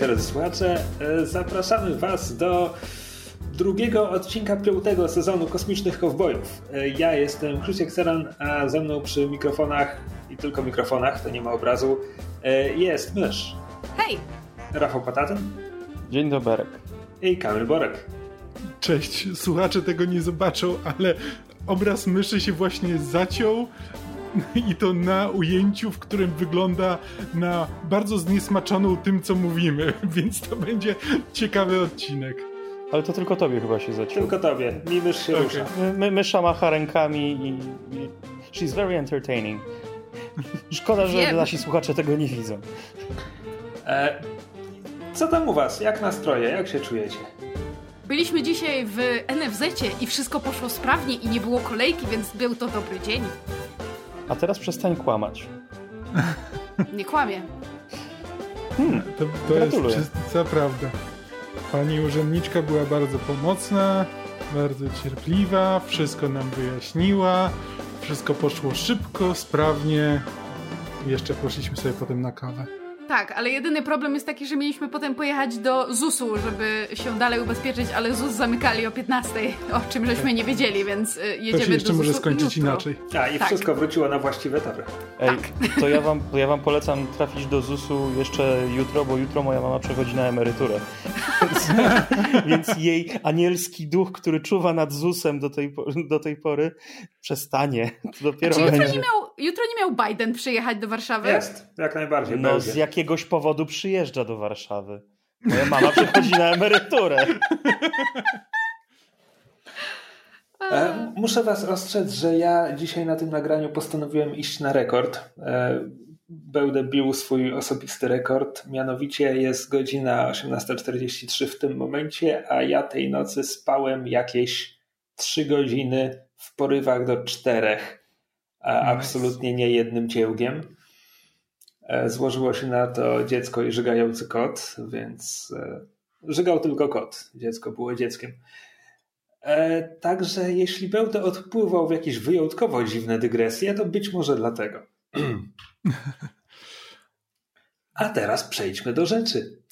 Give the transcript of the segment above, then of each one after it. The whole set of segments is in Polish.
Cześć drodzy słuchacze, e, zapraszamy Was do drugiego odcinka piątego sezonu Kosmicznych Kowbojów. E, ja jestem Krzysiek Seran, a ze mną przy mikrofonach i tylko mikrofonach, to nie ma obrazu, e, jest Mysz. Hej! Rafał Pataten. Dzień dobry. I Kamil Borek. Cześć, słuchacze tego nie zobaczą, ale obraz myszy się właśnie zaciął i to na ujęciu, w którym wygląda na bardzo zniesmaczoną tym, co mówimy, więc to będzie ciekawy odcinek. Ale to tylko tobie chyba się zaciął. Tylko tobie, mi mysz się okay. rusza. My, mysza macha rękami i, i... She's very entertaining. Szkoda, że Wiem. nasi słuchacze tego nie widzą. E, co tam u was? Jak nastroje? Jak się czujecie? Byliśmy dzisiaj w NFZ i wszystko poszło sprawnie i nie było kolejki, więc był to dobry dzień. A teraz przestań kłamać. Nie kłamie. Hmm, to, to jest czysta prawda. Pani urzędniczka była bardzo pomocna, bardzo cierpliwa, wszystko nam wyjaśniła, wszystko poszło szybko, sprawnie. Jeszcze poszliśmy sobie potem na kawę. Tak, ale jedyny problem jest taki, że mieliśmy potem pojechać do ZUS-u, żeby się dalej ubezpieczyć, ale ZUS zamykali o 15, o czym żeśmy nie wiedzieli, więc jedziemy to się jeszcze może skończyć inaczej. A, i tak. wszystko wróciło na właściwe tory. Ej, tak. to ja wam, ja wam polecam trafić do ZUS-u jeszcze jutro, bo jutro moja mama przechodzi na emeryturę. Więc, jej anielski duch, który czuwa nad ZUS-em do tej, do tej pory, przestanie. To dopiero Czy jutro nie, miał, jutro nie miał Biden przyjechać do Warszawy? Jest, jak najbardziej. No, z jakiego jakiegoś powodu przyjeżdża do Warszawy. Moja mama przychodzi na emeryturę. E, muszę Was ostrzec, że ja dzisiaj na tym nagraniu postanowiłem iść na rekord. E, będę bił swój osobisty rekord. Mianowicie jest godzina 18.43 w tym momencie, a ja tej nocy spałem jakieś 3 godziny w porywach do 4. A absolutnie nie jednym ciełgiem. E, złożyło się na to dziecko i żygający kot, więc e, żygał tylko kot. Dziecko było dzieckiem. E, także jeśli będę odpływał w jakieś wyjątkowo dziwne dygresje, to być może dlatego. A teraz przejdźmy do rzeczy.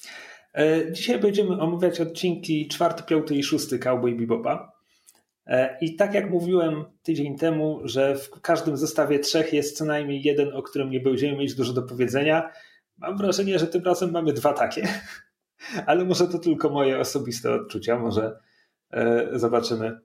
Dzisiaj będziemy omawiać odcinki czwarty, piąty i szósty Cowboy Bebopa. E, I tak jak mówiłem tydzień temu, że w każdym zestawie trzech jest co najmniej jeden, o którym nie będziemy mieć dużo do powiedzenia, mam wrażenie, że tym razem mamy dwa takie. Ale może to tylko moje osobiste odczucia, może e, zobaczymy.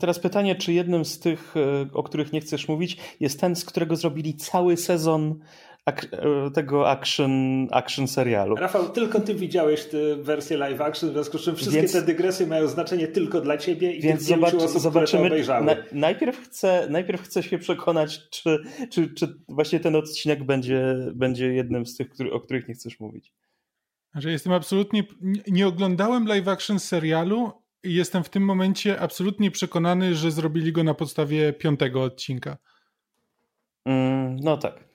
Teraz pytanie, czy jednym z tych, e, o których nie chcesz mówić, jest ten, z którego zrobili cały sezon E, tego action, action serialu. Rafał, tylko ty widziałeś tę wersję live action, w związku z czym wszystkie więc, te dygresje mają znaczenie tylko dla ciebie i więc zobacz, osób, zobaczymy. Na, najpierw, chcę, najpierw chcę się przekonać, czy, czy, czy właśnie ten odcinek będzie, będzie jednym z tych, który, o których nie chcesz mówić. Że jestem absolutnie. Nie oglądałem live action serialu i jestem w tym momencie absolutnie przekonany, że zrobili go na podstawie piątego odcinka. Mm, no tak.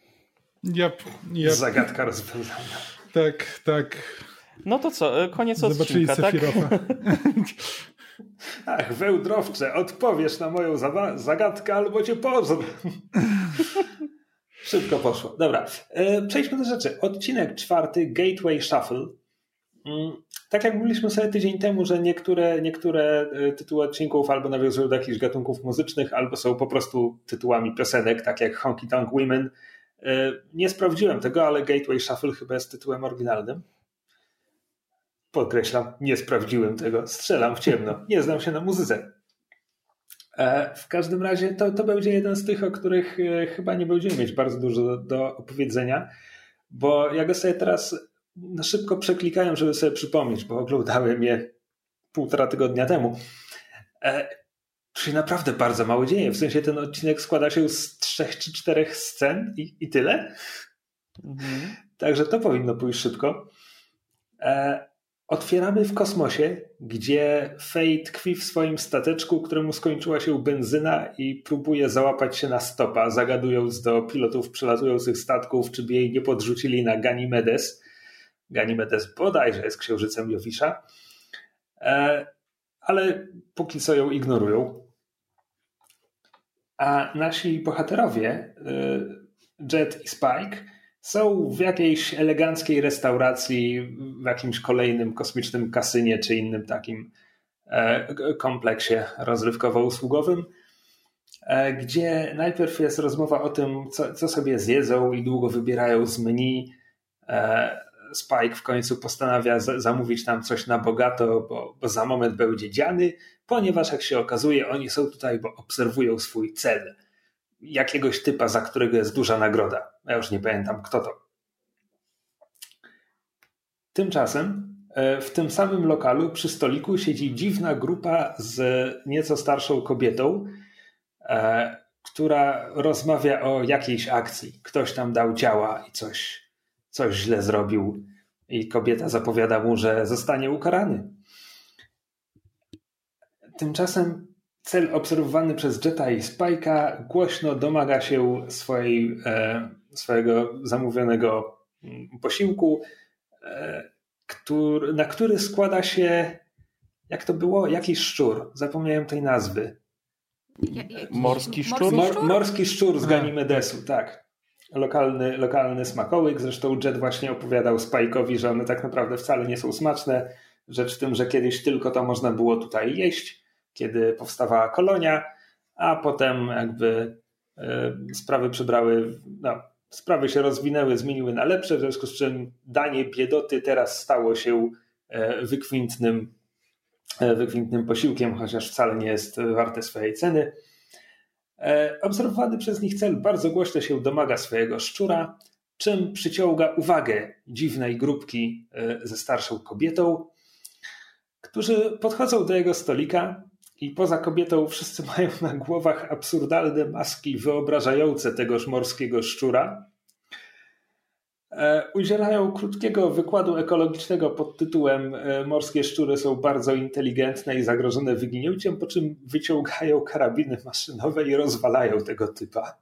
Yep, yep. Zagadka rozwiązana. Tak, tak. No to co, e, koniec Zobaczyli odcinka, tak? Ach, wełdrowcze, odpowiesz na moją zagadkę albo cię pożrę. Szybko poszło. Dobra, e, przejdźmy do rzeczy. Odcinek czwarty, Gateway Shuffle. Mm, tak jak mówiliśmy sobie tydzień temu, że niektóre, niektóre e, tytuły odcinków albo nawiązują do jakichś gatunków muzycznych, albo są po prostu tytułami piosenek, tak jak Honky Tonk Women, nie sprawdziłem tego, ale Gateway Shuffle chyba jest tytułem oryginalnym. Podkreślam, nie sprawdziłem tego. Strzelam w ciemno. Nie znam się na muzyce. E, w każdym razie to, to będzie jeden z tych, o których e, chyba nie będziemy mieć bardzo dużo do, do opowiedzenia, bo ja go sobie teraz na szybko przeklikałem, żeby sobie przypomnieć, bo oglądałem je półtora tygodnia temu się naprawdę bardzo mało dzieje. W sensie ten odcinek składa się z trzech czy czterech scen i, i tyle. Mhm. Także to powinno pójść szybko. E, otwieramy w kosmosie, gdzie Fate tkwi w swoim stateczku, któremu skończyła się benzyna i próbuje załapać się na stopa, zagadując do pilotów przelatujących statków, czy by jej nie podrzucili na Ganymedes. Ganymedes bodajże jest księżycem Jowisza. E, ale póki co ją ignorują. A nasi bohaterowie, y, Jet i Spike, są w jakiejś eleganckiej restauracji, w jakimś kolejnym kosmicznym kasynie czy innym takim e, kompleksie rozrywkowo-usługowym, e, gdzie najpierw jest rozmowa o tym, co, co sobie zjedzą i długo wybierają z menu. E, Spike w końcu postanawia zamówić tam coś na bogato, bo, bo za moment będzie dziany, ponieważ jak się okazuje, oni są tutaj, bo obserwują swój cel jakiegoś typa, za którego jest duża nagroda. Ja już nie pamiętam, kto to. Tymczasem e, w tym samym lokalu przy stoliku siedzi dziwna grupa z nieco starszą kobietą, e, która rozmawia o jakiejś akcji. Ktoś tam dał ciała i coś, coś źle zrobił, i kobieta zapowiada mu, że zostanie ukarany. Tymczasem Cel obserwowany przez Jetta i Spike'a głośno domaga się swojej, e, swojego zamówionego mm, posiłku, e, który, na który składa się, jak to było, jakiś szczur. Zapomniałem tej nazwy. Ja, morski szczur? Mor, morski szczur z Ganimedesu, tak. Lokalny, lokalny smakołyk. Zresztą Jet właśnie opowiadał Spike'owi, że one tak naprawdę wcale nie są smaczne. Rzecz w tym, że kiedyś tylko to można było tutaj jeść kiedy powstawała kolonia, a potem jakby e, sprawy przybrały, no, sprawy się rozwinęły, zmieniły na lepsze, w związku z czym danie biedoty teraz stało się e, wykwintnym, e, wykwintnym posiłkiem, chociaż wcale nie jest warte swojej ceny. Obserwowany przez nich cel bardzo głośno się domaga swojego szczura, czym przyciąga uwagę dziwnej grupki ze starszą kobietą, którzy podchodzą do jego stolika i poza kobietą wszyscy mają na głowach absurdalne maski wyobrażające tegoż morskiego szczura. E, udzielają krótkiego wykładu ekologicznego pod tytułem e, Morskie szczury są bardzo inteligentne i zagrożone wyginięciem, po czym wyciągają karabiny maszynowe i rozwalają tego typa.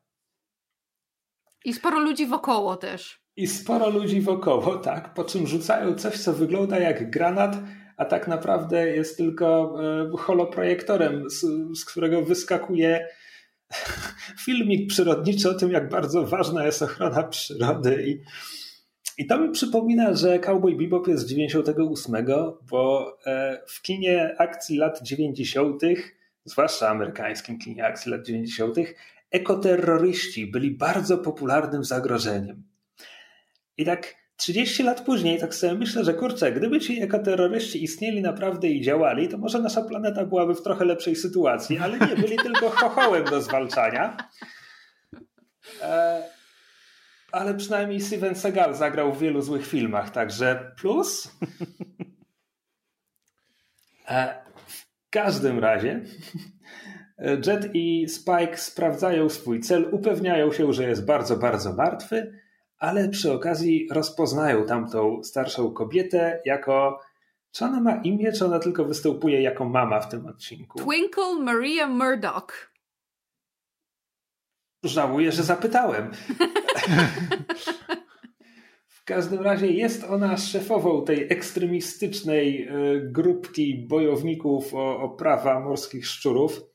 I sporo ludzi wokoło też. I sporo ludzi wokoło, tak. Po czym rzucają coś, co wygląda jak granat, a tak naprawdę jest tylko e, holoprojektorem, z, z którego wyskakuje filmik przyrodniczy o tym, jak bardzo ważna jest ochrona przyrody. I, i to mi przypomina, że Cowboy Bebop jest z 98, bo e, w kinie akcji lat 90., zwłaszcza amerykańskim kinie akcji lat 90., ekoterroryści byli bardzo popularnym zagrożeniem. I tak 30 lat później tak sobie myślę, że kurczę, gdyby ci ekoterroryści istnieli naprawdę i działali, to może nasza planeta byłaby w trochę lepszej sytuacji, ale nie, byli tylko chochołem do zwalczania. E, ale przynajmniej Steven Seagal zagrał w wielu złych filmach, także plus. E, w każdym razie Jet i Spike sprawdzają swój cel, upewniają się, że jest bardzo, bardzo martwy ale przy okazji rozpoznają tamtą starszą kobietę jako. Czy ona ma imię, czy ona tylko występuje jako mama w tym odcinku? Twinkle Maria Murdoch. Żałuję, że zapytałem. w każdym razie jest ona szefową tej ekstremistycznej e, grupki bojowników o, o prawa morskich szczurów.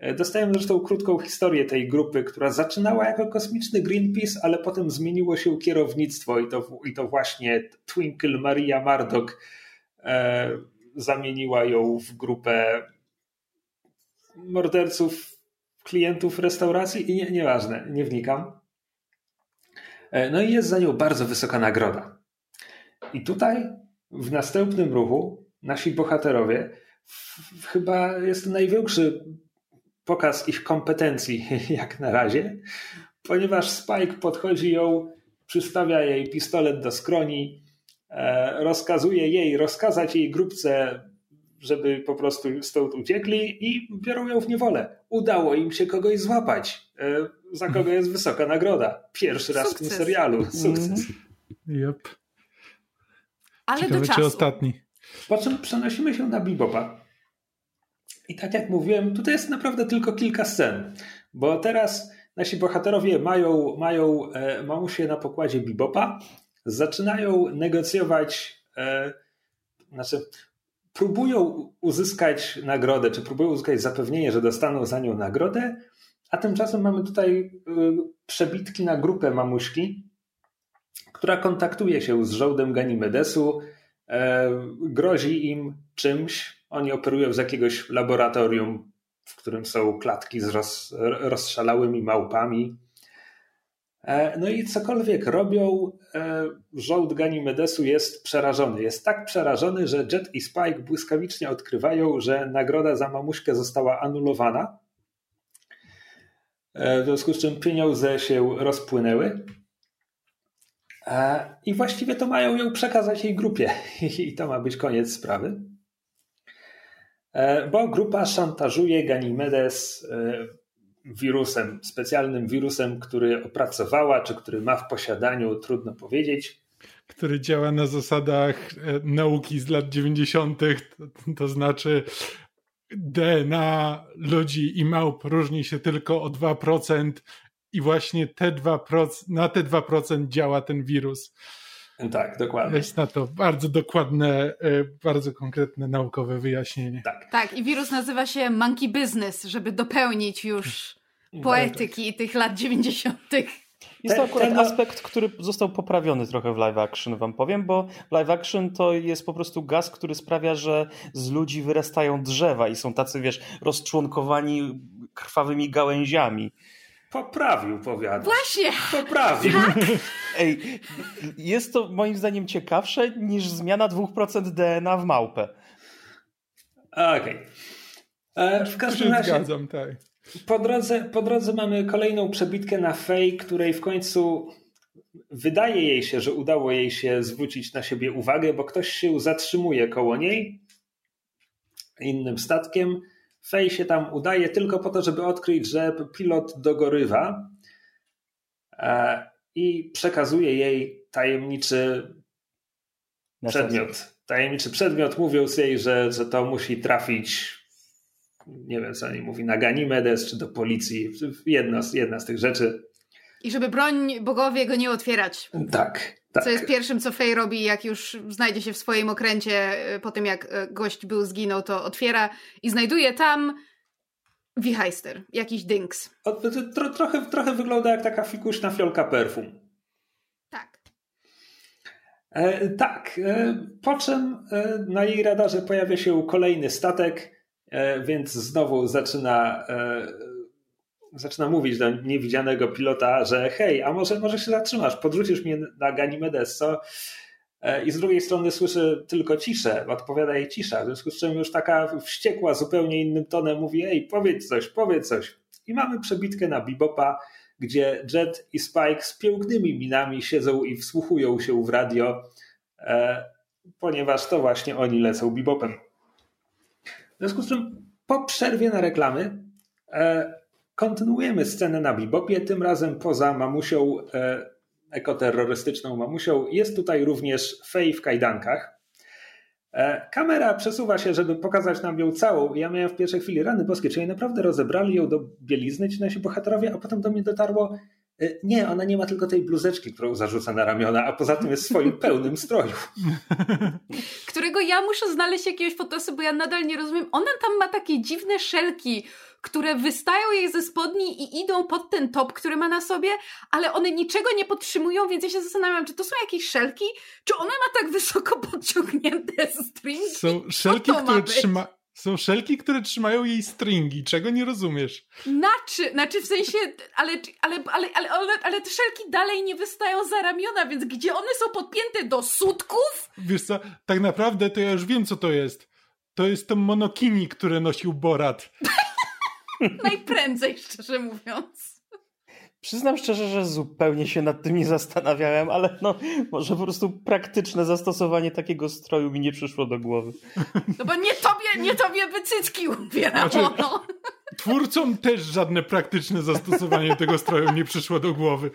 E, dostałem zresztą krótką historię tej grupy, która zaczynała jako kosmiczny Greenpeace, ale potem zmieniło się kierownictwo i to, i to właśnie Twinkle Maria Mardok e, zamieniła ją w grupę morderców, klientów restauracji i nie, nieważne, nie wnikam. E, no i jest za nią bardzo wysoka nagroda. I tutaj w następnym ruchu nasi bohaterowie w, chyba jest to największy pokaz ich kompetencji jak na razie, ponieważ Spike podchodzi ją, przystawia jej pistolet do skroni, e, rozkazuje jej, rozkazać jej grupce, żeby po prostu stąd uciekli i biorą ją w niewolę. Udało im się kogoś złapać, e, za kogo jest wysoka nagroda. Pierwszy raz Sukces. w tym serialu. Sukces. Mm. Yep. Ale Ciekawe, do czasu. ostatni. Po czym przenosimy się na Bebopa. I tak jak mówiłem, tutaj jest naprawdę tylko kilka scen, bo teraz nasi bohaterowie mają, mają e, mamusię na pokładzie Bibopa, zaczynają negocjować, e, znaczy próbują uzyskać nagrodę, czy próbują uzyskać zapewnienie, że dostaną za nią nagrodę, a tymczasem mamy tutaj e, przebitki na grupę mamuśki, która kontaktuje się z żołdem Ganimedesu, e, grozi im czymś. Oni operują z jakiegoś laboratorium, w którym są klatki z roz, rozszalałymi małpami. E, no i cokolwiek robią, e, żołd Ganimedesu jest przerażony. Jest tak przerażony, że Jet i Spike błyskawicznie odkrywają, że nagroda za mamuśkę została anulowana. E, w związku z czym pieniądze się rozpłynęły. I właściwie to mają ją przekazać jej grupie. I to ma być koniec sprawy. Bo grupa szantażuje Ganimedes wirusem, specjalnym wirusem, który opracowała, czy który ma w posiadaniu, trudno powiedzieć. Który działa na zasadach e, nauki z lat 90., to, to znaczy DNA ludzi i małp różni się tylko o 2% i właśnie te 2%, na te 2% działa ten wirus. Tak, dokładnie. Jest na to bardzo dokładne, e, bardzo konkretne naukowe wyjaśnienie. Tak. tak, i wirus nazywa się Monkey Business, żeby dopełnić już poetyki tych lat 90. Jest to akurat aspekt, który został poprawiony trochę w live action, wam powiem, bo live action to jest po prostu gaz, który sprawia, że z ludzi wyrastają drzewa i są tacy, wiesz, rozczłonkowani krwawymi gałęziami. Poprawił, powiadam. Właśnie! Poprawił. Tak? Ej, jest to moim zdaniem ciekawsze niż zmiana 2% DNA w małpę. Okej. Okay. E, w każdym razie... Zgadzam, tak. Po drodze, po drodze mamy kolejną przebitkę na Fej, której w końcu wydaje jej się, że udało jej się zwrócić na siebie uwagę, bo ktoś się zatrzymuje koło niej innym statkiem. Fej się tam udaje tylko po to, żeby odkryć, że pilot dogorywa e, i przekazuje jej tajemniczy przedmiot. Tajemniczy przedmiot, mówiąc jej, że, że to musi trafić nie wiem co oni mówi, na Ganimedes czy do policji. Jedna, jedna z tych rzeczy. I żeby broń bogowie go nie otwierać. Tak, tak. Co jest pierwszym, co Fej robi, jak już znajdzie się w swoim okręcie, e, po tym jak e, gość był, zginął, to otwiera i znajduje tam Wichajster, jakiś dynks. Tro, trochę, trochę wygląda jak taka fikuśna fiolka perfum. Tak. E, tak. E, po czym e, na jej radarze pojawia się kolejny statek E, więc znowu zaczyna, e, zaczyna mówić do niewidzianego pilota, że hej, a może, może się zatrzymasz, podrzucisz mnie na Ganimedes, co? E, I z drugiej strony słyszy tylko ciszę, odpowiada jej cisza, w związku z czym już taka wściekła, zupełnie innym tonem mówi, ej, powiedz coś, powiedz coś. I mamy przebitkę na Bebopa, gdzie Jet i Spike z pięknymi minami siedzą i wsłuchują się w radio, ponieważ to właśnie oni lecą Bebopem. W związku z czym po przerwie na reklamy e, kontynuujemy scenę na Bebopie, tym razem poza mamusią, e, ekoterrorystyczną mamusią. Jest tutaj również Fej w kajdankach. E, kamera przesuwa się, żeby pokazać nam ją całą. Ja miałem w pierwszej chwili rany boskie, czyli naprawdę rozebrali ją do bielizny ci nasi bohaterowie, a potem do mnie dotarło, E, nie, ona nie ma tylko tej bluzeczki, którą zarzuca na ramiona, a poza tym jest w swoim pełnym stroju. Którego ja muszę znaleźć jakiegoś fotosy, bo ja nadal nie rozumiem. Ona tam ma takie dziwne szelki, które wystają jej ze spodni i idą pod ten top, który ma na sobie, ale one niczego nie podtrzymują, więc ja się zastanawiam, czy to są jakieś szelki, czy ona ma tak wysoko podciągnięte stringi? Są szelki, które trzyma są szelki, które trzymają jej stringi. Czego nie rozumiesz? Znaczy, znaczy w sensie, ale, ale, ale, ale, ale, ale te szelki dalej nie wystają za ramiona, więc gdzie one są podpięte do sutków? Wiesz co, tak naprawdę to ja już wiem, co to jest. To jest to monokini, które nosił Borat. Najprędzej, szczerze mówiąc. Przyznam szczerze, że zupełnie się nad tym nie zastanawiałem, ale no, może po prostu praktyczne zastosowanie takiego stroju mi nie przyszło do głowy. No bo nie tobie, nie tobie by cycki ubierało. Znaczy, no. Twórcom też żadne praktyczne zastosowanie tego stroju nie przyszło do głowy.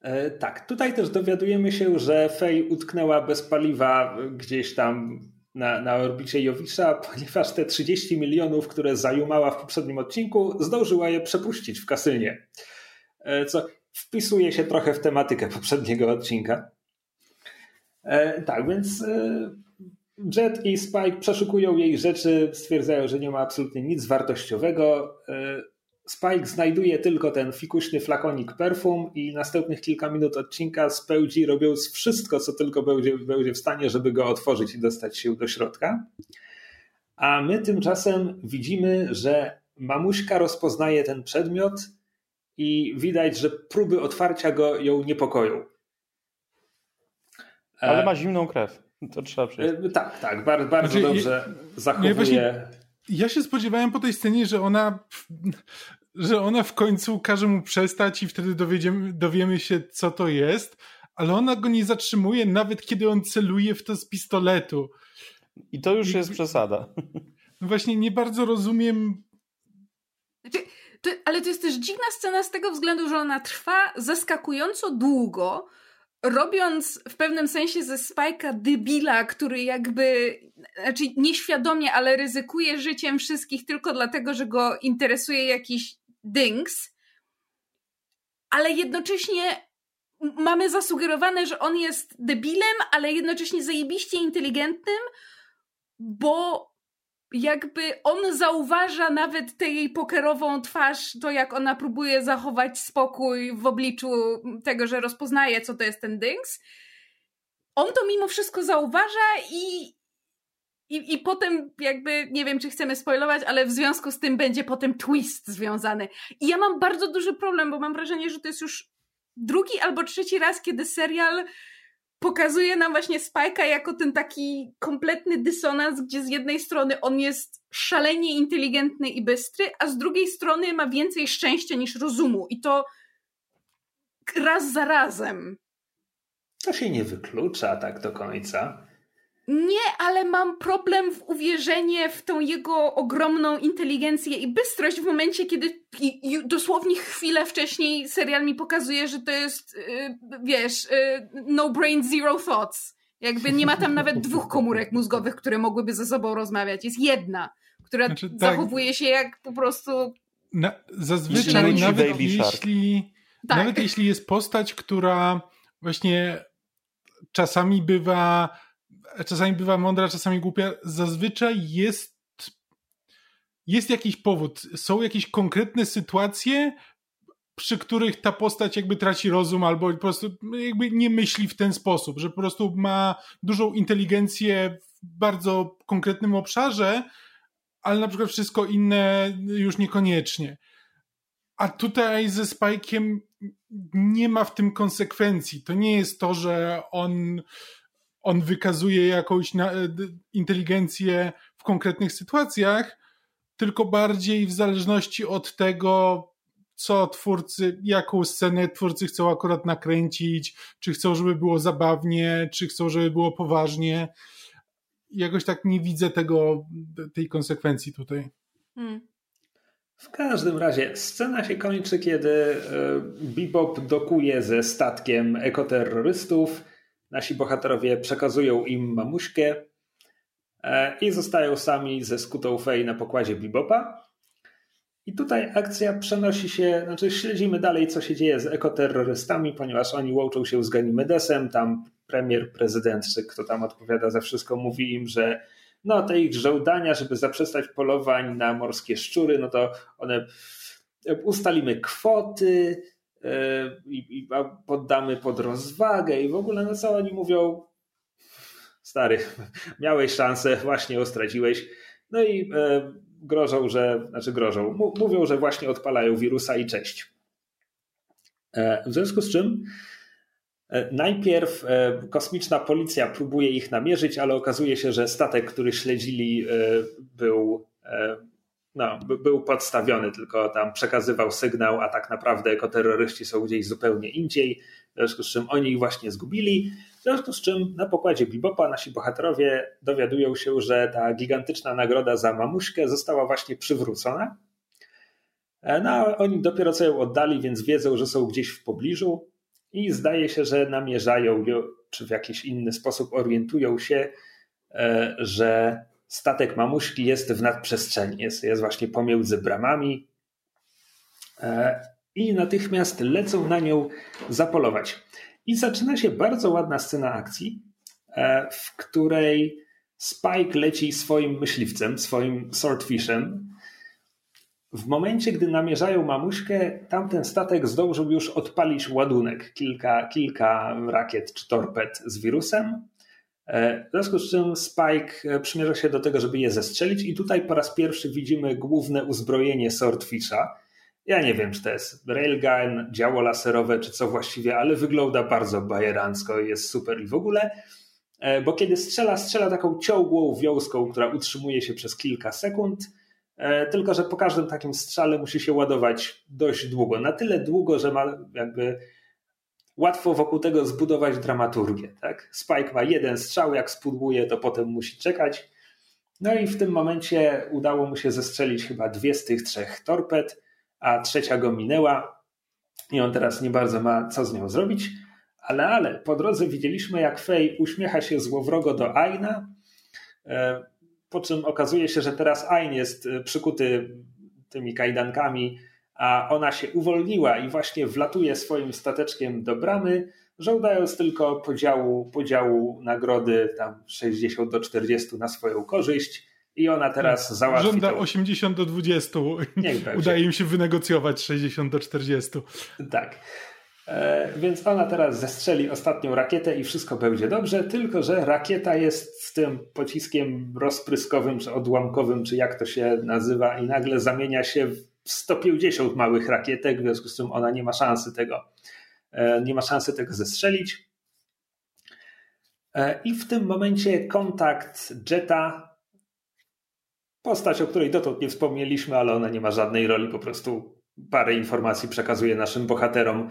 E, tak, tutaj też dowiadujemy się, że Fej utknęła bez paliwa gdzieś tam na, na orbicie Jowisza, ponieważ te 30 milionów, które zajumała w poprzednim odcinku, zdążyła je przepuścić w kasynie. E, co wpisuje się trochę w tematykę poprzedniego odcinka. E, tak, więc e, Jet i Spike przeszukują jej rzeczy, stwierdzają, że nie ma absolutnie nic wartościowego. Spike znajduje tylko ten fikuśny flakonik perfum i następnych kilka minut odcinka spełdzi robiąc wszystko, co tylko będzie, będzie w stanie, żeby go otworzyć i dostać się do środka. A my tymczasem widzimy, że mamuśka rozpoznaje ten przedmiot i widać, że próby otwarcia go ją niepokoją. Ale ma zimną krew. To trzeba przyznać. E, tak, tak, bardzo, bardzo znaczy, dobrze zachowuje. Ja, właśnie, ja się spodziewałem po tej scenie, że ona że ona w końcu każe mu przestać i wtedy dowiemy, dowiemy się, co to jest, ale ona go nie zatrzymuje, nawet kiedy on celuje w to z pistoletu. I to już I, jest przesada. No właśnie nie bardzo rozumiem. Znaczy, to, ale to jest też dziwna scena z tego względu, że ona trwa zaskakująco długo, robiąc w pewnym sensie ze Spike'a debila, który jakby, znaczy nieświadomie, ale ryzykuje życiem wszystkich tylko dlatego, że go interesuje jakiś dings, ale jednocześnie mamy zasugerowane, że on jest debilem, ale jednocześnie zajebiście inteligentnym, bo jakby on zauważa nawet tę jej pokerową twarz, to jak ona próbuje zachować spokój w obliczu tego, że rozpoznaje, co to jest ten dings. On to mimo wszystko zauważa i, i, I potem jakby, nie wiem czy chcemy spoilować, ale w związku z tym będzie potem twist związany. I ja mam bardzo duży problem, bo mam wrażenie, że to jest już drugi albo trzeci raz, kiedy serial pokazuje nam właśnie Spike'a jako ten taki kompletny dysonans, gdzie z jednej strony on jest szalenie inteligentny i bystry, a z drugiej strony ma więcej szczęścia niż rozumu. I to raz za razem. To się nie wyklucza tak do końca. Nie, ale mam problem w uwierzenie w tą jego ogromną inteligencję i bystrość w momencie, kiedy dosłownie chwilę wcześniej serial mi pokazuje, że to jest, yy, wiesz, yy, no brain, zero thoughts. Jakby nie ma tam nawet dwóch komórek mózgowych, które mogłyby ze sobą rozmawiać. Jest jedna, która znaczy, tak. zachowuje się jak po prostu. Na, zazwyczaj, nawet jeśli, tak. nawet jeśli jest postać, która właśnie czasami bywa czasami bywa mądra, czasami głupia, zazwyczaj jest jest jakiś powód, są jakieś konkretne sytuacje, przy których ta postać jakby traci rozum albo po prostu jakby nie myśli w ten sposób, że po prostu ma dużą inteligencję w bardzo konkretnym obszarze, ale na przykład wszystko inne już niekoniecznie. A tutaj ze Spike'iem nie ma w tym konsekwencji. To nie jest to, że on on wykazuje jakąś na, e, inteligencję w konkretnych sytuacjach, tylko bardziej w zależności od tego, co twórcy, jaką scenę twórcy chcą akurat nakręcić, czy chcą, żeby było zabawnie, czy chcą, żeby było poważnie. Jakoś tak nie widzę tego, tej konsekwencji tutaj. Hmm. W każdym razie scena się kończy, kiedy e, Bebop dokuje ze statkiem ekoterrorystów Nasi bohaterowie przekazują im mamuśkę e, i zostają sami ze skutą Fej na pokładzie Bibopa. I tutaj akcja przenosi się, znaczy śledzimy dalej, co się dzieje z ekoterrorystami, ponieważ oni łączą się z Ganimedesem, tam premier, prezydent, czy kto tam odpowiada za wszystko, mówi im, że no te ich żołdania, żeby zaprzestać polowań na morskie szczury, no to one ustalimy kwoty, i, i poddamy pod rozwagę i w ogóle no co oni mówią stary, miałeś szansę, właśnie ją straciłeś no i e, grożą, że, znaczy grożą, mówią, że właśnie odpalają wirusa i cześć. E, w związku z czym e, Najpierw e, kosmiczna policja próbuje ich namierzyć, ale okazuje się, że statek, który śledzili, e, był e, no, był podstawiony, tylko tam przekazywał sygnał, a tak naprawdę ekoterroryści są gdzieś zupełnie indziej, w związku z czym oni ich właśnie zgubili. W związku z czym na pokładzie Bibopa nasi bohaterowie dowiadują się, że ta gigantyczna nagroda za mamuśkę została właśnie przywrócona. No, oni dopiero co ją oddali, więc wiedzą, że są gdzieś w pobliżu i zdaje się, że namierzają, czy w jakiś inny sposób orientują się, e, że statek mamuśki jest w nadprzestrzeni, jest, jest właśnie pomiędzy bramami e, i natychmiast lecą na nią zapolować. I zaczyna się bardzo ładna scena akcji, e, w której Spike leci swoim myśliwcem, swoim swordfishem, w momencie, gdy namierzają mamuśkę, tamten statek zdążył już odpalić ładunek, kilka, kilka rakiet czy torped z wirusem. E, w związku z czym Spike e, przymierza się do tego, żeby je zestrzelić, i tutaj po raz pierwszy widzimy główne uzbrojenie Swordfisha. Ja nie wiem, czy to jest railgun, działo laserowe, czy co właściwie, ale wygląda bardzo bajerancko i jest super. I w ogóle, e, bo kiedy strzela, strzela taką ciągłą wiązką, która utrzymuje się przez kilka sekund tylko że po każdym takim strzale musi się ładować dość długo. Na tyle długo, że ma jakby łatwo wokół tego zbudować dramaturgię. Tak? Spike ma jeden strzał, jak spudłuje, to potem musi czekać. No i w tym momencie udało mu się zestrzelić chyba dwie z tych trzech torped, a trzecia go minęła i on teraz nie bardzo ma co z nią zrobić. Ale, ale po drodze widzieliśmy, jak Fej uśmiecha się złowrogo do Aina. E, po czym okazuje się, że teraz Ain jest y, przykuty tymi kajdankami, a ona się uwolniła i właśnie wlatuje swoim stateczkiem do bramy, żądając tylko podziału, podziału nagrody tam 60 do 40 na swoją korzyść. I ona teraz tak. załatwi. Żąda to... 80 do 20. Udaje im się wynegocjować 60 do 40. Tak. E, więc ona teraz zestrzeli ostatnią rakietę i wszystko będzie dobrze, tylko że rakieta jest z tym pociskiem rozpryskowym, czy odłamkowym, czy jak to się nazywa, i nagle zamienia się w 150 małych rakietek, w związku z czym ona nie ma szansy tego, e, nie ma szansy tego zestrzelić. E, I w tym momencie kontakt Jetta, postać, o której dotąd nie wspomnieliśmy, ale ona nie ma żadnej roli, po prostu parę informacji przekazuje naszym bohaterom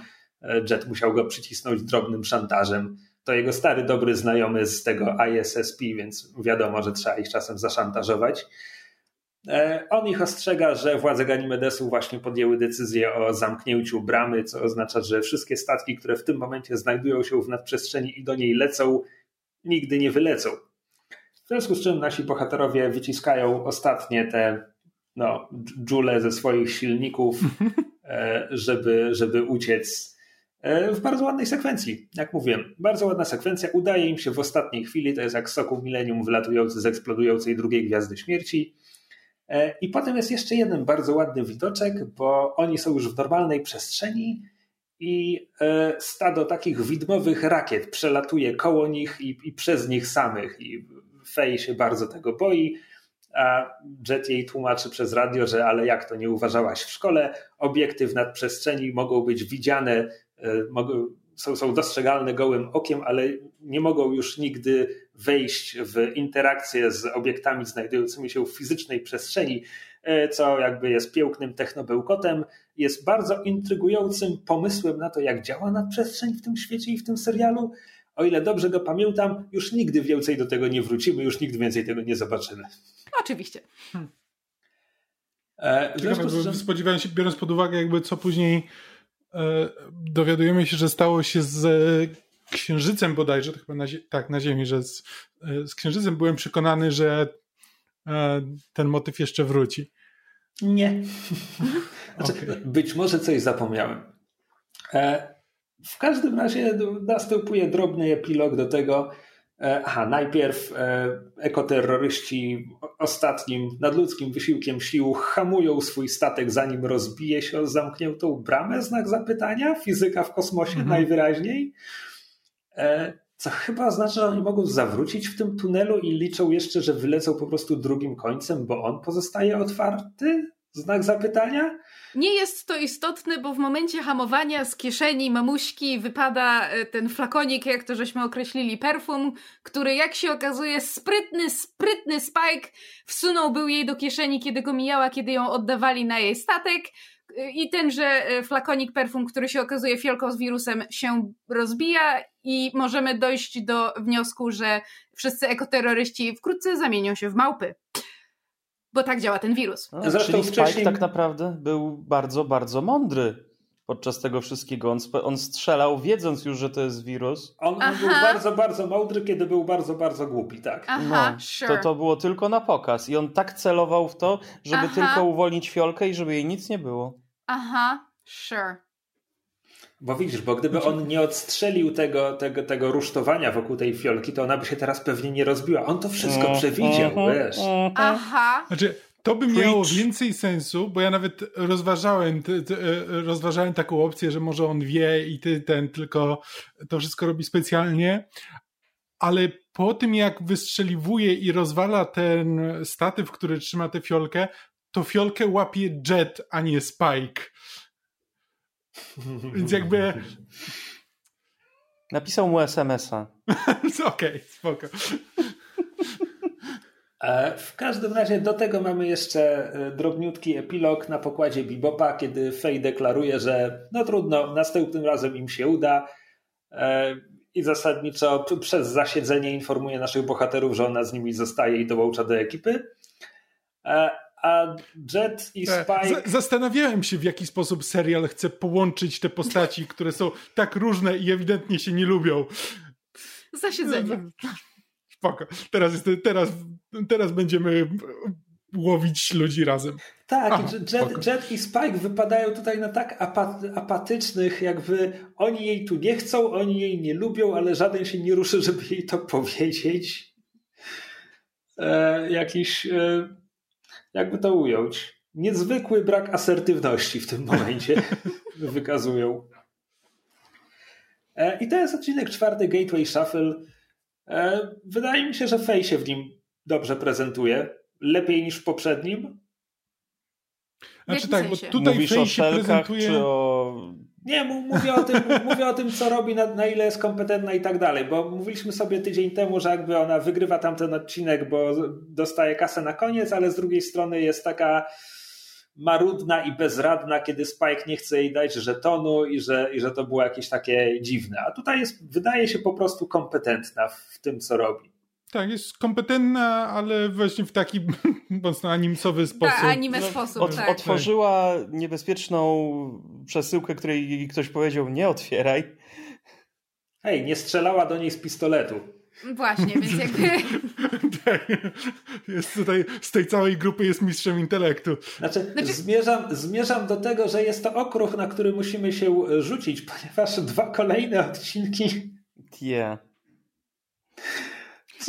Jet musiał go przycisnąć drobnym szantażem. To jego stary, dobry znajomy z tego ISSP, więc wiadomo, że trzeba ich czasem zaszantażować. E, on ich ostrzega, że władze Ganimedesu właśnie podjęły decyzję o zamknięciu bramy, co oznacza, że wszystkie statki, które w tym momencie znajdują się w nadprzestrzeni i do niej lecą, nigdy nie wylecą. W związku z czym nasi bohaterowie wyciskają ostatnie te no, dżule ze swoich silników, e, żeby, żeby uciec E, w bardzo ładnej sekwencji. Jak mówiłem, bardzo ładna sekwencja. Udaje im się w ostatniej chwili, to jest jak soku milenium wylatujący z eksplodującej drugiej gwiazdy śmierci. E, I potem jest jeszcze jeden bardzo ładny widoczek, bo oni są już w normalnej przestrzeni i e, stado takich widmowych rakiet przelatuje koło nich i, i przez nich samych. I Fej się bardzo tego boi a Jet jej tłumaczy przez radio, że ale jak to nie uważałaś w szkole, obiekty w nadprzestrzeni mogą być widziane E, są, są dostrzegalne gołym okiem, ale nie mogą już nigdy wejść w interakcję z obiektami znajdującymi się w fizycznej przestrzeni, e, co jakby jest pięknym technobełkotem, jest bardzo intrygującym pomysłem na to, jak działa nadprzestrzeń w tym świecie i w tym serialu. O ile dobrze go pamiętam, już nigdy więcej do tego nie wrócimy, już nigdy więcej tego nie zobaczymy. Oczywiście. Hmm. E, Ciekawe, spodziewałem się, biorąc pod uwagę jakby co później E, dowiadujemy się, że stało się z Księżycem bodajże, to chyba na, tak, na Ziemi, że z, e, z Księżycem byłem przekonany, że e, ten motyw jeszcze wróci. Nie. Znaczy, okay. Być może coś zapomniałem. W każdym razie następuje drobny epilog do tego, E, aha, najpierw e, ekoterroryści ostatnim nadludzkim wysiłkiem sił hamują swój statek, zanim rozbije się o zamkniętą bramę, znak zapytania, fizyka w kosmosie mhm. najwyraźniej. E, co chyba oznacza, że oni mogą zawrócić w tym tunelu i liczą jeszcze, że wylecą po prostu drugim końcem, bo on pozostaje otwarty? Znak zapytania? Nie jest to istotne, bo w momencie hamowania z kieszeni mamuśki wypada e, ten flakonik, jak to żeśmy określili, perfum, który jak się okazuje sprytny, sprytny Spike wsunął był jej do kieszeni, kiedy go mijała, kiedy ją oddawali na jej statek. I tenże e, flakonik perfum, który się okazuje fiolką z wirusem, się rozbija i możemy dojść do wniosku, że wszyscy ekoterroryści wkrótce zamienią się w małpy bo tak działa ten wirus. No, Zresztą czyli Spike wcześniej... tak naprawdę był bardzo, bardzo mądry podczas tego wszystkiego. On, on strzelał wiedząc już, że to jest wirus. On, on był bardzo, bardzo mądry, kiedy był bardzo, bardzo głupi, tak. Aha, no, sure. to, to było tylko na pokaz i on tak celował w to, żeby Aha. tylko uwolnić fiolkę i żeby jej nic nie było. Aha, sure. Bo widzisz, bo gdyby znaczy- on nie odstrzelił tego, tego, tego rusztowania wokół tej fiolki, to ona by się teraz pewnie nie rozbiła. On to wszystko mm, przewidział, mm, wiesz. Aha. Znaczy, To by miało więcej sensu, bo ja nawet rozważałem, te, te, rozważałem taką opcję, że może on wie i ty ten tylko to wszystko robi specjalnie, ale po tym jak wystrzeliwuje i rozwala ten statyw, który trzyma tę fiolkę, to fiolkę łapie Jet, a nie Spike. Więc jakby... Napisał mu SMS-a. Okej, okay, spoko. E, w każdym razie do tego mamy jeszcze e, drobniutki epilog na pokładzie Bibopa, kiedy Fej deklaruje, że no trudno, następnym razem im się uda e, i zasadniczo przez zasiedzenie informuje naszych bohaterów, że ona z nimi zostaje i dołącza do ekipy. A Jet i Spike. Zastanawiałem się, w jaki sposób serial chce połączyć te postaci, które są tak różne i ewidentnie się nie lubią. Zasiedzenie. Spoko. Teraz, jest, teraz, teraz będziemy łowić ludzi razem. Tak, Aha, Jet, Jet, i Spike wypadają tutaj na tak apatycznych, jakby oni jej tu nie chcą, oni jej nie lubią, ale żaden się nie ruszy, żeby jej to powiedzieć. E, jakiś, e, jakby to ująć, niezwykły brak asertywności w tym momencie wykazują. E, I to jest odcinek czwarty Gateway Shuffle. E, wydaje mi się, że Fej się w nim dobrze prezentuje. Lepiej niż w poprzednim. Znaczy tak, bo tutaj Mówisz Fej się prezentuje... Czy o... Nie, mówię o, tym, mówię o tym, co robi, na, na, ile jest kompetentna i tak dalej, bo mówiliśmy sobie tydzień temu, że jakby ona wygrywa tamten odcinek, bo dostaje kasę na koniec, ale z drugiej strony jest taka marudna i bezradna, kiedy Spike nie chce jej dać żetonu i że, i że to było jakieś takie dziwne. A tutaj jest, wydaje się po prostu kompetentna w tym, co robi. Tak, jest kompetentna, ale właśnie w taki mocno animsowy sposób. Tak, anime no, sposób, Od, tak. Otworzyła niebezpieczną przesyłkę, której ktoś powiedział nie otwieraj. Hej, nie strzelała do niej z pistoletu. Właśnie, więc jakby... tak, jest tutaj, z tej całej grupy jest mistrzem intelektu. Znaczy, znaczy... Zmierzam, zmierzam do tego, że jest to okruch, na który musimy się rzucić, ponieważ dwa kolejne odcinki... Yeah.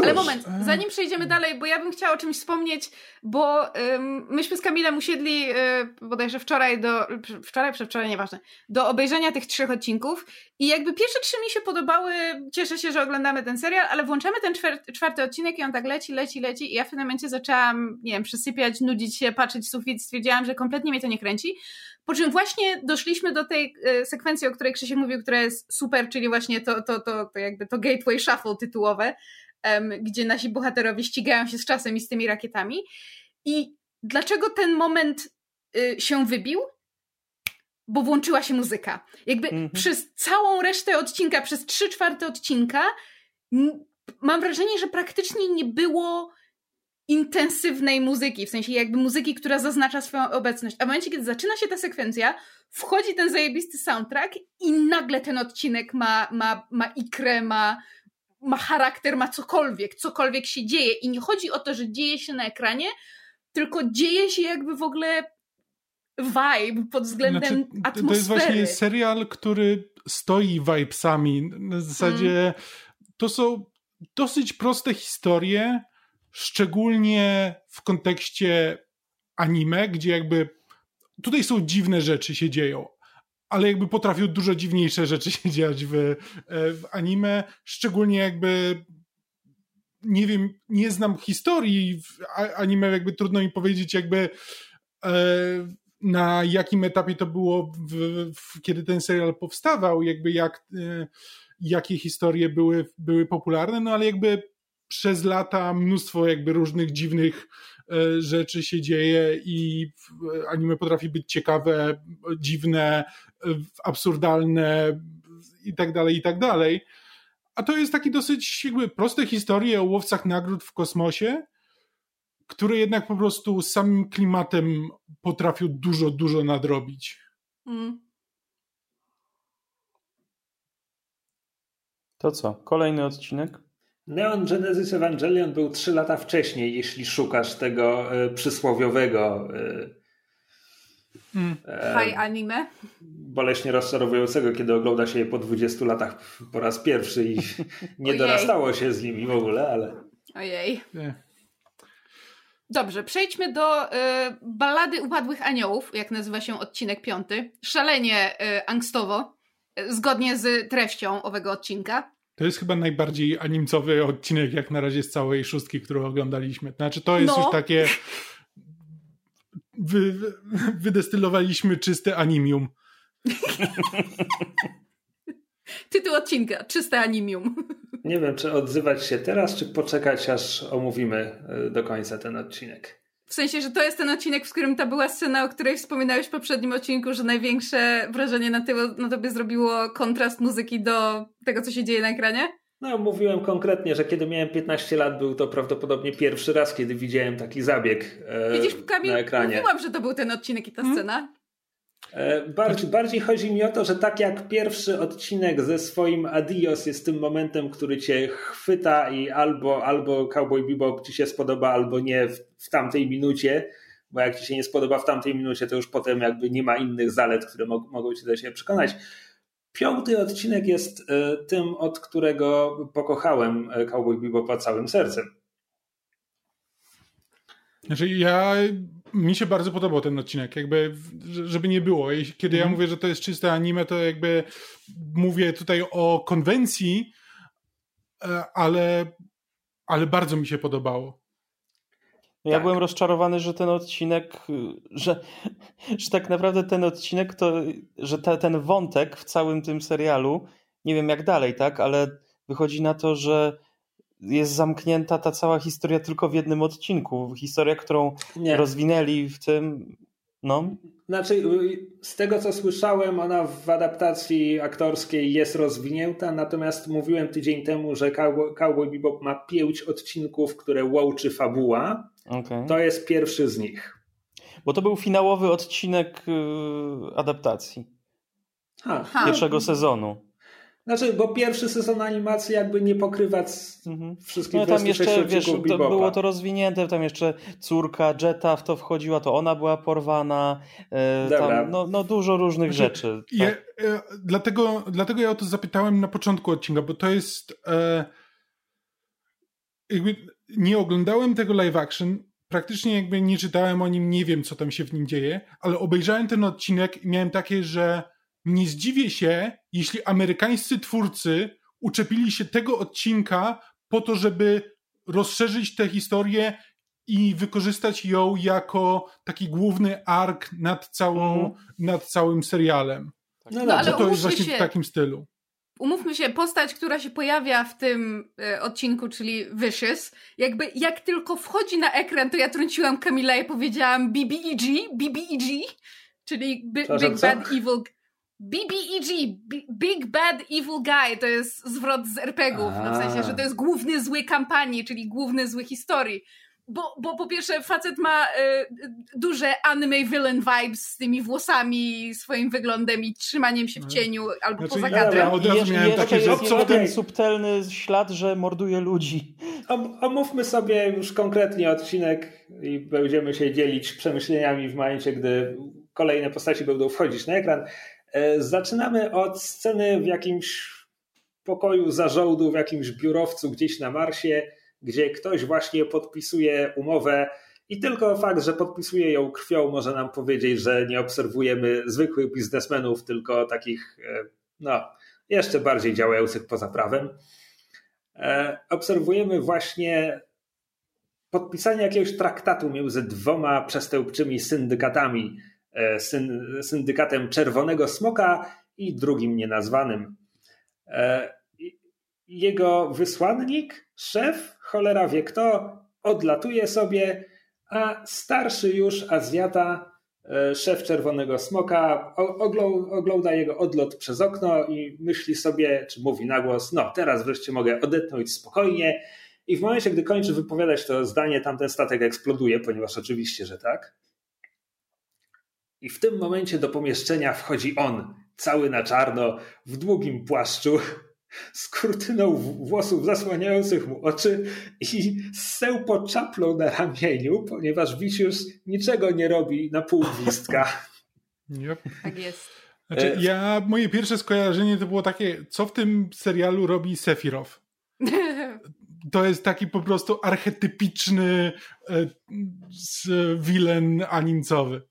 Ale moment, zanim przejdziemy dalej, bo ja bym chciała o czymś wspomnieć, bo ym, myśmy z Kamilem usiedli yy, bodajże wczoraj do, wczoraj, przedwczoraj, nieważne, do obejrzenia tych trzech odcinków i jakby pierwsze trzy mi się podobały, cieszę się, że oglądamy ten serial, ale włączamy ten czwarty, czwarty odcinek i on tak leci, leci, leci i ja w pewnym momencie zaczęłam, nie wiem, przysypiać, nudzić się, patrzeć w sufit, stwierdziłam, że kompletnie mnie to nie kręci. Po czym właśnie doszliśmy do tej y, sekwencji, o której Krzysiek mówił, która jest super, czyli właśnie to, to, to, to jakby to gateway shuffle tytułowe, gdzie nasi bohaterowie ścigają się z czasem i z tymi rakietami. I dlaczego ten moment y, się wybił? Bo włączyła się muzyka. Jakby -hmm. przez całą resztę odcinka, przez trzy czwarte odcinka, mam wrażenie, że praktycznie nie było intensywnej muzyki, w sensie jakby muzyki, która zaznacza swoją obecność. A w momencie, kiedy zaczyna się ta sekwencja, wchodzi ten zajebisty soundtrack i nagle ten odcinek ma, ma, ma ikrę, ma, ma charakter, ma cokolwiek, cokolwiek się dzieje. I nie chodzi o to, że dzieje się na ekranie, tylko dzieje się jakby w ogóle vibe pod względem znaczy, atmosfery. To jest właśnie serial, który stoi vibesami. Na zasadzie mm. to są dosyć proste historie, szczególnie w kontekście anime, gdzie jakby tutaj są dziwne rzeczy się dzieją, ale jakby potrafił dużo dziwniejsze rzeczy się dziać w, e, w anime, szczególnie jakby nie wiem, nie znam historii anime, jakby trudno mi powiedzieć jakby e, na jakim etapie to było, w, w, kiedy ten serial powstawał, jakby jak, e, jakie historie były, były popularne, no ale jakby przez lata mnóstwo jakby różnych dziwnych rzeczy się dzieje i anime potrafi być ciekawe, dziwne, absurdalne i tak dalej, i tak dalej. A to jest taki dosyć jakby proste historie o łowcach nagród w kosmosie, które jednak po prostu samym klimatem potrafią dużo, dużo nadrobić. Mm. To co? Kolejny odcinek? Neon Genesis Evangelion był trzy lata wcześniej, jeśli szukasz tego e, przysłowiowego e, mm. e, anime. Boleśnie rozczarowującego, kiedy ogląda się je po 20 latach po raz pierwszy i nie dorastało się z nimi w ogóle, ale... Ojej. Dobrze, przejdźmy do y, Ballady Upadłych Aniołów, jak nazywa się odcinek piąty. Szalenie y, angstowo, y, zgodnie z treścią owego odcinka. To jest chyba najbardziej animcowy odcinek, jak na razie z całej szóstki, którą oglądaliśmy. Znaczy, to jest no. już takie. Wy, wydestylowaliśmy czyste animium. Tytuł odcinka: Czyste animium. Nie wiem, czy odzywać się teraz, czy poczekać, aż omówimy e, do końca ten odcinek. W sensie, że to jest ten odcinek, w którym ta była scena, o której wspominałeś w poprzednim odcinku, że największe wrażenie na, tyło, na tobie zrobiło kontrast muzyki do tego, co się dzieje na ekranie? No, mówiłem konkretnie, że kiedy miałem 15 lat, był to prawdopodobnie pierwszy raz, kiedy widziałem taki zabieg e, Widzisz, Kamil, na ekranie. Mówiłam, że to był ten odcinek i ta hmm? scena. E, bardziej, bardziej chodzi mi o to, że tak jak pierwszy odcinek ze swoim Adios jest tym momentem, który cię chwyta i albo, albo Cowboy Bebop ci się spodoba, albo nie w, w tamtej minucie, bo jak ci się nie spodoba w tamtej minucie, to już potem jakby nie ma innych zalet, które mo mogą cię do siebie przekonać. Piąty odcinek jest e, tym, od którego pokochałem e, Cowboy Bebopa całym sercem. Znaczy ja mi się bardzo podobał ten odcinek, jakby, żeby nie było. Kiedy ja mhm. mówię, że to jest czyste anime, to jakby mówię tutaj o konwencji, e, ale, ale bardzo mi się podobało. Ja tak. byłem rozczarowany, że ten odcinek, że, że tak naprawdę ten odcinek to, że te, ten wątek w całym tym serialu, nie wiem jak dalej, tak, ale wychodzi na to, że jest zamknięta ta cała historia tylko w jednym odcinku. Historia, którą Nie. rozwinęli w tym. No. Znaczy, z tego co słyszałem, ona w adaptacji aktorskiej jest rozwinięta, natomiast mówiłem tydzień temu, że Cowboy, Cowboy Bebop ma pięć odcinków, które łączy fabuła. Okay. To jest pierwszy z nich. Bo to był finałowy odcinek y, adaptacji. Ha. Pierwszego sezonu. Znaczy, bo pierwszy sezon animacji jakby nie pokrywa mhm. wszystkich No tam jeszcze, wiesz, to było to rozwinięte, tam jeszcze córka Jetta w to wchodziła, to ona była porwana, e, tam, no, no dużo różnych znaczy, rzeczy. Ja, tak. e, dlatego, dlatego ja o to zapytałem na początku odcinka, bo to jest e, jakby nie oglądałem tego live action, praktycznie jakby nie czytałem o nim, nie wiem co tam się w nim dzieje, ale obejrzałem ten odcinek i miałem takie, że nie zdziwię się, jeśli amerykańscy twórcy uczepili się tego odcinka po to, żeby rozszerzyć tę historię i wykorzystać ją jako taki główny ark nad, całą, mm. nad całym serialem. No, no ale to jest właśnie się, w takim stylu. Umówmy się, postać, która się pojawia w tym y, odcinku, czyli Vicious, jakby jak tylko wchodzi na ekran, to ja trąciłam Kamila i powiedziałam BBEG, BBEG, czyli Big Bad Evil BBEG, Big Bad Evil Guy, to jest zwrot z RPGów, no w sensie, że to jest główny zły kampanii, czyli główny zły historii. Bo, bo po pierwsze facet ma y, duże anime villain vibes z tymi włosami, swoim wyglądem i trzymaniem się w cieniu albo znaczy, poza kadrem. Ja, ja, ja takie, jest ten subtelny ślad, że morduje ludzi. Omówmy sobie już konkretnie odcinek i będziemy się dzielić przemyśleniami w momencie, gdy kolejne postaci będą wchodzić na ekran. E, zaczynamy od sceny w jakimś pokoju zarządu, w jakimś biurowcu gdzieś na Marsie, gdzie ktoś właśnie podpisuje umowę i tylko fakt, że podpisuje ją krwią może nam powiedzieć, że nie obserwujemy zwykłych biznesmenów, tylko takich e, no, jeszcze bardziej działających poza prawem. E, obserwujemy właśnie podpisanie jakiegoś traktatu między dwoma przestępczymi syndykatami syndykatem Czerwonego Smoka i drugim nienazwanym. E, jego wysłannik, szef, cholera wie kto, odlatuje sobie, a starszy już Azjata, e, szef Czerwonego Smoka, ogląda jego odlot przez okno i myśli sobie, czy mówi na głos, no teraz wreszcie mogę odetchnąć spokojnie. I w momencie, gdy kończy wypowiadać to zdanie, tamten statek eksploduje, ponieważ oczywiście, że tak. I w tym momencie do pomieszczenia wchodzi on, cały na czarno, w długim płaszczu, z kurtyną włosów zasłaniających mu oczy i z sełpo czaplą na ramieniu, ponieważ Wisius niczego nie robi na pół gwizdka. Yep. Tak jest. Znaczy, ja, moje pierwsze skojarzenie to było takie, co w tym serialu robi Sefirow? to jest taki po prostu archetypiczny e, wilen animcowy.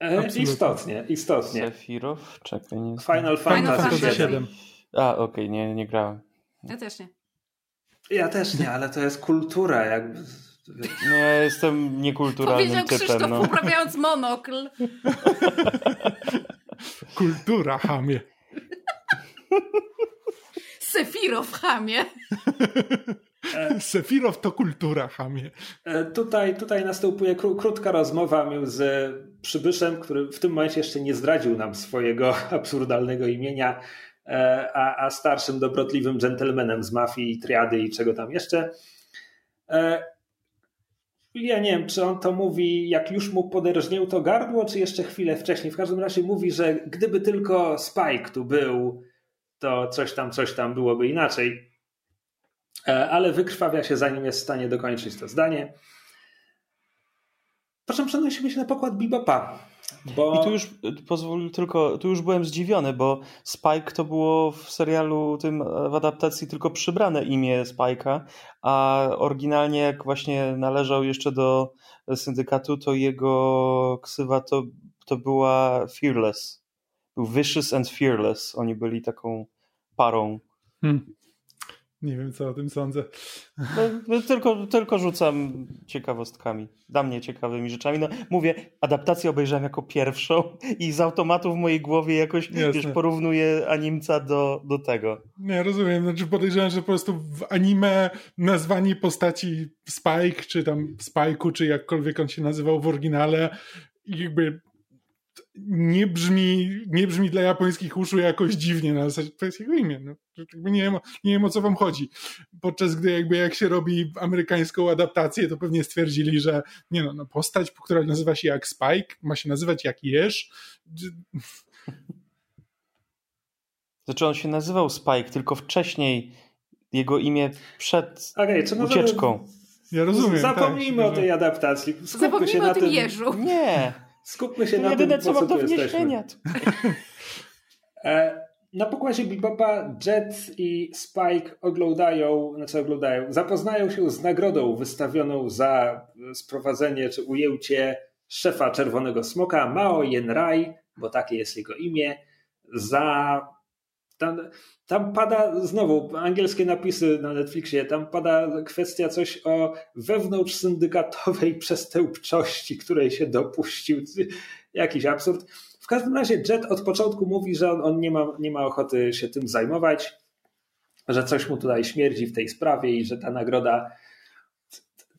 E, istotnie, istotnie. Sephiroth? Czekaj, nie Final, Final Fantasy 7. A, okej, okay, nie, nie grałem. Ja też nie. Ja też nie, ale to jest kultura jakby. No ja jestem niekulturalnym Powiedział typem. Krzysztof no. poprawiając monokl. Kultura, hamie. Sefiro w hamie. Sefirow to kultura, hamie. E, tutaj, tutaj następuje kró krótka rozmowa z przybyszem, który w tym momencie jeszcze nie zdradził nam swojego absurdalnego imienia, e, a, a starszym, dobrotliwym dżentelmenem z mafii, triady i czego tam jeszcze. E, ja nie wiem, czy on to mówi, jak już mu poderżnięł to gardło, czy jeszcze chwilę wcześniej. W każdym razie mówi, że gdyby tylko Spike tu był, to coś tam, coś tam byłoby inaczej. E, ale wykrwawia się, zanim jest w stanie dokończyć to zdanie. Po przenosimy się na pokład Bebopa. Bo... I tu już pozwól tylko, tu już byłem zdziwiony, bo Spike to było w serialu tym w adaptacji tylko przybrane imię Spike'a, a oryginalnie jak właśnie należał jeszcze do syndykatu, to jego ksywa to, to była Fearless. Był Vicious and Fearless. Oni byli taką parą. Hmm. Nie wiem, co o tym sądzę. No, no, tylko, tylko rzucam ciekawostkami. Dla mnie ciekawymi rzeczami. No, mówię, adaptację obejrzałem jako pierwszą i z automatu w mojej głowie jakoś wiesz, porównuję animca do, do tego. Nie, rozumiem. Znaczy podejrzewam, że po prostu w anime nazwanie postaci Spike, czy tam Spike'u, czy jakkolwiek on się nazywał w oryginale, jakby nie brzmi, nie brzmi dla japońskich uszu jakoś dziwnie na zasadzie, to jest jego imię. No. Nie, wiem, nie wiem o co wam chodzi. Podczas gdy jakby jak się robi amerykańską adaptację, to pewnie stwierdzili, że nie no, no postać, która nazywa się jak Spike, ma się nazywać jak Jesz. Znaczy on się nazywał Spike, tylko wcześniej jego imię przed okay, ucieczką. Ja rozumiem. Zapomnijmy tak, o tej adaptacji. Skupmy Zapomnijmy się na o tym tym jeżu. Nie. Skupmy się to na jedyne, tym, co, co do wniesienia. E, na pokładzie Bebopa Jet i Spike oglądają, znaczy oglądają, zapoznają się z nagrodą wystawioną za sprowadzenie czy ujęcie szefa Czerwonego Smoka Mao Yenrai, bo takie jest jego imię, za tam, tam pada znowu angielskie napisy na Netflixie, tam pada kwestia coś o wewnątrz syndykatowej przestępczości, której się dopuścił. Jakiś absurd. W każdym razie Jet od początku mówi, że on, on nie, ma, nie ma ochoty się tym zajmować, że coś mu tutaj śmierdzi w tej sprawie i że ta nagroda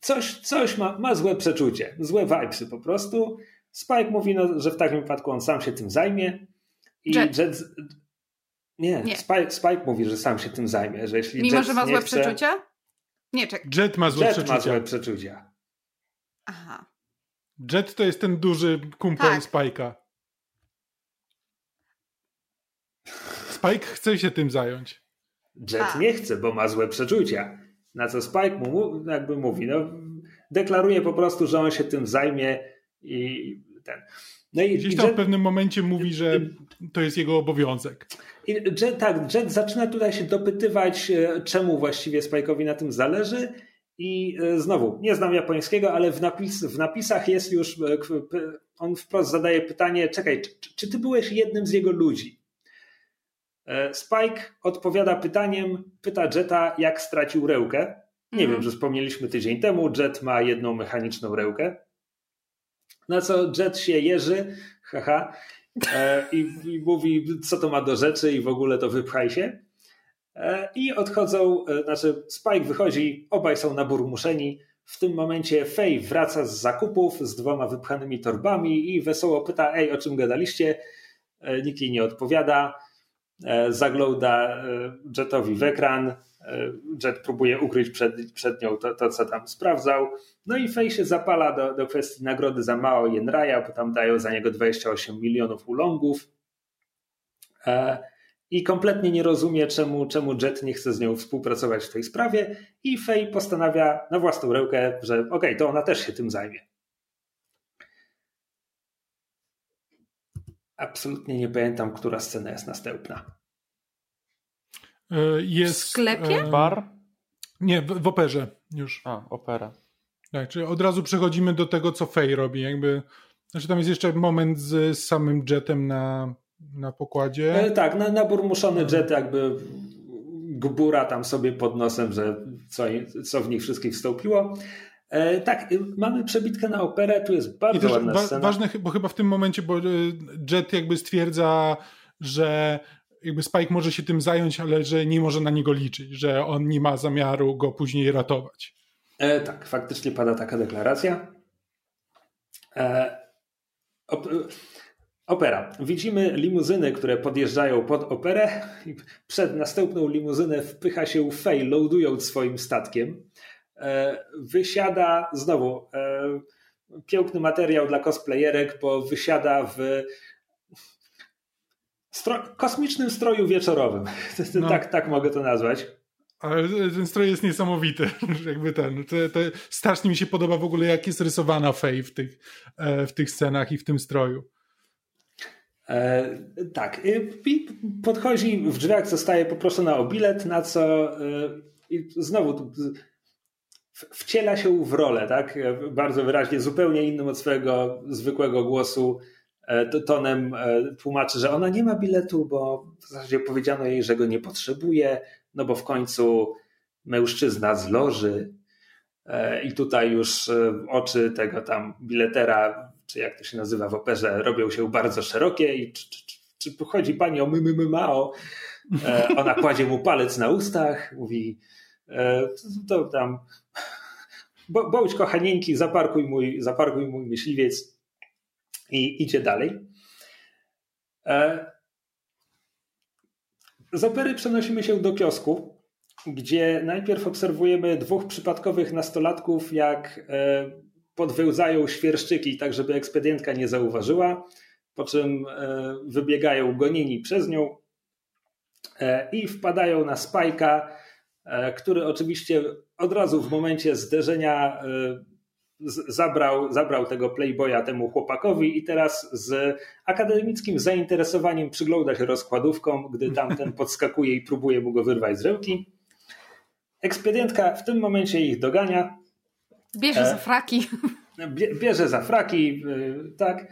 coś, coś ma, ma złe przeczucie, złe vibesy po prostu. Spike mówi, no, że w takim wypadku on sam się tym zajmie. I Jet, Jet nie, nie. Spike, Spike, mówi, że sam się tym zajmie, że jeśli Mimo, Jet że ma złe chce... przeczucia? Nie, czekaj. Jet ma złe Jet przeczucia. ma złe przeczucia. Aha. Jet to jest ten duży kumpel tak. Spike'a. Spike chce się tym zająć. Jet tak. nie chce, bo ma złe przeczucia. Na co Spike mu jakby mówi, no deklaruje po prostu, że on się tym zajmie i ten. No i, Gdzieś tam Jet, w pewnym momencie mówi, że to jest jego obowiązek. I tak, Jet zaczyna tutaj się dopytywać, e, czemu właściwie Spike'owi na tym zależy. I e, znowu, nie znam japońskiego, ale w, napis, w napisach jest już, e, on wprost zadaje pytanie, czekaj, czy, czy ty byłeś jednym z jego ludzi? Spike odpowiada pytaniem, pyta Jeta, jak stracił rełkę. Nie wiem, że wspomnieliśmy tydzień temu, Jet ma jedną mechaniczną rełkę. Na co Jet się jeży, haha, i, i, mówi, co to ma do rzeczy i w ogóle to wypchaj się. E, I odchodzą, e, znaczy Spike wychodzi, obaj są na burmuszeni. W tym momencie Faye wraca z zakupów z dwoma wypchanymi torbami i wesoło pyta, ej, o czym gadaliście? E, nikt jej nie odpowiada. E, zagląda e, Jetowi w ekran. Jet próbuje ukryć przed, przed nią to, to, co tam sprawdzał. No i Fej się zapala do, do kwestii nagrody za Mao Yenraya, bo tam dają za niego 28 milionów ulongów. I kompletnie nie rozumie, czemu, czemu Jet nie chce z nią współpracować w tej sprawie. I Fej postanawia na własną rękę, że okej, okay, to ona też się tym zajmie. Absolutnie nie pamiętam, która scena jest następna. E, jest, w sklepie? Bar? Nie, w, w operze już. A, opera. Tak, czyli od razu przechodzimy do tego, co Faye robi. Jakby, znaczy tam jest jeszcze moment z samym jetem na, na pokładzie. E, tak, na, naburmuszony jet jakby gbura tam sobie pod nosem, że co, co w nich wszystkich wstąpiło. E, tak, mamy przebitkę na operę, tu jest bardzo ładna wa- scena. Ważne, bo chyba w tym momencie, bo y, Jet jakby stwierdza, że jakby Spike może się tym zająć, ale że nie może na niego liczyć, że on nie ma zamiaru go później ratować. E, tak, faktycznie pada taka deklaracja. E, op, opera. Widzimy limuzyny, które podjeżdżają pod operę. Przed następną limuzynę wpycha się Faye, loadując swoim statkiem. E, wysiada znowu e, piękny materiał dla cosplayerek, bo wysiada w stro kosmicznym stroju wieczorowym. No. tak, tak mogę to nazwać. Ale ten stroj jest niesamowity. Jakby ten, to, to strasznie mi się podoba w ogóle, jak jest rysowana Faye w tych, e, w tych scenach i w tym stroju. E, tak. I podchodzi w drzwiach, zostaje poproszona o bilet, na co e, i znowu wciela się w rolę, tak? Bardzo wyraźnie, zupełnie innym od swojego zwykłego głosu. E, tonem e, tłumaczy, że ona nie ma biletu, bo w zasadzie powiedziano jej, że go nie potrzebuje, no bo w końcu mężczyzna z loży e, i tutaj już oczy tego tam biletera, czy jak to się nazywa w operze, robią się bardzo szerokie i czy, czy, czy pochodzi pani o my, my, my, mao? Ona kładzie mu palec na ustach, mówi to, to tam bądź kochanieńki, zaparkuj mój, zaparkuj mój myśliwiec i idzie dalej. E, z opery przenosimy się do kiosku, gdzie najpierw obserwujemy dwóch przypadkowych nastolatków, jak e, podwełzają świerszczyki, tak żeby ekspedientka nie zauważyła, po czym e, wybiegają gonieni przez nią i wpadają na Spajka, który oczywiście od razu w momencie zderzenia zabrał, zabrał tego Playboya temu chłopakowi i teraz z akademickim zainteresowaniem przygląda się rozkładówkom, gdy tamten podskakuje i próbuje mu go wyrwać z ręki. Ekspedientka w tym momencie ich dogania. Bierze e, za fraki. Bierze za fraki, e, tak.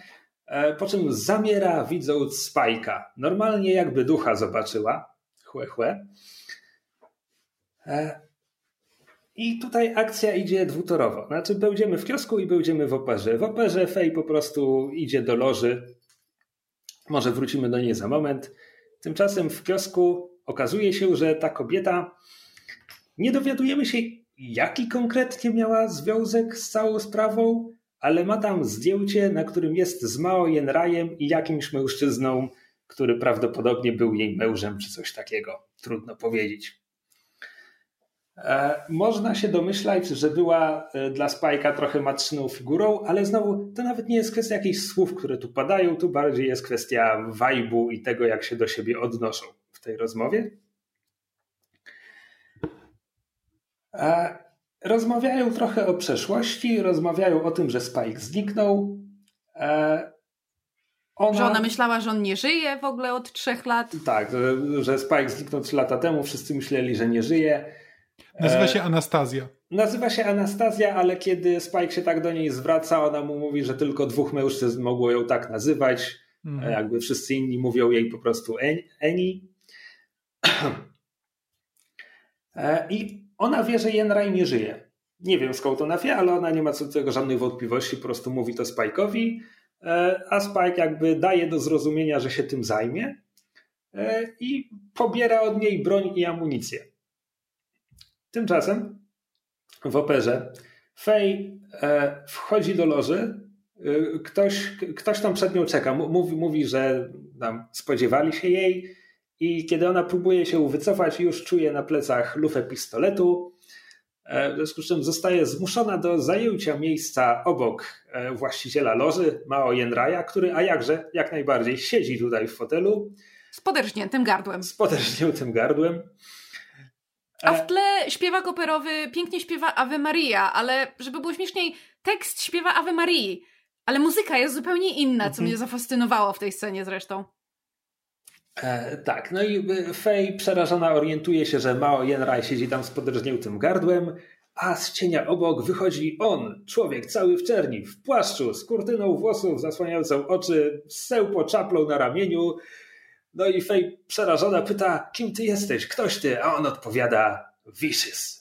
E, po czym zamiera widząc Spajka. Normalnie jakby ducha zobaczyła. Chłe, chłe. I tutaj akcja idzie dwutorowo. Znaczy, będziemy w kiosku i będziemy w operze. W operze Fej po prostu idzie do loży. Może wrócimy do niej za moment. Tymczasem w kiosku okazuje się, że ta kobieta nie dowiadujemy się, jaki konkretnie miała związek z całą sprawą, ale ma tam zdjęcie, na którym jest z Mao Yenrajem i jakimś mężczyzną, który prawdopodobnie był jej mężem czy coś takiego. Trudno powiedzieć. E, można się domyślać, że była e, dla Spajka trochę matczyną figurą, ale znowu to nawet nie jest kwestia jakichś słów, które tu padają, tu bardziej jest kwestia wajbu i tego, jak się do siebie odnoszą w tej rozmowie. E, rozmawiają trochę o przeszłości, rozmawiają o tym, że Spike zniknął. Ona... Że ona myślała, że on nie żyje w ogóle od trzech lat. Tak, że Spike zniknął trzy lata temu, wszyscy myśleli, że nie żyje. Nazywa się Anastazja. Nazywa się Anastazja, ale kiedy Spike się tak do niej zwraca, ona mu mówi, że tylko dwóch mężczyzn mogło ją tak nazywać. Mhm. Jakby wszyscy inni mówią jej po prostu Eni. E, I ona wie, że Jenraj nie żyje. Nie wiem skąd ona wie, ale ona nie ma co do tego żadnych wątpliwości, po prostu mówi to Spike'owi, e, a Spike jakby daje do zrozumienia, że się tym zajmie e, i pobiera od niej broń i amunicję. Tymczasem w operze Fej e, wchodzi do loży, e, ktoś, ktoś tam przed nią czeka, mówi, mówi że tam spodziewali się jej i kiedy ona próbuje się wycofać, już czuje na plecach lufę pistoletu, e, w związku z czym zostaje zmuszona do zajęcia miejsca obok właściciela loży, Mao Yenraja, który, a jakże, jak najbardziej siedzi tutaj w fotelu. Z poderżniętym gardłem. Z poderżniętym gardłem. A w tle śpiewak operowy pięknie śpiewa Ave Maria, ale żeby było śmieszniej, tekst śpiewa Ave Marii, ale muzyka jest zupełnie inna, co mhm. mnie zafascynowało w tej scenie zresztą. E, tak, no i Fej przerażona orientuje się, że Mao Yenraj siedzi tam z podrżniętym gardłem, a z cienia obok wychodzi on, człowiek cały w czerni, w płaszczu, z kurtyną włosów zasłaniającą oczy, z sełpo czaplą na ramieniu. No i Fej przerażona pyta, kim ty jesteś, ktoś ty, a on odpowiada, Vicious.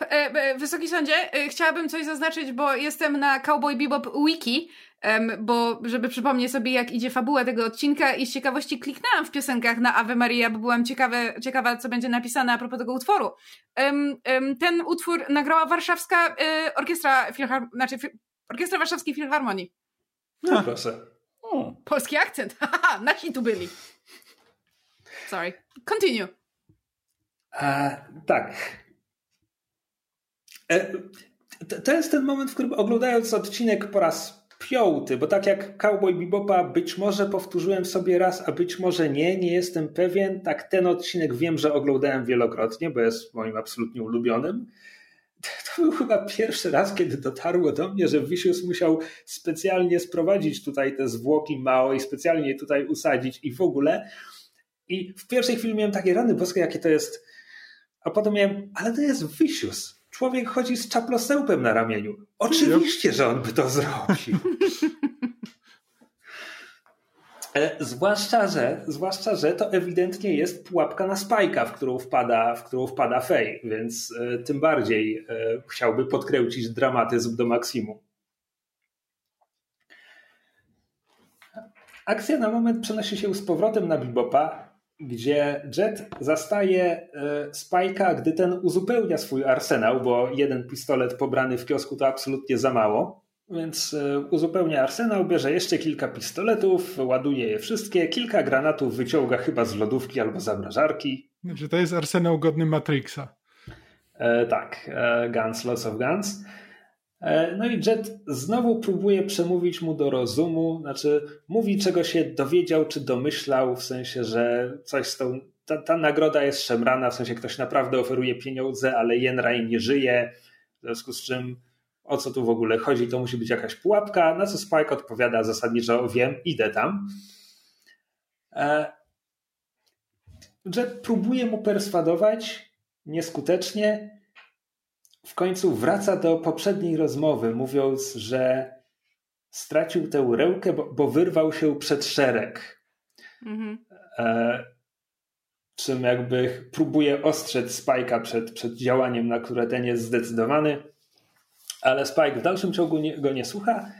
E, e, Wysoki Sądzie, e, chciałabym coś zaznaczyć, bo jestem na Cowboy Bebop Wiki, bo żeby przypomnieć sobie, jak idzie fabuła tego odcinka i z ciekawości kliknęłam w piosenkach na Ave Maria, bo byłam ciekawe, ciekawa, co będzie napisane a propos tego utworu. Ten utwór nagrała Warszawska Orkiestra Filhar... znaczy Orkiestra Warszawskiej Filharmonii. No proszę. Polski akcent, haha, nasi tu byli. Sorry. Continue. Tak. E, to jest ten moment, w którym oglądając odcinek po raz piąty, bo tak jak Cowboy Bebopa być może powtórzyłem sobie raz, a być może nie, nie jestem pewien, tak ten odcinek wiem, że oglądałem wielokrotnie, bo jest moim absolutnie ulubionym. To był chyba pierwszy raz, kiedy dotarło do mnie, że Vicious musiał specjalnie sprowadzić tutaj te zwłoki Mao i specjalnie tutaj usadzić i w ogóle. I w pierwszej chwili miałem takie rany boskie, jakie to jest. A potem miałem, ale to jest Vicious człowiek chodzi z czaplosełpem na ramieniu. Oczywiście, że on by to zrobił. E, zwłaszcza, że, zwłaszcza, że to ewidentnie jest pułapka na spajka, w którą wpada, w którą wpada Fej, więc e, tym bardziej e, chciałby podkręcić dramatyzm do maksimum. Akcja na moment przenosi się z powrotem na Bibopa, gdzie Jet zastaje e, Spike'a, gdy ten uzupełnia swój arsenał, bo jeden pistolet pobrany w kiosku to absolutnie za mało. Więc e, uzupełnia arsenał, bierze jeszcze kilka pistoletów, ładuje je wszystkie, kilka granatów wyciąga chyba z lodówki albo zamrażarki. Znaczy to jest arsenał godny Matrixa. E, tak, e, Guns, lots of guns. E, no i Jet znowu próbuje przemówić mu do rozumu, znaczy mówi czego się dowiedział czy domyślał, w sensie, że coś z tą, ta, ta nagroda jest szemrana, w sensie ktoś naprawdę oferuje pieniądze, ale Yenraj nie żyje, w związku z czym o co tu w ogóle chodzi, to musi być jakaś pułapka, na co Spike odpowiada zasadniczo, wiem, idę tam. E, Jet próbuje mu perswadować, nieskutecznie, w końcu wraca do poprzedniej rozmowy, mówiąc, że stracił tę rękę, bo, bo wyrwał się przed szereg. Mhm. E, czym jakby próbuje ostrzec Spike'a przed, przed działaniem, na które ten jest zdecydowany, ale Spike w dalszym ciągu nie, go nie słucha,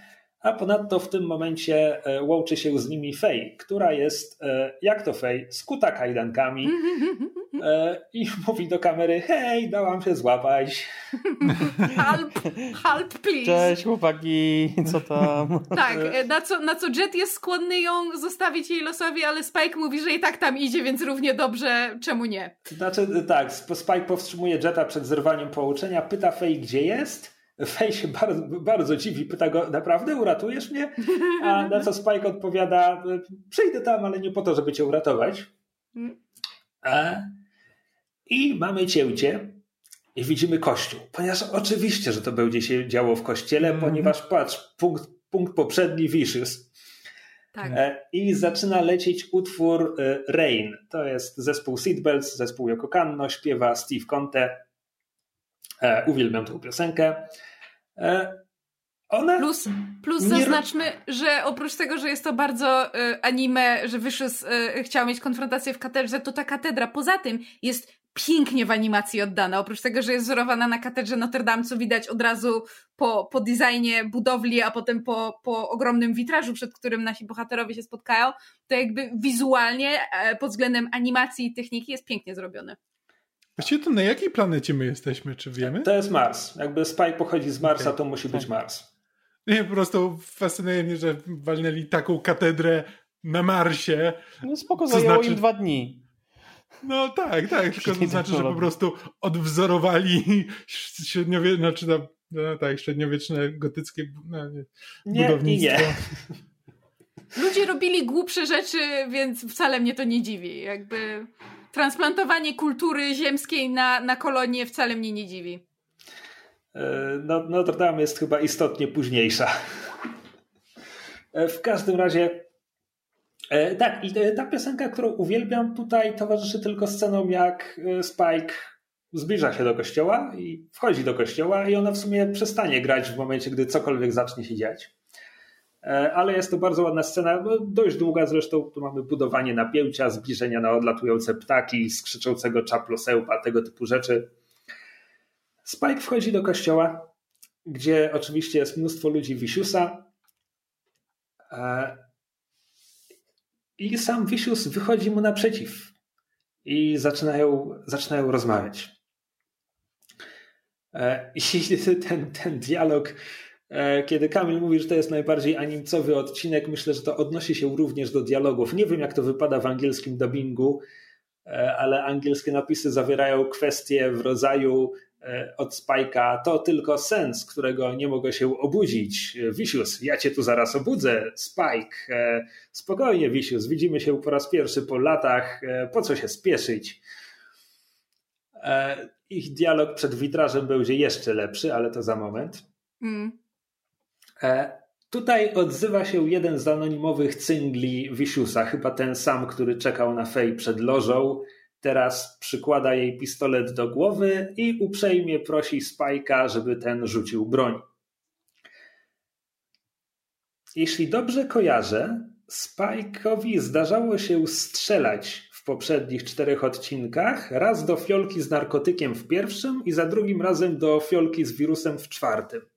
a ponadto w tym momencie e, łączy się z nimi Fej, która jest, e, jak to Fej, skuta kajdankami e, i mówi do kamery, hej, dałam się złapać. Help, help please. Cześć chłopaki, co tam? Tak, na co, na co Jet jest skłonny ją zostawić jej losowi, ale Spike mówi, że i tak tam idzie, więc równie dobrze, czemu nie? Znaczy tak, Spike powstrzymuje Jetta przed zerwaniem połączenia, pyta Fej, gdzie jest Fej się bardzo, bardzo dziwi, pyta go, naprawdę uratujesz mnie? A na co Spike odpowiada, przyjdę tam, ale nie po to, żeby cię uratować. A, I mamy cięcie i widzimy kościół. Ponieważ oczywiście, że to będzie się działo w kościele, mm. ponieważ patrz, punkt, punkt poprzedni Vicious. Tak. E, I zaczyna lecieć utwór e, Rain. To jest zespół Seatbelts, zespół Yoko Kanno, śpiewa Steve Conte. E, uwielbiam tę piosenkę. E, ona plus, plus zaznaczmy, że oprócz tego, że jest to bardzo y, anime, że Wyszys y, chciał mieć konfrontację w katedrze, to ta katedra poza tym jest pięknie w animacji oddana. Oprócz tego, że jest wzorowana na katedrze Notre Dame, co widać od razu po, po designie budowli, a potem po, po ogromnym witrażu, przed którym nasi bohaterowie się spotkają, to jakby wizualnie e, pod względem animacji i techniki jest pięknie zrobione. Właściwie to na jakiej planecie my jesteśmy, czy wiemy? To jest Mars. Jakby Spike pochodzi z Marsa, okay. to musi być tak. Mars. Nie, po prostu fascynuje mnie, że walnęli taką katedrę na Marsie. No spoko, zajęło znaczy... im dwa dni. No tak, tak, tylko to znaczy, że po prostu odwzorowali średniowieczne, znaczy no, no tak, średniowieczne gotyckie no, nie, nie, budownictwo. Nie. Ludzie robili głupsze rzeczy, więc wcale mnie to nie dziwi. Jakby transplantowanie kultury ziemskiej na, na kolonię wcale mnie nie dziwi. E, no, Notre Dame jest chyba istotnie późniejsza. E, w każdym razie E, tak, i ta piosenka, którą uwielbiam tutaj towarzyszy tylko sceną, jak Spike zbliża się do kościoła i wchodzi do kościoła i ona w sumie przestanie grać w momencie, gdy cokolwiek zacznie się dziać. E, ale jest to bardzo ładna scena, dość długa zresztą, tu mamy budowanie napięcia, zbliżenia na odlatujące ptaki, skrzyczącego czaplosełpa, tego typu rzeczy. Spike wchodzi do kościoła, gdzie oczywiście jest mnóstwo ludzi Wisiusa e, i sam Wisius wychodzi mu naprzeciw i zaczynają, zaczynają rozmawiać. E, I ten, ten dialog kiedy Kamil mówi, że to jest najbardziej animcowy odcinek, myślę, że to odnosi się również do dialogów. Nie wiem, jak to wypada w angielskim dubbingu, e, ale angielskie napisy zawierają kwestie w rodzaju e, od Spajka to tylko sens, którego nie mogę się obudzić. Wisius, ja cię tu zaraz obudzę. Spike, spokojnie Wisius, widzimy się po raz pierwszy po latach, po co się spieszyć? Ich dialog przed witrażem będzie jeszcze lepszy, ale to za moment. Mm. E, tutaj odzywa się jeden z anonimowych cyngli Wisiusa, chyba ten sam, który czekał na Fej przed lożą. Teraz przykłada jej pistolet do głowy i uprzejmie prosi Spajka, żeby ten rzucił broń. Jeśli dobrze kojarzę, Spike'owi zdarzało się strzelać w poprzednich czterech odcinkach, raz do fiolki z narkotykiem w pierwszym i za drugim razem do fiolki z wirusem w czwartym.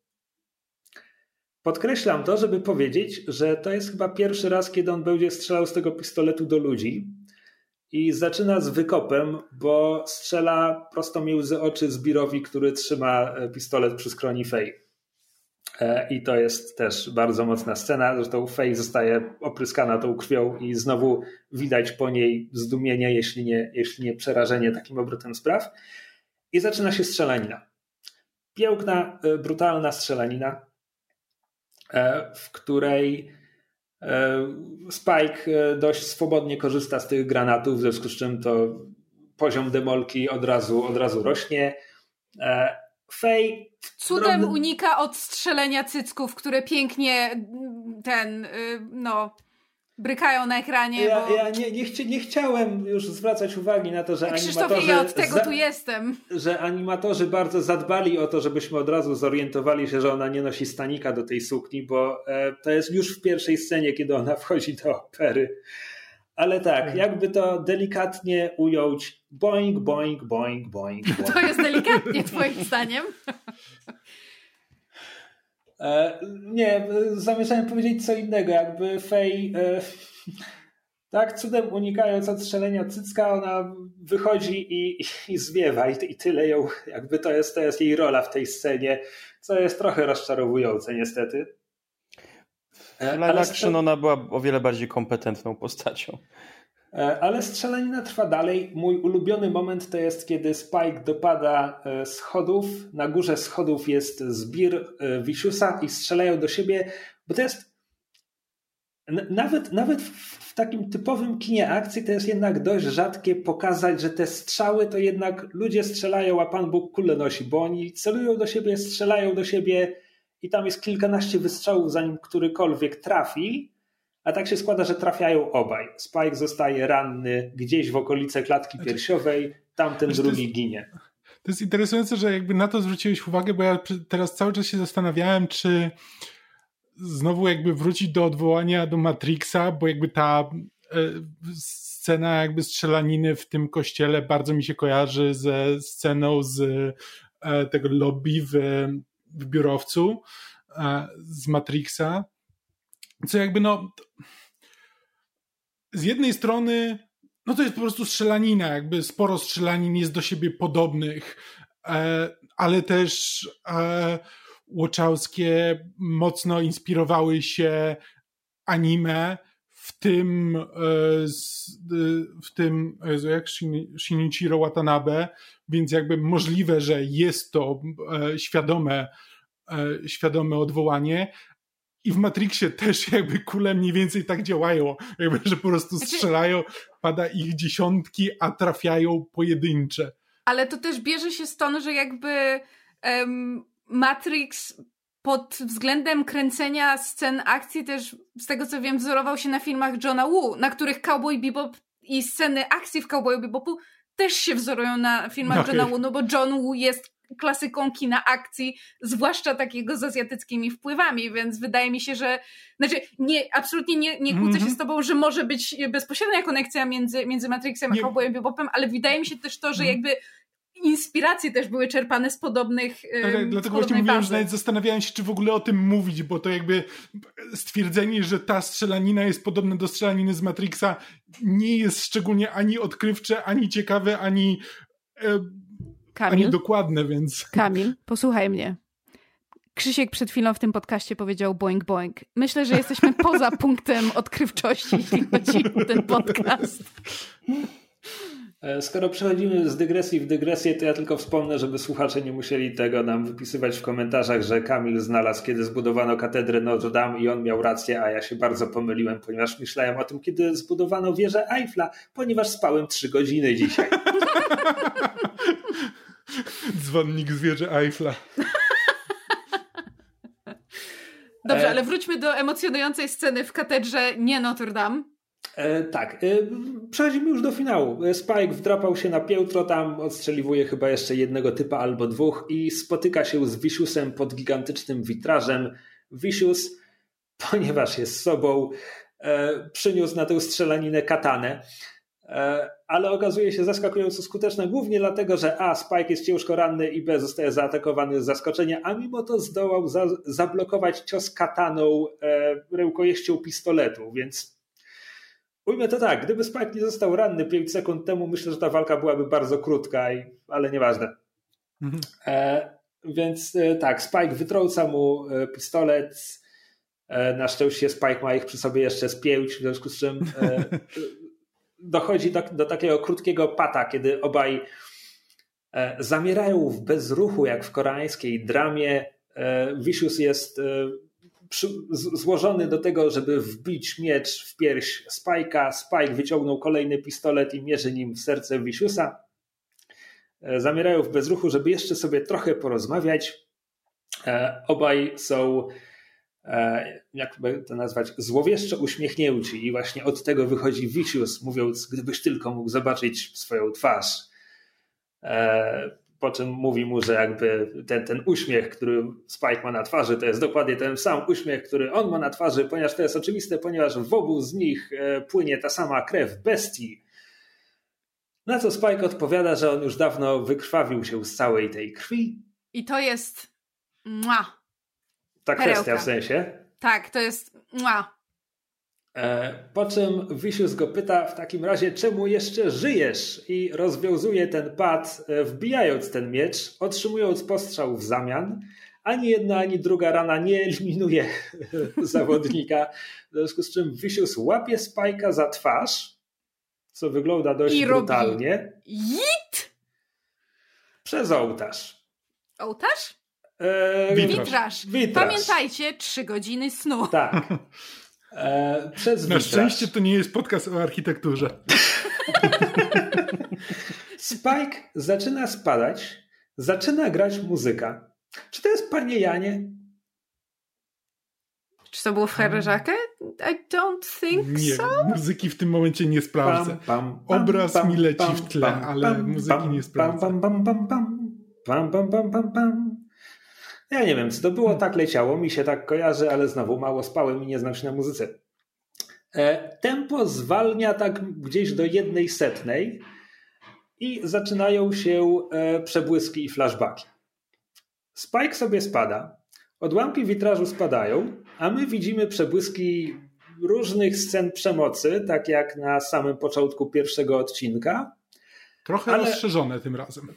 Podkreślam to, żeby powiedzieć, że to jest chyba pierwszy raz, kiedy on będzie strzelał z tego pistoletu do ludzi. I zaczyna z wykopem, bo strzela prosto między oczy Zbirowi, który trzyma e, pistolet przy skroni Fej. E, I to jest też bardzo mocna scena. Zresztą Fej zostaje opryskana tą krwią i znowu widać po niej zdumienie, jeśli nie, jeśli nie przerażenie takim obrotem spraw. I zaczyna się strzelanina. Piękna, e, brutalna strzelanina. E, w której e, Spike e, dość swobodnie korzysta z tych granatów, w związku z czym to poziom demolki od razu, od razu rośnie. Fej Cudem unika od strzelenia cycków, które pięknie ten, y, no, brykają na ekranie. Ja, bo... ja nie, nie, chci, nie, chciałem już zwracać uwagi na to, że animatorzy... ja od tego za, tu jestem. Że animatorzy bardzo zadbali o to, żebyśmy od razu zorientowali się, że ona nie nosi stanika do tej sukni, bo e, to jest już w pierwszej scenie, kiedy ona wchodzi do opery. Ale tak, tak. jakby to delikatnie ująć, boing, boing, boing, boing. boing. To jest delikatnie twoim zdaniem? E, nie, zamierzałem powiedzieć co innego, jakby Fej e, tak cudem unikając odstrzelenia cycka, ona wychodzi i, i zwiewa i, i tyle ją, jakby to jest, to jest jej rola w tej scenie, co jest trochę rozczarowujące niestety. W live action ona była o wiele bardziej kompetentną postacią. E, ale strzelanina trwa dalej. Mój ulubiony moment to jest, kiedy Spike dopada e, schodów. Na górze schodów jest zbir e, Wisiusa i strzelają do siebie, bo to jest nawet, nawet w takim typowym kinie akcji to jest jednak dość rzadkie pokazać, że te strzały to jednak ludzie strzelają, a Pan Bóg kule nosi, bo oni celują do siebie, strzelają do siebie i tam jest kilkanaście wystrzałów, zanim którykolwiek trafi a tak się składa, że trafiają obaj. Spike zostaje ranny gdzieś w okolice klatki znaczy, piersiowej, tamten znaczy, drugi jest, ginie. To jest interesujące, że jakby na to zwróciłeś uwagę, bo ja teraz cały czas się zastanawiałem, czy znowu jakby wrócić do odwołania do Matrixa, bo jakby ta e, scena jakby strzelaniny w tym kościele bardzo mi się kojarzy ze sceną z e, tego lobby w, w biurowcu e, z Matrixa co jakby no z jednej strony no to jest po prostu strzelanina, jakby sporo strzelanin jest do siebie podobnych, e, ale też e, Łoczałskie mocno inspirowały się anime, w tym e, w tym jak Shinichiro Watanabe, więc jakby możliwe, że jest to świadome świadome odwołanie, i w Matrixie też jakby kule mniej więcej tak działają, jakby, że po prostu znaczy- strzelają, pada ich dziesiątki, a trafiają pojedyncze. Ale to też bierze się stąd, że jakby um, Matrix pod względem kręcenia scen akcji też, z tego co wiem, wzorował się na filmach Johna Woo, na których Cowboy Bebop i sceny akcji w Cowboy Bebopu też się wzorują na filmach okay. Johna Woo, no bo John Woo jest klasyką kina akcji, zwłaszcza takiego z azjatyckimi wpływami, więc wydaje mi się, że znaczy nie, absolutnie nie, nie kłócę mm -hmm. się mhm. z tobą, że może być bezpośrednia konekcja między, między Matrixem a Cowboyem Bebopem, ale wydaje mi się też to, że mm. jakby inspiracje też były czerpane z podobnych. Tak, tak dlatego właśnie mówiłem, że nawet zastanawiałem się, czy w ogóle o tym mówić, bo to jakby stwierdzenie, że ta strzelanina jest podobna do strzelaniny z Matrixa, nie jest szczególnie ani odkrywcze, ani ciekawe, ani, e, Kamil, ani dokładne, więc. Kamil, posłuchaj mnie. Krzysiek przed chwilą w tym podcaście powiedział boing boing. Myślę, że jesteśmy poza punktem odkrywczości, jeśli chodzi o ten podcast. E, skoro przechodzimy z dygresji w dygresję, to ja tylko wspomnę, żeby słuchacze nie musieli tego nam wypisywać w komentarzach, że Kamil znalazł, kiedy zbudowano katedrę Notre Dame i on miał rację, a ja się bardzo pomyliłem, ponieważ myślałem o tym, kiedy zbudowano wieżę Eiffla, ponieważ spałem trzy godziny dzisiaj. Dzwonnik z wieży Eiffla. Dobrze, e, ale wróćmy do emocjonującej sceny w katedrze nie Notre Dame. E, tak, e, przechodzimy już do finału. E, Spike wdrapał się na piętro, tam odstrzeliwuje chyba jeszcze jednego typa albo dwóch i spotyka się z Viciusem pod gigantycznym witrażem. Vicius, ponieważ jest sobą, e, przyniósł na tę strzelaninę katanę, e, ale okazuje się zaskakująco skuteczna, głównie dlatego, że A, Spike jest ciężko ranny i B, zostaje zaatakowany z zaskoczenia, a mimo to zdołał za zablokować cios kataną e, rękojeścią pistoletu, więc Ujmę to tak, gdyby Spike nie został ranny 5 sekund temu, myślę, że ta walka byłaby bardzo krótka, i, ale nieważne. Mhm. E, więc e, tak, Spike wytrąca mu e, pistolet. E, na szczęście Spike ma ich przy sobie jeszcze z pięć, w związku z czym e, dochodzi do, do, takiego krótkiego pata, kiedy obaj e, zamierają w bezruchu, jak w koreańskiej dramie. Vicious jest złożony do tego, żeby wbić miecz w pierś Spike'a. Spike wyciągnął kolejny pistolet i mierzy nim w serce Viciusa. E, zamierają w bezruchu, żeby jeszcze sobie trochę porozmawiać. E, obaj są, e, jakby to nazwać, złowieszczo uśmiechnięci i właśnie od tego wychodzi Vicious, mówiąc, gdybyś tylko mógł zobaczyć swoją twarz po czym mówi mu, że jakby ten, ten uśmiech, który Spike ma na twarzy, to jest dokładnie ten sam uśmiech, który on ma na twarzy, ponieważ to jest oczywiste, ponieważ w obu z nich e, płynie ta sama krew bestii. Na co Spike odpowiada, że on już dawno wykrwawił się z całej tej krwi. I to jest. Mua. Ta Perełka. kwestia w sensie. Tak, to jest. Mua. E, po czym Vicious go pyta w takim razie, czemu jeszcze żyjesz? I rozwiązuje ten pad, e, wbijając ten miecz, otrzymując postrzał w zamian. Ani jedna, ani druga rana nie eliminuje zawodnika. W związku z czym Vicious łapie Spajka za twarz, co wygląda dość I brutalnie. Jit! Przez ołtarz. Ołtarz? Eee, witraż. Pamiętajcie, trzy godziny snu. Tak. Eee, przez Na witraż. szczęście to nie jest podcast o architekturze. Spike zaczyna spadać, zaczyna grać muzyka. Czy to jest panie Janie? Czy to było w Herrażakę? I don't think nie, so. Muzyki w tym momencie nie sprawdzę. Pam, pam, Obraz pam, mi leci w tle, ale muzyki nie sprawdzę. Pam, pam, pam, pam, pam, pam, pam, pam. Ja nie wiem, co to było, tak leciało, mi się tak kojarzy, ale znowu mało spałem i nie znam się na muzyce. E, tempo zwalnia tak gdzieś do jednej setnej i zaczynają się e, przebłyski i flashbacki. Spike sobie spada, odłamki witrażu spadają, a my widzimy przebłyski różnych scen przemocy, tak jak na samym początku pierwszego odcinka, Trochę Ale rozszerzone tym razem.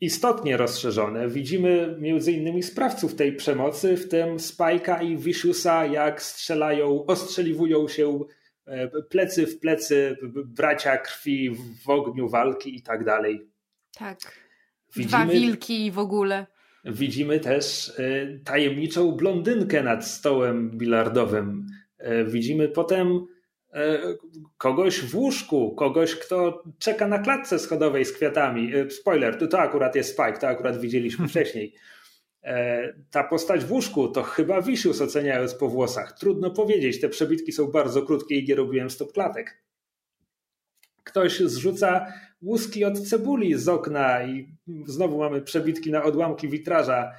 Istotnie rozszerzone. Widzimy między innymi sprawców tej przemocy, w tym Spajka i Viciousa, jak strzelają, ostrzeliwują się e, plecy w plecy, bracia krwi w ogniu walki i tak dalej. Tak. Widzimy, Dwa wilki w ogóle. Widzimy też e, tajemniczą blondynkę nad stołem bilardowym. E, widzimy potem kogoś w łóżku, kogoś, kto czeka na klatce schodowej z kwiatami. E, spoiler, to, to akurat jest Spike, to akurat widzieliśmy wcześniej. E, ta postać w łóżku to chyba Wisius oceniając po włosach. Trudno powiedzieć, te przebitki są bardzo krótkie i nie robiłem stop klatek. Ktoś zrzuca łuski od cebuli z okna i znowu mamy przebitki na odłamki witraża.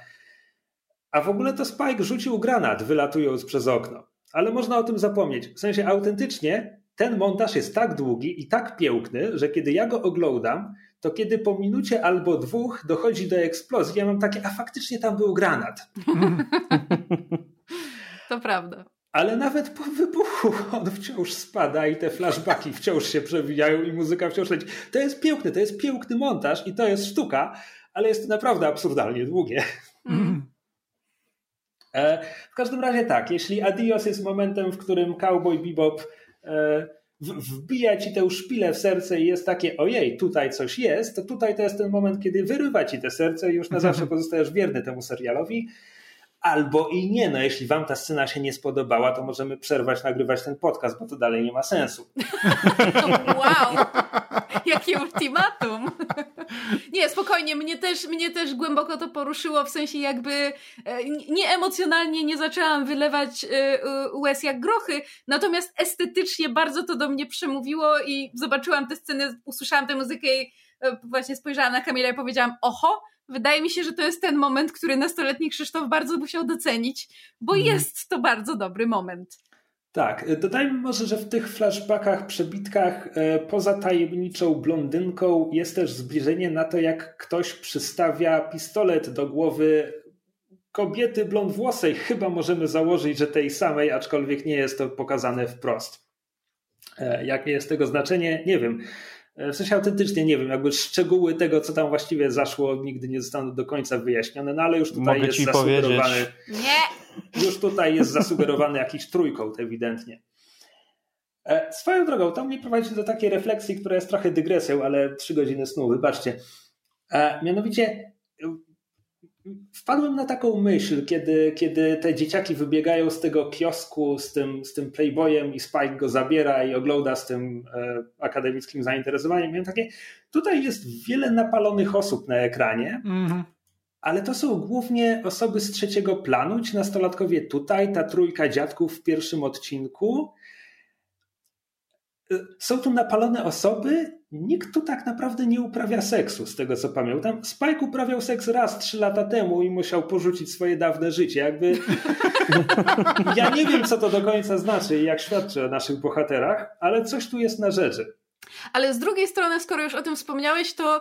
A w ogóle to Spike rzucił granat, wylatując przez okno. Ale można o tym zapomnieć. W sensie autentycznie ten montaż jest tak długi i tak piękny, że kiedy ja go oglądam, to kiedy po minucie albo dwóch dochodzi do eksplozji, ja mam takie, a faktycznie tam był granat. To prawda. Ale nawet po wybuchu on wciąż spada i te flashbacki wciąż się przewijają i muzyka wciąż leci. To jest piękny, to jest piękny montaż i to jest sztuka, ale jest to naprawdę absurdalnie długie. Mm. E, w każdym razie tak, jeśli Adios jest momentem, w którym Cowboy Bebop e, wbija ci tę szpilę w serce i jest takie, ojej, tutaj coś jest, to tutaj to jest ten moment, kiedy wyrywa ci te serce i już na zawsze pozostajesz wierny temu serialowi. Albo i nie, no jeśli wam ta scena się nie spodobała, to możemy przerwać nagrywać ten podcast, bo to dalej nie ma sensu. wow! Jakie ultimatum! Nie, spokojnie, mnie też, mnie też głęboko to poruszyło, w sensie jakby e, nie emocjonalnie nie zaczęłam wylewać e, łez jak grochy, natomiast estetycznie bardzo to do mnie przemówiło i zobaczyłam tę scenę, usłyszałam tę muzykę i e, właśnie spojrzałam na Kamila i powiedziałam, oho, wydaje mi się, że to jest ten moment, który nastoletni Krzysztof bardzo musiał docenić, bo mm. jest to bardzo dobry moment. Tak, dodajmy może, że w tych flashbackach, przebitkach e, poza tajemniczą blondynką jest też zbliżenie na to, jak ktoś przystawia pistolet do głowy kobiety blondwłosej. Chyba możemy założyć, że tej samej, aczkolwiek nie jest to pokazane wprost. E, jakie jest tego znaczenie? Nie wiem. E, w sensie autentycznie nie wiem, jakby szczegóły tego, co tam właściwie zaszło, nigdy nie zostaną do końca wyjaśnione, no ale już tutaj Mogę jest zasugerowany. Nie! Już tutaj jest zasugerowany jakiś trójkąt ewidentnie. E, swoją drogą, to mnie prowadzi do takiej refleksji, która jest trochę dygresją, ale trzy godziny snu, wybaczcie. E, mianowicie wpadłem na taką myśl, kiedy, kiedy te dzieciaki wybiegają z tego kiosku z tym, z tym Playboyem i Spike go zabiera i ogląda z tym e, akademickim zainteresowaniem. Miałem takie, tutaj jest wiele napalonych osób na ekranie, mm-hmm. ale to są głównie osoby z trzeciego planu, ci nastolatkowie tutaj, ta trójka dziadków w pierwszym odcinku. E, są tu napalone osoby, nikt tu tak naprawdę nie uprawia seksu, z tego co pamiętam. Spike uprawiał seks raz trzy lata temu i musiał porzucić swoje dawne życie. Jakby. ja nie wiem, co to do końca znaczy i jak świadczy o naszych bohaterach, ale coś tu jest na rzeczy. Ale z drugiej strony, skoro już o tym wspomniałeś, to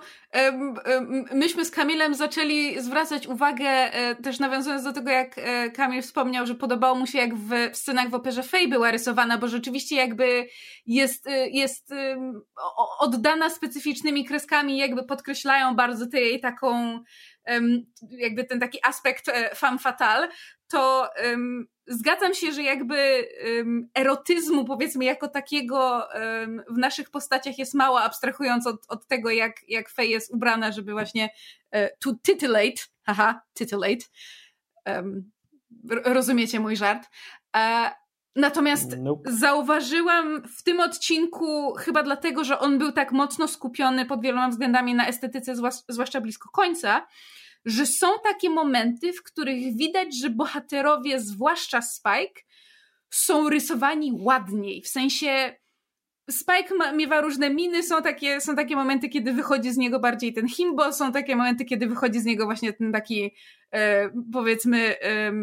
myśmy z Kamilem zaczęli zwracać uwagę, e, też nawiązując do tego, jak e, Kamil wspomniał, że podobało mu się, jak w, scenach w operze Fej była rysowana, bo rzeczywiście jakby jest, e, jest oddana specyficznymi kreskami, jakby podkreślają bardzo tę jej taką jakby ten taki aspekt femme fatale, to um, zgadzam się, że jakby um, erotyzmu, powiedzmy, jako takiego um, w naszych postaciach jest mało, abstrahując od, od tego, jak, jak Faye jest ubrana, żeby właśnie uh, to titillate, haha, titillate. rozumiecie mój żart. Uh, Natomiast nope. zauważyłam w tym odcinku, chyba dlatego, że on był tak mocno skupiony pod wieloma względami na estetyce, zwłaszcza blisko końca, że są takie momenty, w których widać, że bohaterowie, zwłaszcza Spike, są rysowani ładniej. W sensie Spike ma, miewa różne miny, są takie, są takie momenty, kiedy wychodzi z niego bardziej ten himbo, są takie momenty, kiedy wychodzi z niego właśnie ten taki e, powiedzmy e,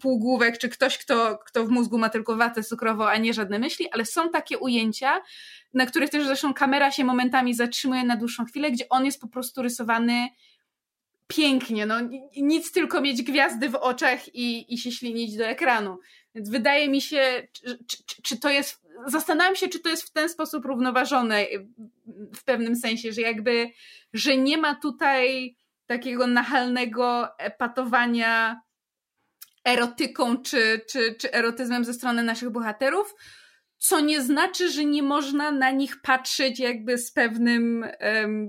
półgłówek, czy ktoś, kto, kto w mózgu ma tylko watę cukrową, a nie żadne myśli, ale są takie ujęcia, na których też zresztą kamera się momentami zatrzymuje na dłuższą chwilę, gdzie on jest po prostu rysowany pięknie, no nic tylko mieć gwiazdy w oczach i, i się ślinić do ekranu. Więc wydaje mi się, czy, czy, czy, to jest, zastanawiam się, czy to jest w ten sposób równoważone w pewnym sensie, że jakby, że nie ma tutaj takiego nachalnego epatowania erotyką czy, czy, czy erotyzmem ze strony naszych bohaterów, co nie znaczy, że nie można na nich patrzeć jakby z pewnym,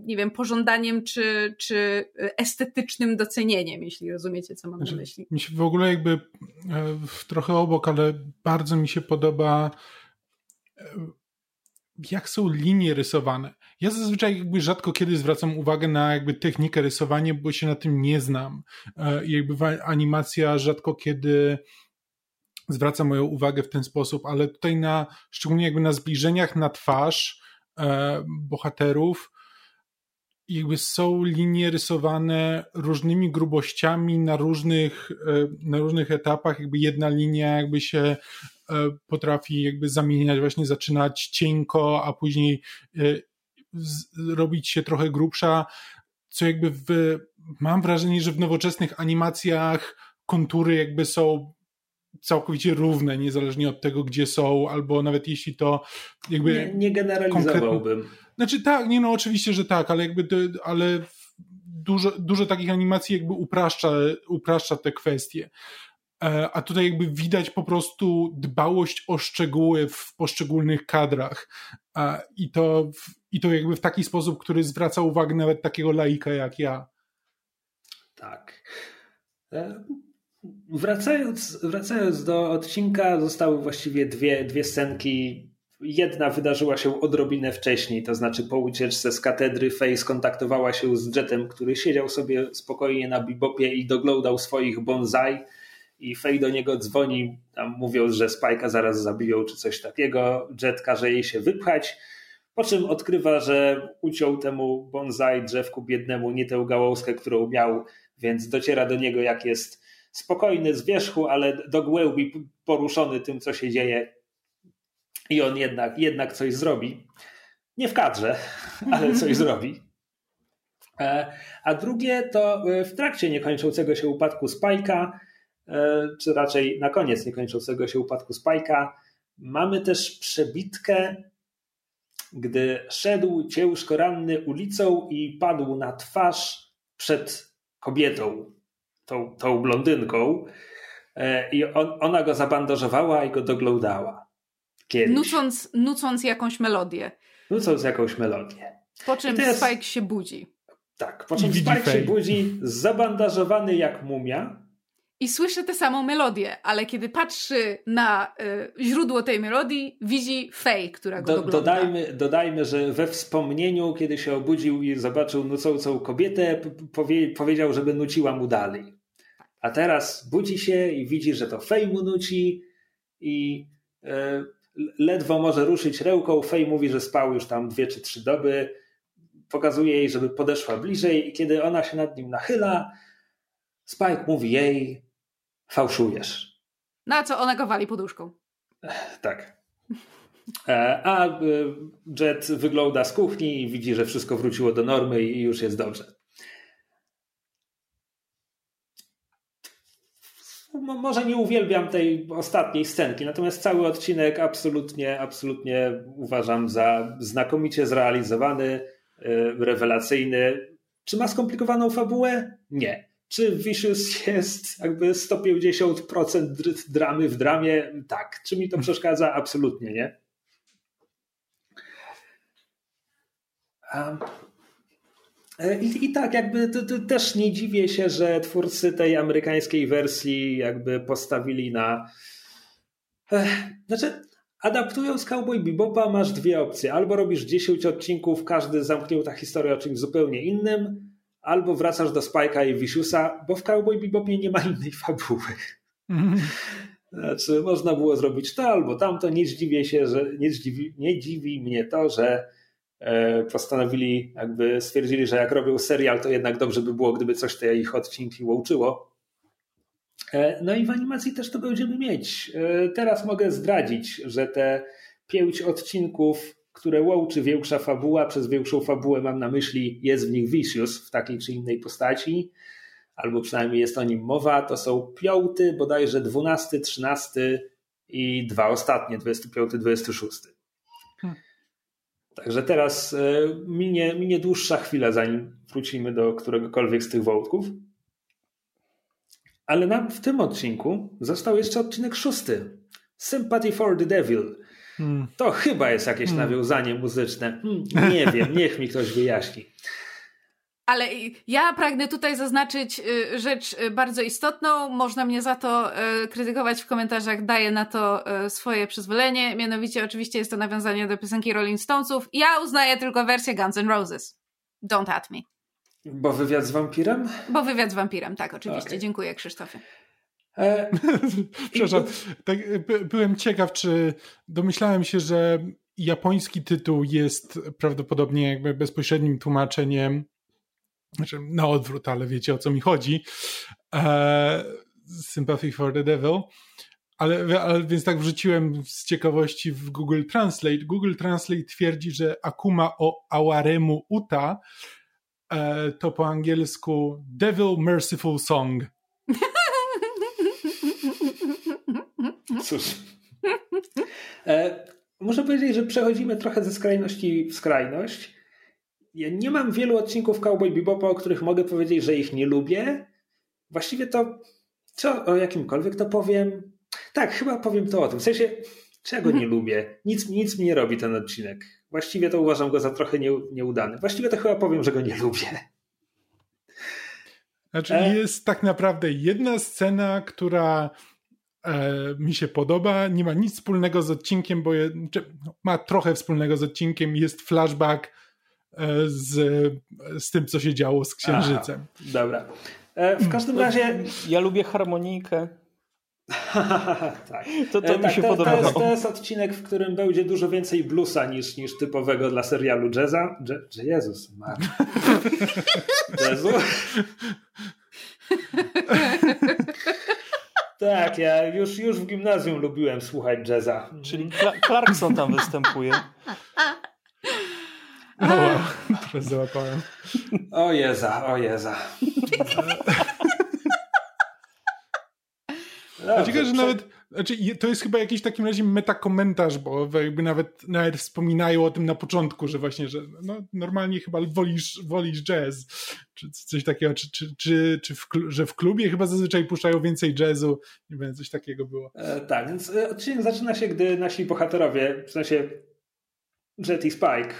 nie wiem, pożądaniem czy, czy estetycznym docenieniem, jeśli rozumiecie, co mam na znaczy, myśli. Mi się w ogóle jakby e, trochę obok, ale bardzo mi się podoba jak są linie rysowane. Ja zazwyczaj jakby rzadko kiedy zwracam uwagę na jakby technikę rysowania, bo się na tym nie znam. E, jakby animacja rzadko kiedy zwraca moją uwagę w ten sposób, ale tutaj na, szczególnie jakby na zbliżeniach na twarz e, bohaterów, jakby są linie rysowane różnymi grubościami na różnych, e, na różnych etapach, jakby jedna linia jakby się e, potrafi jakby zamieniać, właśnie zaczynać cienko, a później e, robić się trochę grubsza, co jakby w, mam wrażenie, że w nowoczesnych animacjach kontury jakby są całkowicie równe, niezależnie od tego, gdzie są, albo nawet jeśli to jakby... Nie, nie generalizowałbym. Znaczy tak, nie no oczywiście, że tak, ale jakby, ale dużo, dużo takich animacji jakby upraszcza, upraszcza te kwestie. E, a tutaj jakby widać po prostu dbałość o szczegóły w poszczególnych kadrach. E, I to, I to jakby w taki sposób, który zwraca uwagę nawet takiego laika jak ja. Tak. E, wracając, wracając do odcinka, zostały właściwie dwie, dwie scenki Jedna wydarzyła się odrobinę wcześniej, to znaczy po ucieczce z katedry Faye skontaktowała się z Jetem, który siedział sobie spokojnie na bibopie i doglądał swoich bonsai i Faye do niego dzwoni, tam mówiąc, że Spike'a zaraz zabiją czy coś takiego. Jet każe jej się wypchać, po czym odkrywa, że uciął temu bonsai drzewku biednemu nie tę gałązkę, którą miał, więc dociera do niego jak jest spokojny z wierzchu, ale do głębi poruszony tym, co się dzieje i on jednak, jednak coś zrobi. Nie w kadrze, ale coś zrobi. E, a drugie to e, w trakcie niekończącego się upadku Spajka, e, czy raczej na koniec niekończącego się upadku Spajka, mamy też przebitkę, gdy szedł ciężko ranny ulicą i padł na twarz przed kobietą, tą, tą blondynką, i on, ona go zabandażowała i go doglądała. Kiedyś. Nucąc, nucąc jakąś melodię. Nucąc jakąś melodię. Po czym teraz... Spike się budzi. Tak, po czym Spike się budzi, zabandażowany jak mumia. I słyszy tę samą melodię, ale kiedy patrzy na y, źródło tej melodii, widzi Faye, która go Do, dogląda. Dodajmy, dodajmy, że we wspomnieniu, kiedy się obudził i zobaczył nucącą kobietę, powie, powiedział, żeby nuciła mu dalej. A teraz budzi się i widzi, że to Faye mu nuci i y, ledwo może ruszyć ręką. Fej mówi, że spał już tam dwie czy trzy doby. Pokazuje jej, żeby podeszła bliżej, i kiedy ona się nad nim nachyla, Spike mówi jej: Fałszujesz. Na co ona go wali poduszką. Tak. E, a e, Jet wygląda z kuchni i widzi, że wszystko wróciło do normy i już jest dobrze. Może nie uwielbiam tej ostatniej scenki, natomiast cały odcinek absolutnie, absolutnie uważam za znakomicie zrealizowany, e, rewelacyjny. Czy ma skomplikowaną fabułę? Nie. Czy Vicious jest jakby 150% dramy w dramie? Tak. Czy mi to przeszkadza? Absolutnie nie. I, I, tak, jakby to, to też nie dziwię się, że twórcy tej amerykańskiej wersji jakby postawili na. Znaczy, adaptując Cowboy Bebopa masz dwie opcje. Albo robisz 10 odcinków, każdy zamknięta historia o czymś zupełnie innym, albo wracasz do Spike'a i Viciousa, bo w Cowboy Bebopie nie ma innej fabuły. Znaczy, można było zrobić to albo tamto. Nie dziwię się, że nie dziwi, nie dziwi mnie to, że E, postanowili, jakby stwierdzili, że jak robią serial, to jednak dobrze by było, gdyby coś te ich odcinki łączyło. E, no i w animacji też to będziemy mieć. E, teraz mogę zdradzić, że te pięć odcinków, które łączy większa fabuła, przez większą fabułę mam na myśli, jest w nich Vicious w takiej czy innej postaci, albo przynajmniej jest o nim mowa, to są piąty, bodajże dwunasty, trzynasty i dwa ostatnie, 25, 26. Także teraz e, minie, minie dłuższa chwila, zanim wrócimy do któregokolwiek z tych wątków. Ale nam w tym odcinku został jeszcze odcinek szósty. Sympathy for the Devil. Hmm. To chyba jest jakieś hmm. nawiązanie muzyczne. Hmm, nie wiem, niech mi ktoś wyjaśni. Ale ja pragnę tutaj zaznaczyć y, rzecz y, bardzo istotną. Można mnie za to y, krytykować w komentarzach, daję na to swoje przyzwolenie. Mianowicie, oczywiście jest to nawiązanie do piosenki Rolling Stonesów. Ja uznaję tylko wersję Guns N' Roses. Don't at me. Bo wywiad z wampirem? Bo wywiad z wampirem, tak, oczywiście. Okay. Dziękuję, Krzysztofie. E... Przepraszam, tak, byłem ciekaw, czy domyślałem się, że japoński tytuł jest prawdopodobnie jakby bezpośrednim tłumaczeniem, znaczy na odwrót, ale wiecie o co mi chodzi. E... Sympathy for the Devil. Ale, ale, więc tak wrzuciłem z ciekawości w Google Translate. Google Translate twierdzi, że Akuma o Awaremu Uta e, to po angielsku Devil Merciful Song. Cóż. E, muszę powiedzieć, że przechodzimy trochę ze skrajności w skrajność. Ja nie mam wielu odcinków Cowboy Bebopa, o których mogę powiedzieć, że ich nie lubię. Właściwie to, co o jakimkolwiek to powiem, tak, chyba powiem to o tym. W sensie, czego nie lubię? Nic, nic mi nie robi ten odcinek. Właściwie to uważam go za trochę nie, nieudany. Właściwie to chyba powiem, że go nie lubię. Znaczy, e... jest tak naprawdę jedna scena, która e, mi się podoba. Nie ma nic wspólnego z odcinkiem, bo je, no, ma trochę wspólnego z odcinkiem. Jest flashback z, z tym, co się działo z księżycem. Aha, dobra. E, w każdym razie. Ja lubię harmonikę. tak. To, to e, mi tak, się to, podobało. To jest, to jest, odcinek, w którym będzie dużo więcej bluesa niż, niż typowego dla serialu jazza. Je, Jezus, Mar. Jazzu? tak, ja już, już w gimnazjum lubiłem słuchać jazza. Czyli Clarkson tam występuje. Teraz załapałem. O Jeza, o Jeza. Dlaczego, że nawet, znaczy, to jest chyba jakiś w takim razie metakomentarz, bo jakby nawet, nawet wspominają o tym na początku, że właśnie, że no, normalnie chyba wolisz, wolisz jazz, czy coś takiego, czy, czy, czy, czy w, że w klubie chyba zazwyczaj puszczają więcej jazzu, nie wiem, coś takiego było. E, tak, więc e, odcinek zaczyna się, gdy nasi bohaterowie, w sensie Jet i Spike,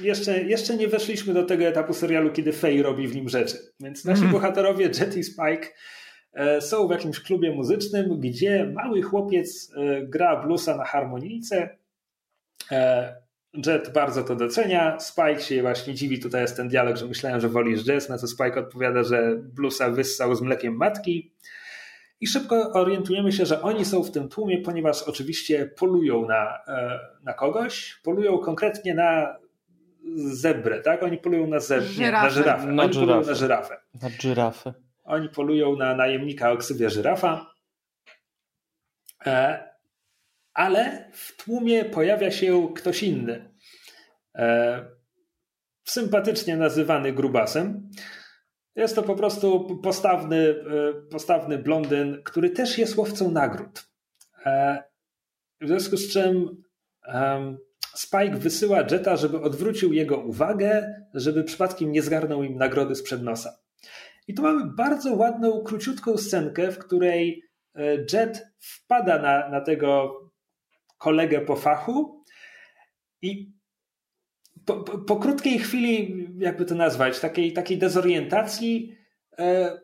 jeszcze, jeszcze nie weszliśmy do tego etapu serialu, kiedy Faye robi w nim rzeczy, więc nasi mm. bohaterowie Jet i Spike E, są w jakimś klubie muzycznym, gdzie mały chłopiec e, gra bluesa na harmonijce. E, Jet bardzo to docenia. Spike się właśnie dziwi, tutaj jest ten dialog, że myślałem, że wolisz jazz, na co Spike odpowiada, że bluesa wyssał z mlekiem matki. I szybko orientujemy się, że oni są w tym tłumie, ponieważ oczywiście polują na, na kogoś. Polują konkretnie na zebrę, tak? Oni polują na zebrę, na żyrafę. Na Oni żyrafę. na żyrafę. Na żyrafę. Oni polują na najemnika o ksywie żyrafa. E, ale w tłumie pojawia się ktoś inny. E, sympatycznie nazywany grubasem. Jest to po prostu postawny, e, postawny blondyn, który też jest łowcą nagród. W związku z czym Spike wysyła Jetta, żeby odwrócił jego uwagę, żeby przypadkiem nie zgarnął im nagrody sprzed nosa. I tu mamy bardzo ładną, króciutką scenkę, w której e, Jet wpada na, na tego kolegę po fachu i po, po, po, krótkiej chwili, jakby to nazwać, takiej, takiej dezorientacji, e,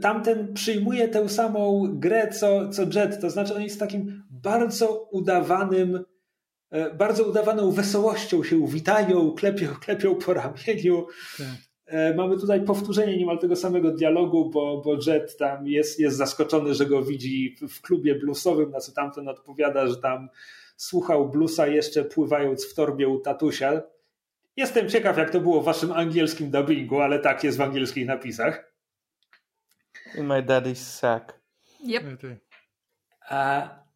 tamten przyjmuje tę samą grę co, co Jet. To znaczy, on jest takim bardzo udawanym, bardzo udawaną wesołością się witają, klepią, klepią po ramieniu. Tak. E, mamy tutaj powtórzenie niemal tego samego dialogu, bo, bo Jet tam jest, jest zaskoczony, że go widzi w klubie bluesowym, na co tamten odpowiada, że tam słuchał bluesa jeszcze pływając w torbie u tatusia. Jestem ciekaw, jak to było w waszym angielskim dubbingu, ale tak jest w angielskich napisach. In my daddy's sack. Yep. A, E,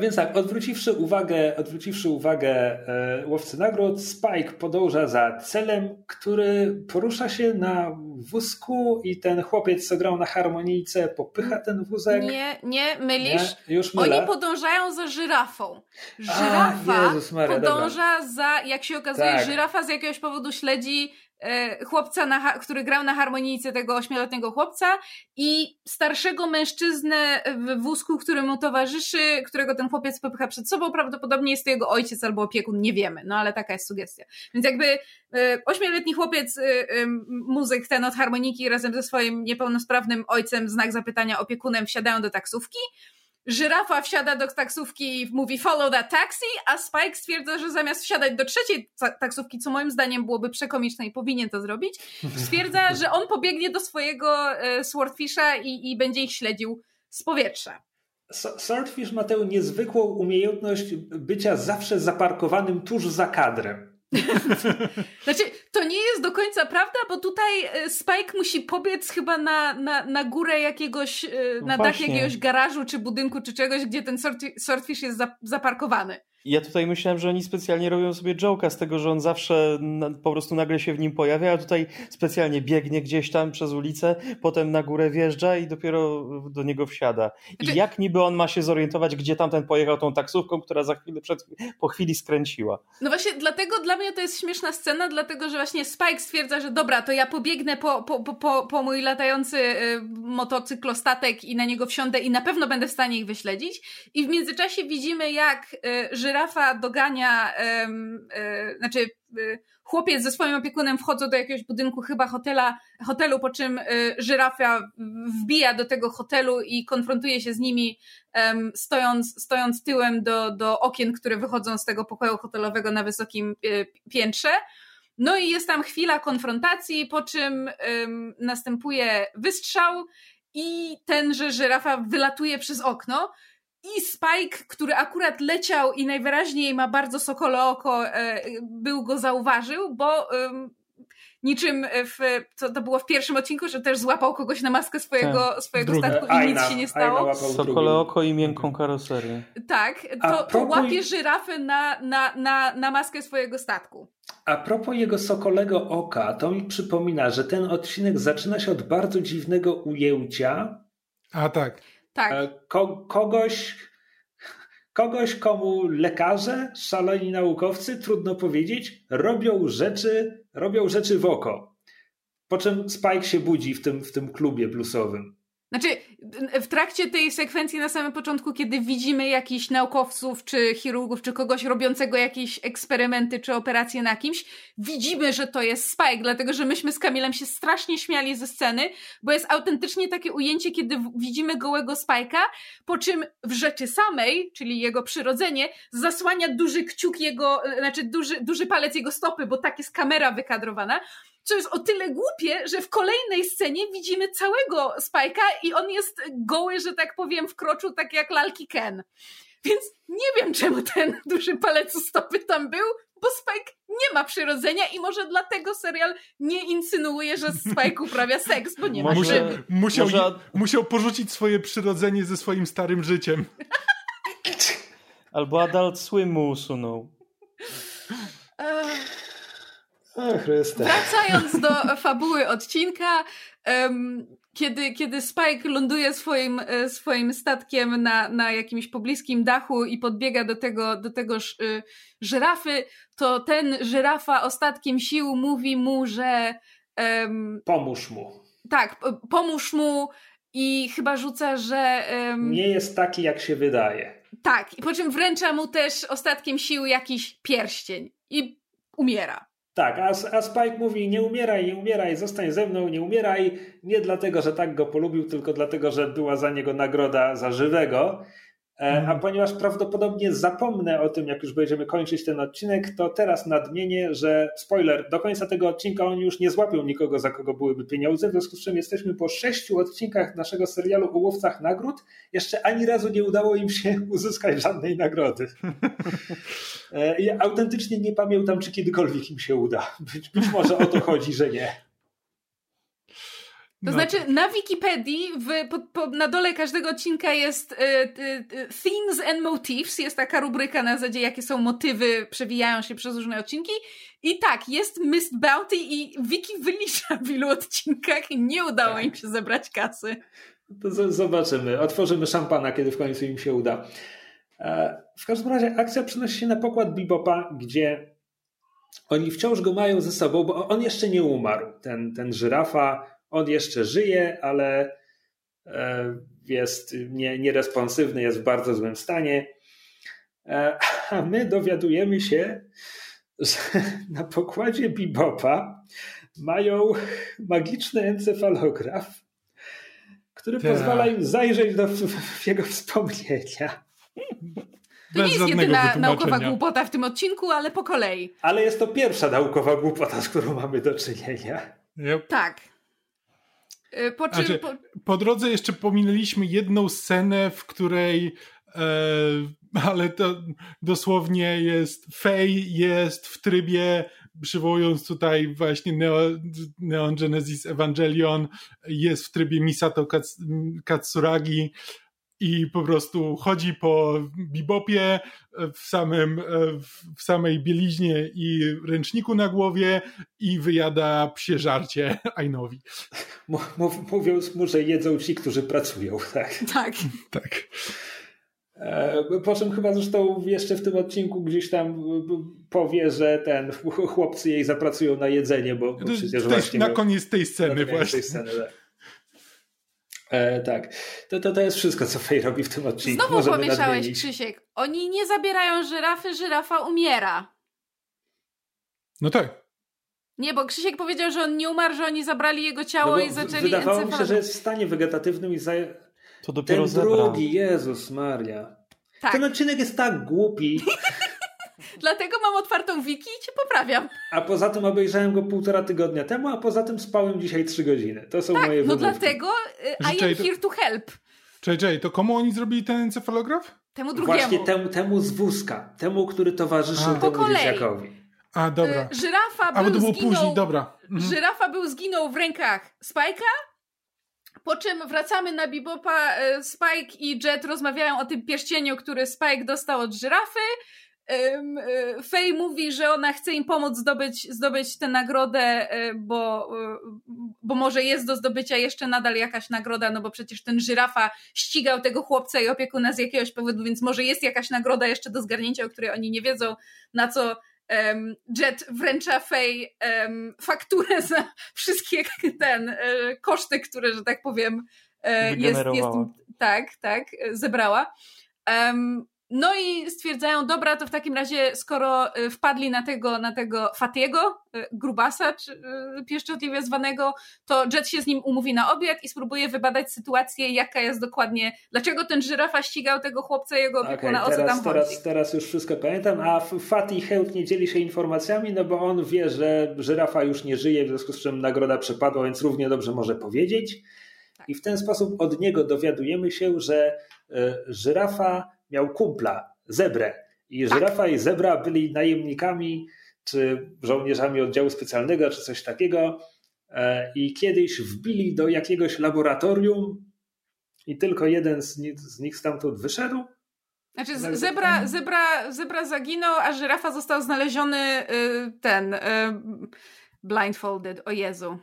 więc tak, odwróciwszy uwagę, odwróciwszy uwagę e, łowcy nagród, Spike podąża za celem, który porusza się na wózku i ten chłopiec, co grał na harmonijce, popycha ten wózek. Nie, nie, mylisz. Nie, już mylę. Oni podążają za żyrafą. Żyrafa A, Maria, podąża dobra. za, jak się okazuje, tak. żyrafa z jakiegoś powodu śledzi e, chłopca, na, który grał na harmonijce tego ośmioletniego chłopca i starszego mężczyznę w wózku, który mu towarzyszy, którego ten chłopiec popycha przed sobą. Prawdopodobnie jest to jego ojciec albo opiekun, nie wiemy, no ale taka jest sugestia. Więc jakby e, ośmioletni chłopiec, muzyk ten od harmoniki razem ze swoim niepełnosprawnym ojcem, znak zapytania opiekunem wsiadają do taksówki żyrafa wsiada do taksówki i mówi follow that taxi, a Spike stwierdza, że zamiast wsiadać do trzeciej taksówki, co moim zdaniem byłoby przekomiczne i powinien to zrobić, stwierdza, że on pobiegnie do swojego e, Swordfisha i, i będzie ich śledził z powietrza. Swordfish ma tę niezwykłą umiejętność bycia zawsze zaparkowanym tuż za kadrem. znaczy, to nie jest do końca prawda, bo tutaj e, Spike musi pobiec chyba na, na, na górę jakiegoś, e, no na dach jakiegoś garażu, czy budynku, czy czegoś, gdzie ten Swordfish jest zaparkowany. Ja tutaj myślałem, że oni specjalnie robią sobie joke'a z tego, że on zawsze na, po prostu nagle się w nim pojawia, a tutaj specjalnie biegnie gdzieś tam przez ulicę, potem na górę wjeżdża i dopiero do niego wsiada. I znaczy... jak niby on ma się zorientować, gdzie tamten pojechał tą taksówką, która za chwilę przed, po chwili skręciła? No właśnie, dlatego dla mnie to jest śmieszna scena, dlatego że właśnie Spike stwierdza, że dobra, to ja pobiegnę po, po, po, po mój latający y, motocyklostatek i na niego wsiądę i na pewno będę w stanie ich wyśledzić. I w międzyczasie widzimy, jak y, żyrafa dogania, um, e, znaczy e, chłopiec ze swoim opiekunem wchodzą do jakiegoś budynku, chyba hotela, hotelu, po czym e, żyrafa wbija do tego hotelu i konfrontuje się z nimi, um, stojąc, stojąc tyłem do, do okien, które wychodzą z tego pokoju hotelowego na wysokim piętrze. No i jest tam chwila konfrontacji, po czym um, następuje wystrzał i tenże żyrafa wylatuje przez okno i Spike, który akurat leciał i najwyraźniej ma bardzo sokole oko, e, był go zauważył, bo niczym w, co to było w pierwszym odcinku, że też złapał kogoś na maskę swojego, tak. swojego statku i Aina, nic się nie stało. Sokole oko i miękką karoserię. Tak, to, to łapie żyrafy na, na, na, na maskę swojego statku. A propos jego sokolego oka, to mi przypomina, że ten odcinek zaczyna się od bardzo dziwnego ujęcia. A tak. Tak. E, ko kogoś, kogoś, komu lekarze, szaleni naukowcy, trudno powiedzieć, robią rzeczy, robią rzeczy w oko. Po czym Spike się budzi w tym, w tym klubie bluesowym. Znaczy, w trakcie tej sekwencji na samym początku, kiedy widzimy jakichś naukowców, czy chirurgów, czy kogoś robiącego jakieś eksperymenty, czy operacje na kimś, widzimy, że to jest Spike, dlatego że myśmy z Kamilem się strasznie śmiali ze sceny, bo jest autentycznie takie ujęcie, kiedy widzimy gołego Spike'a, po czym w rzeczy samej, czyli jego przyrodzenie, zasłania duży kciuk jego, znaczy duży, duży palec jego stopy, bo tak jest kamera wykadrowana, co jest o tyle głupie, że w kolejnej scenie widzimy całego Spike'a i on jest goły, że tak powiem, w kroczu, tak jak lalki Ken. Więc nie wiem, czemu ten duży palec u stopy tam był, bo Spike nie ma przyrodzenia i może dlatego serial nie insynuuje, że Spike uprawia seks, bo nie może, ma szyby. Musiał, może... musiał porzucić swoje przyrodzenie ze swoim starym życiem. Albo Adult Swim mu usunął. O Chryste. Wracając do fabuły odcinka, um, kiedy, kiedy Spike ląduje swoim, e, swoim statkiem na, na jakimś pobliskim dachu i podbiega do tego, do tego y, żyrafy, to ten żyrafa ostatkiem sił mówi mu, że um, pomóż mu. Tak, pomóż mu i chyba rzuca, że um, nie jest taki, jak się wydaje. Tak, i po czym wręcza mu też ostatkiem sił jakiś pierścień i umiera. Tak, a, a Spike mówi nie umieraj, nie umieraj, zostań ze mną, nie umieraj. Nie dlatego, że tak go polubił, tylko dlatego, że była za niego nagroda za żywego. E, a mhm. ponieważ prawdopodobnie zapomnę o tym, jak już będziemy kończyć ten odcinek, to teraz nadmienię, że spoiler, do końca tego odcinka oni już nie złapią nikogo, za kogo byłyby pieniądze, w związku z czym jesteśmy po sześciu odcinkach naszego serialu o łowcach nagród. Jeszcze ani razu nie udało im się uzyskać żadnej nagrody. E, ja autentycznie nie pamiętam, czy kiedykolwiek im się uda. Być, być może o to chodzi, że nie. To no. znaczy, na Wikipedii w, po, po, na dole każdego odcinka jest y, y, Themes and Motifs, jest taka rubryka na zasadzie, jakie są motywy, przewijają się przez różne odcinki. I tak, jest Mist Bounty i Wiki wylicza w ilu odcinkach i nie udało tak. im się zebrać kasy. To z- zobaczymy. Otworzymy szampana, kiedy w końcu im się uda. E, w każdym razie akcja przenosi się na pokład Bebopa, gdzie oni wciąż go mają ze sobą, bo on jeszcze nie umarł. Ten, ten żyrafa, on jeszcze żyje, ale e, jest nie, nieresponsywny, jest w bardzo złym stanie. E, a my dowiadujemy się, że na pokładzie Bibopa mają magiczny encefalograf, który tak. pozwala im zajrzeć do w jego wspomnienia. To nie jest jedyna naukowa głupota w tym odcinku, ale po kolei. Ale jest to pierwsza naukowa głupota, z którą mamy do czynienia. Yep. Tak. Y, po, czym, znaczy, po... po drodze jeszcze pominęliśmy jedną scenę, w której e, ale to dosłownie jest Fej jest w trybie przywołując tutaj właśnie Neo, Neon Genesis Evangelion jest w trybie Misato Katsuragi i po prostu chodzi po bibopie w, samym, w samej bieliźnie i ręczniku na głowie i wyjada psie żarcie Ainowi. Mówiąc mu, że jedzą ci, którzy pracują, tak? Tak. tak. E, po czym chyba zresztą jeszcze w tym odcinku gdzieś tam powie, że ten chłopcy jej zapracują na jedzenie, bo, bo przecież właśnie... Na koniec tej sceny właśnie. Tej sceny, tak. E, tak, to, to, to jest wszystko, co Fej robi w tym odcinku. Znowu Możemy pomieszałeś, nadmienić. Krzysiek. Oni nie zabierają żyrafy, żyrafa umiera. No tak. Nie, bo Krzysiek powiedział, że on nie umarł, że oni zabrali jego ciało no i zaczęli Wydawało mi się, że jest w stanie wegetatywnym i za... To dopiero Ten zebra. drugi, Jezus Maria. Tak. Ten odcinek jest tak głupi. Dlatego mam otwartą wiki i cię poprawiam. A poza tym obejrzałem go półtora tygodnia temu, a poza tym spałem dzisiaj trzy godziny. To są tak, moje no dlatego y, I am here to help. Czekaj, to komu oni zrobili ten encefalograf? Temu drugiemu. Właśnie temu, temu z wózka. Temu, który towarzyszył a. temu dzieciakowi. A, dobra. Y, żyrafa był, a, bo to było zginął, później, dobra. Mhm. Żyrafa był zginął w rękach Spajka, po czym wracamy na Bibopa, y, Spike i Jet rozmawiają o tym pierścieniu, który Spike dostał od żyrafy. Y, Faye mówi, że ona chce im pomóc zdobyć, zdobyć tę nagrodę, y, bo, y, bo może jest do zdobycia jeszcze nadal jakaś nagroda, no bo przecież ten żyrafa ścigał tego chłopca i opiekuna z jakiegoś powodu, więc może jest jakaś nagroda jeszcze do zgarnięcia, o której oni nie wiedzą, na co Jet wręcza um, fakturę za wszystkie ten koszty, które, że tak powiem, jest, jest tak, tak, zebrała. Um, no i stwierdzają, dobra, to w takim razie, skoro y, wpadli na tego, na tego Fatiego, y, grubasa, czy y, pieszczotliwie zwanego, to Jet się z nim umówi na obiad i spróbuje wybadać sytuację, jaka jest dokładnie, dlaczego ten żyrafa ścigał tego chłopca jego opiekuna, okay, o co tam teraz, chodzi. Teraz już wszystko pamiętam, a Fati chętnie dzieli się informacjami, no bo on wie, że żyrafa już nie żyje, w związku z czym nagroda przepadła, więc równie dobrze może powiedzieć. Tak. I w ten sposób od niego dowiadujemy się, że żyrafa miał kumpla, zebrę. I tak. żyrafa i zebra byli najemnikami, czy żołnierzami oddziału specjalnego, czy coś takiego. E, I kiedyś wbili do jakiegoś laboratorium i tylko jeden z nich, z nich stamtąd wyszedł. Znaczy zebra, zebra, zebra zaginął, a żyrafa został znaleziony y, ten y, blindfolded, o Jezu.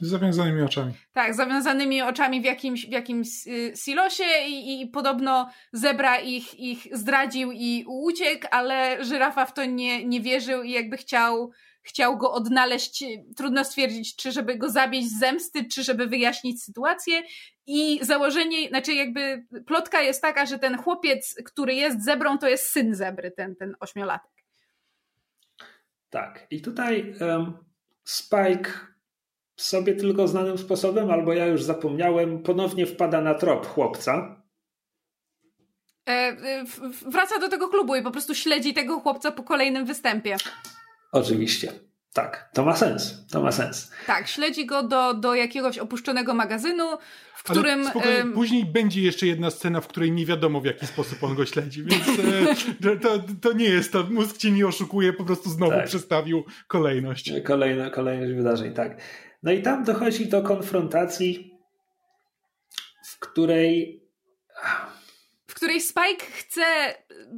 Z zawiązanymi oczami. Tak, z zawiązanymi oczami w jakimś, w jakimś y, silosie i, i podobno zebra ich, ich zdradził i uciekł, ale żyrafa w to nie, nie wierzył i jakby chciał, chciał go odnaleźć. Trudno stwierdzić, czy żeby go zabić z zemsty, czy żeby wyjaśnić sytuację. I założenie, znaczy jakby plotka jest taka, że ten chłopiec, który jest zebrą, to jest syn zebry, ten, ten ośmiolatek. Tak. I tutaj um, Spike sobie tylko znanym sposobem, albo ja już zapomniałem, ponownie wpada na trop chłopca. E, e wraca do tego klubu i po prostu śledzi tego chłopca po kolejnym występie. Oczywiście. Tak, to ma sens. To ma sens. Tak, śledzi go do, do jakiegoś opuszczonego magazynu, w którym. Ale później będzie jeszcze jedna scena, w której nie wiadomo w jaki sposób on go śledzi, więc e, to, to nie jest to. Mózg cię nie oszukuje, po prostu znowu tak. przestawił kolejność. Kolejna, kolejność wydarzeń, tak. No i tam dochodzi do konfrontacji, w której. W której Spike chce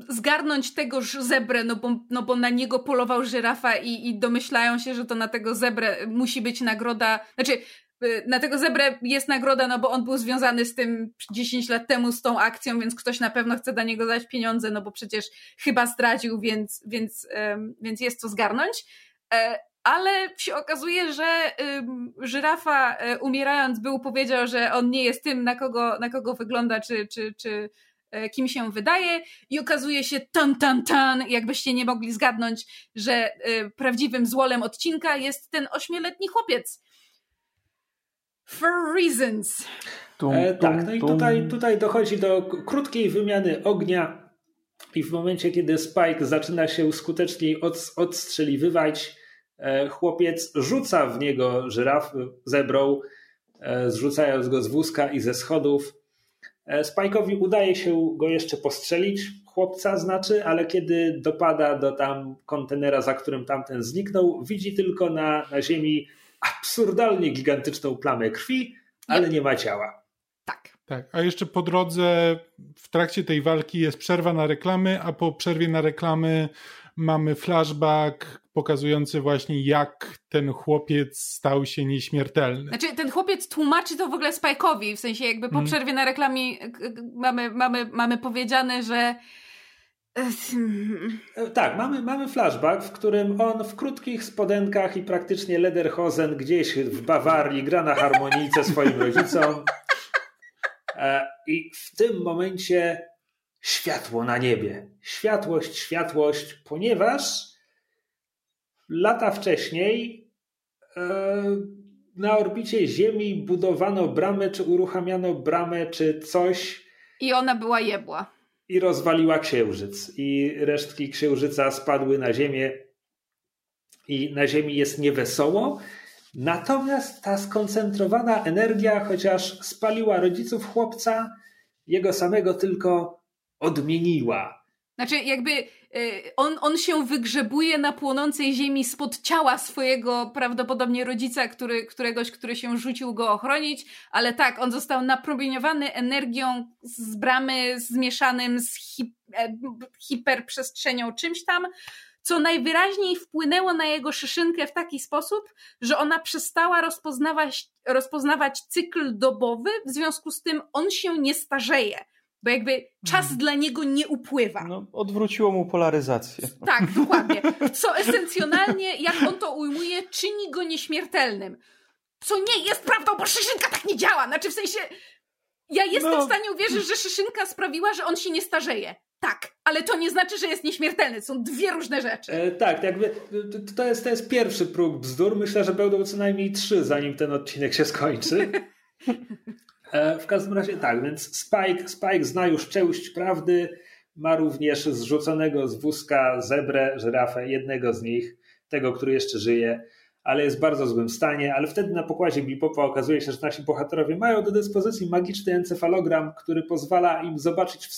zgarnąć tegoż zebrę, no bo, no bo na niego polował żyrafa i, i domyślają się, że to na tego zebrę musi być nagroda. Znaczy, y, na tego zebrę jest nagroda, no bo on był związany z tym 10 lat temu, z tą akcją, więc ktoś na pewno chce dla niego dać pieniądze, no bo przecież chyba zdradził, więc, więc, więc jest to zgarnąć. E, ale się okazuje, że żyrafa e, umierając był powiedział, że on nie jest tym, na kogo, na kogo wygląda, czy, czy, czy E, kim się wydaje i okazuje się tan tan tan, jakbyście nie mogli zgadnąć, że e, prawdziwym złolem odcinka jest ten ośmioletni chłopiec. For reasons. Tum, e, tak, no i tutaj, tutaj dochodzi do krótkiej wymiany ognia i w momencie, kiedy Spike zaczyna się skuteczniej od, odstrzeliwywać, chłopiec rzuca w niego żyraf, zebrą, e, zrzucając go z wózka i ze schodów E, Spike'owi udaje się go jeszcze postrzelić, chłopca znaczy, ale kiedy dopada do tam kontenera, za którym tamten zniknął, widzi tylko na, na ziemi absurdalnie gigantyczną plamę krwi, ale nie ma ciała. Tak. Tak, a jeszcze po drodze w trakcie tej walki jest przerwa na reklamy, a po przerwie na reklamy mamy flashback pokazujący właśnie jak ten chłopiec stał się nieśmiertelny. Znaczy ten chłopiec tłumaczy to w ogóle Spike'owi, w sensie jakby po mm. przerwie na reklamie mamy, mamy, mamy powiedziane, że e, tak, mamy, mamy flashback, w którym on w krótkich spodenkach i praktycznie lederhosen gdzieś w Bawarii gra na harmonijce swoim rodzicom. E, I w tym momencie światło na niebie. Światłość, światłość, ponieważ lata wcześniej e, na orbicie Ziemi budowano bramę, czy uruchamiano bramę, czy coś. I ona była jebła. I rozwaliła księżyc. I resztki księżyca spadły na Ziemię. I na Ziemi jest niewesoło. Natomiast ta skoncentrowana energia, chociaż spaliła rodziców chłopca, jego samego tylko odmieniła. Znaczy, jakby Y, on, on się wygrzebuje na płonącej ziemi spod ciała swojego prawdopodobnie rodzica, który, któregoś, który się rzucił go ochronić, ale tak, on został napromieniowany energią z bramy zmieszanym z hip, e, hiperprzestrzenią czymś tam, co najwyraźniej wpłynęło na jego szyszynkę w taki sposób, że ona przestała rozpoznawać, rozpoznawać cykl dobowy, w związku z tym on się nie starzeje bo jakby czas hmm. dla niego nie upływa. No, odwróciło mu polaryzację. Tak, dokładnie. Co esencjonalnie, jak on to ujmuje, czyni go nieśmiertelnym. Co nie jest prawdą, bo szyszynka tak nie działa. Znaczy w sensie, ja jestem no. w stanie uwierzyć, że szyszynka sprawiła, że on się nie starzeje. Tak, ale to nie znaczy, że jest nieśmiertelny. Są dwie różne rzeczy. E, tak, jakby to jest, to jest pierwszy próg bzdur. Myślę, że będą co najmniej trzy, zanim ten odcinek się skończy. E, w każdym razie tak, więc Spike, Spike zna już część prawdy, ma również zrzuconego z wózka zebrę, żyrafę, jednego z nich, tego, który jeszcze żyje, ale jest w bardzo złym stanie, ale wtedy na pokładzie Bipopa okazuje się, że nasi bohaterowie mają do dyspozycji magiczny encefalogram, który pozwala im zobaczyć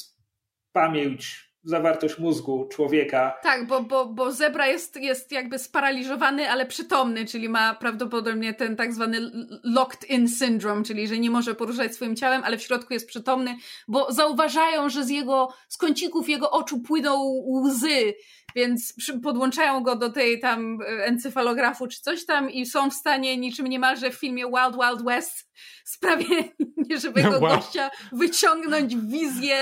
pamięć zawartość mózgu człowieka. Tak, bo, bo, bo zebra jest, jest jakby sparaliżowany, ale przytomny, czyli ma prawdopodobnie ten tak zwany locked in syndrome, czyli że nie może poruszać swoim ciałem, ale w środku jest przytomny, bo zauważają, że z jego, z kącików jego oczu płyną łzy, więc podłączają go do tej tam e, encefalografu czy coś tam i są w stanie niczym niemalże w filmie Wild Wild West sprawie nieżywego wow. gościa wyciągnąć wizję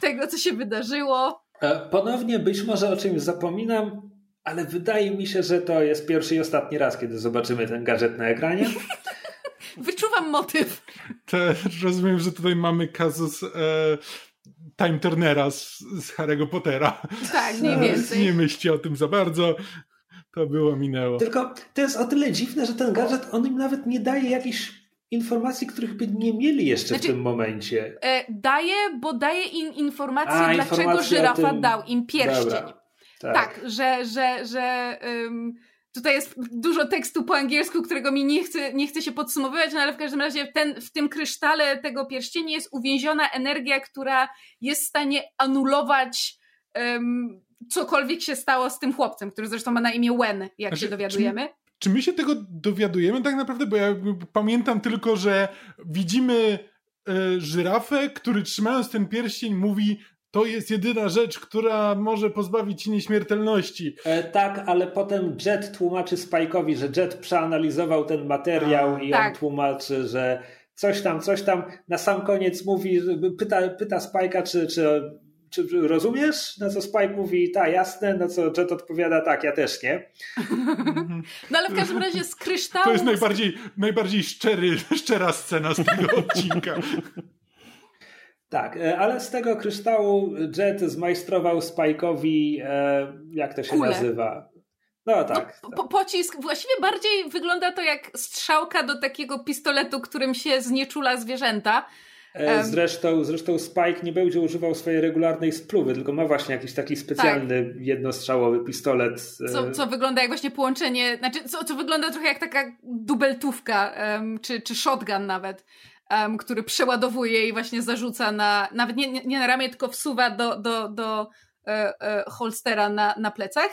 tego, co się wydarzyło. E, ponownie być może o czymś zapominam, ale wydaje mi się, że to jest pierwszy i ostatni raz, kiedy zobaczymy ten gadżet na ekranie. Wyczuwam motyw. Też rozumiem, że tutaj mamy kazus e, Time Turnera z, z Harry'ego Pottera. Tak, mniej więcej. Nie myślcie o tym za bardzo. To było, minęło. Tylko to jest o tyle dziwne, że ten gadżet, on im nawet nie daje jakichś informacji, których by nie mieli jeszcze znaczy, w tym momencie. E, daje, bo daje im informację, A, dlaczego żyrafa tym... dał im pierścień. Dobra, tak. tak. że, że, że um, Tutaj jest dużo tekstu po angielsku, którego mi nie chce, nie chce się podsumowywać, no ale w każdym razie ten, w tym krysztale tego pierścienia jest uwięziona energia, która jest w stanie anulować um, cokolwiek się stało z tym chłopcem, który zresztą ma na imię Wen, jak znaczy, się dowiadujemy. Czy, czy my się tego dowiadujemy tak naprawdę? Bo ja pamiętam tylko, że widzimy y, żyrafę, który trzymając ten pierścień mówi to jest jedyna rzecz, która może pozbawić ci nieśmiertelności. E, tak, ale potem Jet tłumaczy Spike'owi, że Jet przeanalizował ten materiał A, i tak. on tłumaczy, że coś tam, coś tam. Na sam koniec mówi, pyta, pyta Spike'a, czy, czy, czy rozumiesz? Na co Spike mówi, tak, jasne, na co Jet odpowiada, tak, ja też nie. No ale w każdym razie z kryształu... To jest najbardziej, najbardziej szczery, szczera scena z tego odcinka. Tak, e, ale z tego kryształu Jet zmajstrował Spike'owi, e, jak to się Kule. nazywa? No tak. No, po, pocisk, właściwie bardziej wygląda to jak strzałka do takiego pistoletu, którym się znieczula zwierzęta. E, zresztą, zresztą Spike nie będzie używał swojej regularnej spluwy, tylko ma właśnie jakiś taki specjalny tak. jednostrzałowy pistolet. Co, co wygląda jak właśnie połączenie, znaczy co, co wygląda trochę jak taka dubeltówka, czy, czy shotgun nawet um, który przeładowuje i właśnie zarzuca na, nawet nie, nie na ramię, tylko wsuwa do, do, do e, e, holstera na, na plecach.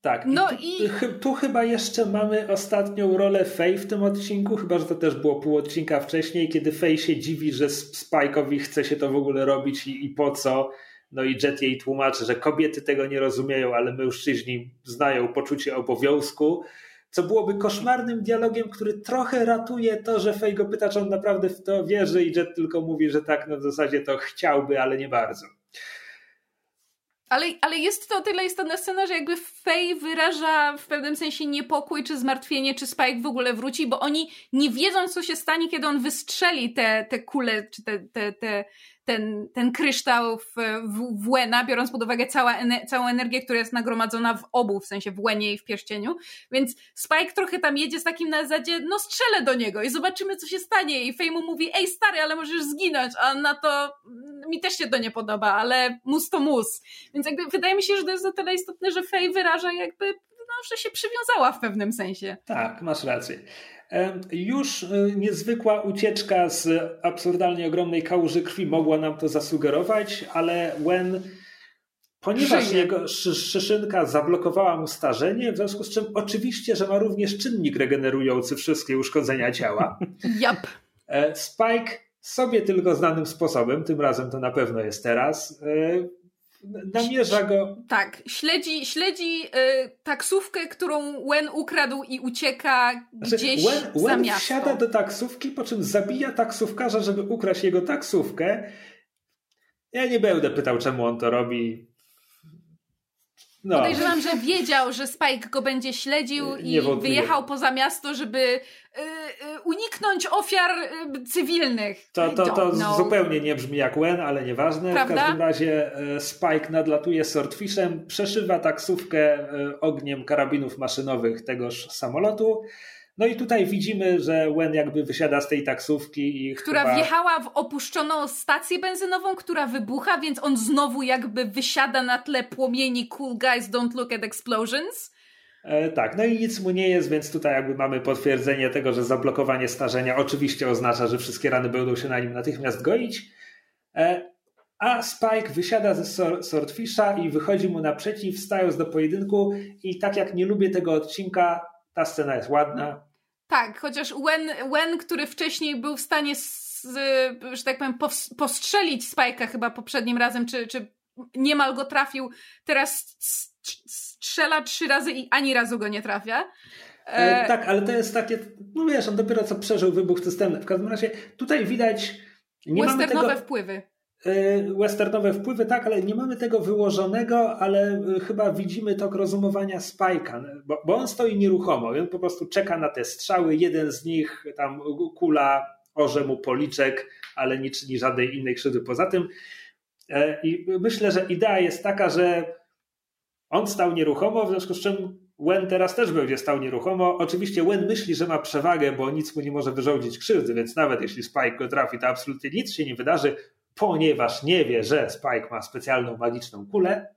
Tak. No i, tu, i tu chyba jeszcze mamy ostatnią rolę Faye w tym odcinku, chyba że to też było pół odcinka wcześniej, kiedy Faye się dziwi, że Spike'owi chce się to w ogóle robić i, i po co. No i Jet jej tłumaczy, że kobiety tego nie rozumieją, ale mężczyźni znają poczucie obowiązku co byłoby koszmarnym dialogiem, który trochę ratuje to, że Fej go pyta, czy on naprawdę w to wierzy i Jet tylko mówi, że tak, no w zasadzie to chciałby, ale nie bardzo. Ale, ale jest to o tyle istotna scena, że jakby Faye wyraża w pewnym sensie niepokój czy zmartwienie, czy Spike w ogóle wróci, bo oni nie wiedzą, co się stanie, kiedy on wystrzeli te, te kule, czy te, te, te, ten, ten kryształ w, w, w Wena, biorąc pod uwagę cała, całą energię, która jest nagromadzona w obu, w sensie w Wenie i w pierścieniu. Więc Spike trochę tam jedzie z takim na zasadzie, no strzelę do niego i zobaczymy, co się stanie. I Faye mu mówi, ej stary, ale możesz zginąć, a na to mm, mi też się to nie podoba, ale mus to mus. Więc jakby wydaje mi się, że to jest o tyle istotne, że Faye wyraża jakby, no, że się przywiązała w pewnym sensie. Tak, masz rację. Już y, niezwykła ucieczka z absurdalnie ogromnej kałuży krwi mogła nam to zasugerować, ale Wen, ponieważ Żyje. jego szyszynka zablokowała mu starzenie, w związku z czym oczywiście, że ma również czynnik regenerujący wszystkie uszkodzenia ciała. Yep. Spike sobie tylko znanym sposobem, tym razem to na pewno jest teraz, e, namierza go. Tak, śledzi, śledzi y, taksówkę, którą Wen ukradł i ucieka znaczy, gdzieś Wen, za Wen miasto. wsiada do taksówki, po czym zabija taksówkarza, żeby ukraść jego taksówkę. Ja nie będę pytał, czemu on to robi. No. Podejrzewam, że wiedział, że Spike go będzie śledził i wyjechał poza miasto, żeby y, y, uniknąć ofiar y, cywilnych. To, to, to zupełnie nie brzmi jak Wen, ale nieważne. Prawda? W każdym razie e, Spike nadlatuje swordfishem, przeszywa taksówkę e, ogniem karabinów maszynowych tegoż samolotu no i tutaj widzimy, że Wen jakby wysiada z tej taksówki i Która chyba... wjechała w opuszczoną stację benzynową, która wybucha, więc on znowu jakby wysiada na tle płomieni Cool Guys Don't Look at Explosions. E, tak, no i nic mu nie jest, więc tutaj jakby mamy potwierdzenie tego, że zablokowanie starzenia oczywiście oznacza, że wszystkie rany będą się na nim natychmiast goić. E, a Spike wysiada ze Swordfisha i wychodzi mu naprzeciw, stając do pojedynku i tak jak nie lubię tego odcinka, ta scena jest ładna. Tak, chociaż Wen, Wen który wcześniej był w stanie, z, że tak powiem, postrzelić Spike'a chyba poprzednim razem, czy, czy niemal go trafił, teraz strzela trzy razy i ani razu go nie trafia. E, tak, ale to jest takie, no wiesz, on dopiero co przeżył wybuch systemny. W każdym razie tutaj widać... Nie Westernowe tego... wpływy. E, westernowe wpływy, tak, ale nie mamy tego wyłożonego, ale e, chyba widzimy tok rozumowania Spike'a, bo, bo on stoi nieruchomo on po prostu czeka na te strzały. Jeden z nich, tam kula orze mu policzek, ale nie czyni żadnej innej krzywdy poza tym. E, I myślę, że idea jest taka, że on stał nieruchomo, w związku z czym Wen teraz też będzie stał nieruchomo. Oczywiście Wen myśli, że ma przewagę, bo nic mu nie może wyrządzić krzywdy, więc nawet jeśli Spike go trafi, to absolutnie nic się nie wydarzy ponieważ nie wie, że Spike ma specjalną magiczną kulę.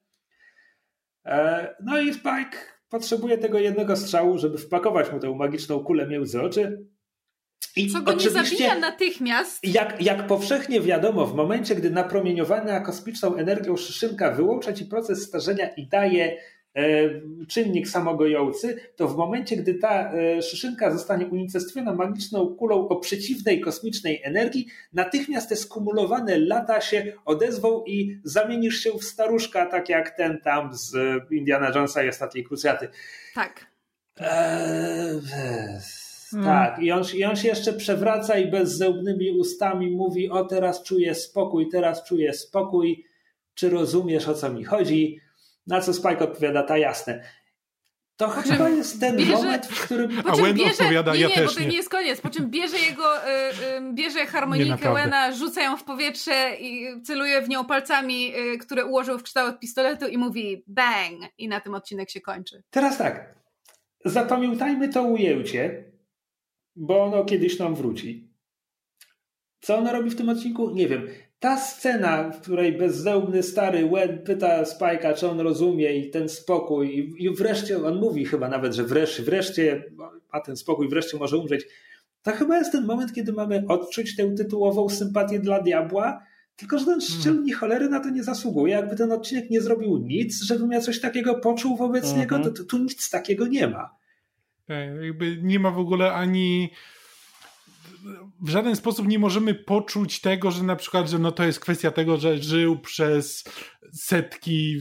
E, no i Spike potrzebuje tego jednego strzału, żeby wpakować mu tę magiczną kulę między oczy. I Co go nie zabija natychmiast. Jak, jak powszechnie wiadomo, w momencie, gdy napromieniowana kosmiczną energią szyszynka wyłącza ci proces starzenia i daje czynnik samogojący, to w momencie, gdy ta e, szyszynka zostanie unicestwiona magiczną kulą o przeciwnej kosmicznej energii, natychmiast te skumulowane lata się odezwą i zamienisz się w staruszka, tak jak ten tam z Indiana Jonesa i Ostatniej Krucjaty. Tak. Eee, tak, I on, i on się jeszcze przewraca i bezzębnymi ustami mówi: O, teraz czuję spokój, teraz czuję spokój. Czy rozumiesz o co mi chodzi? Na co Spike odpowiada: Ta jasne. To po chyba jest ten bierze, moment, w którym. A Wen bierze, odpowiada: nie, Ja nie, też. Bo to nie jest koniec. Po czym bierze jego, y, y, bierze harmonikę Wena, rzuca ją w powietrze i celuje w nią palcami, y, które ułożył w kształt pistoletu i mówi bang. I na tym odcinek się kończy. Teraz tak. Zapamiętajmy to ujęcie bo ono kiedyś nam wróci. Co ona robi w tym odcinku? Nie wiem. Ta scena, w której bezzełbny stary Wen pyta Spike'a, czy on rozumie i ten spokój i, wreszcie on mówi chyba nawet, że wreszcie, wreszcie ma ten spokój, wreszcie może umrzeć. To chyba jest ten moment, kiedy mamy odczuć tę tytułową sympatię dla diabła, tylko że ten hmm. szczelni cholery na to nie zasługuje. Jakby ten odcinek nie zrobił nic, żebym ja coś takiego poczuł wobec mm -hmm. niego, to, to tu nic takiego nie ma. Tak, jakby nie ma w ogóle ani w żaden sposób nie możemy poczuć tego, że na przykład, że no to jest kwestia tego, że żył przez setki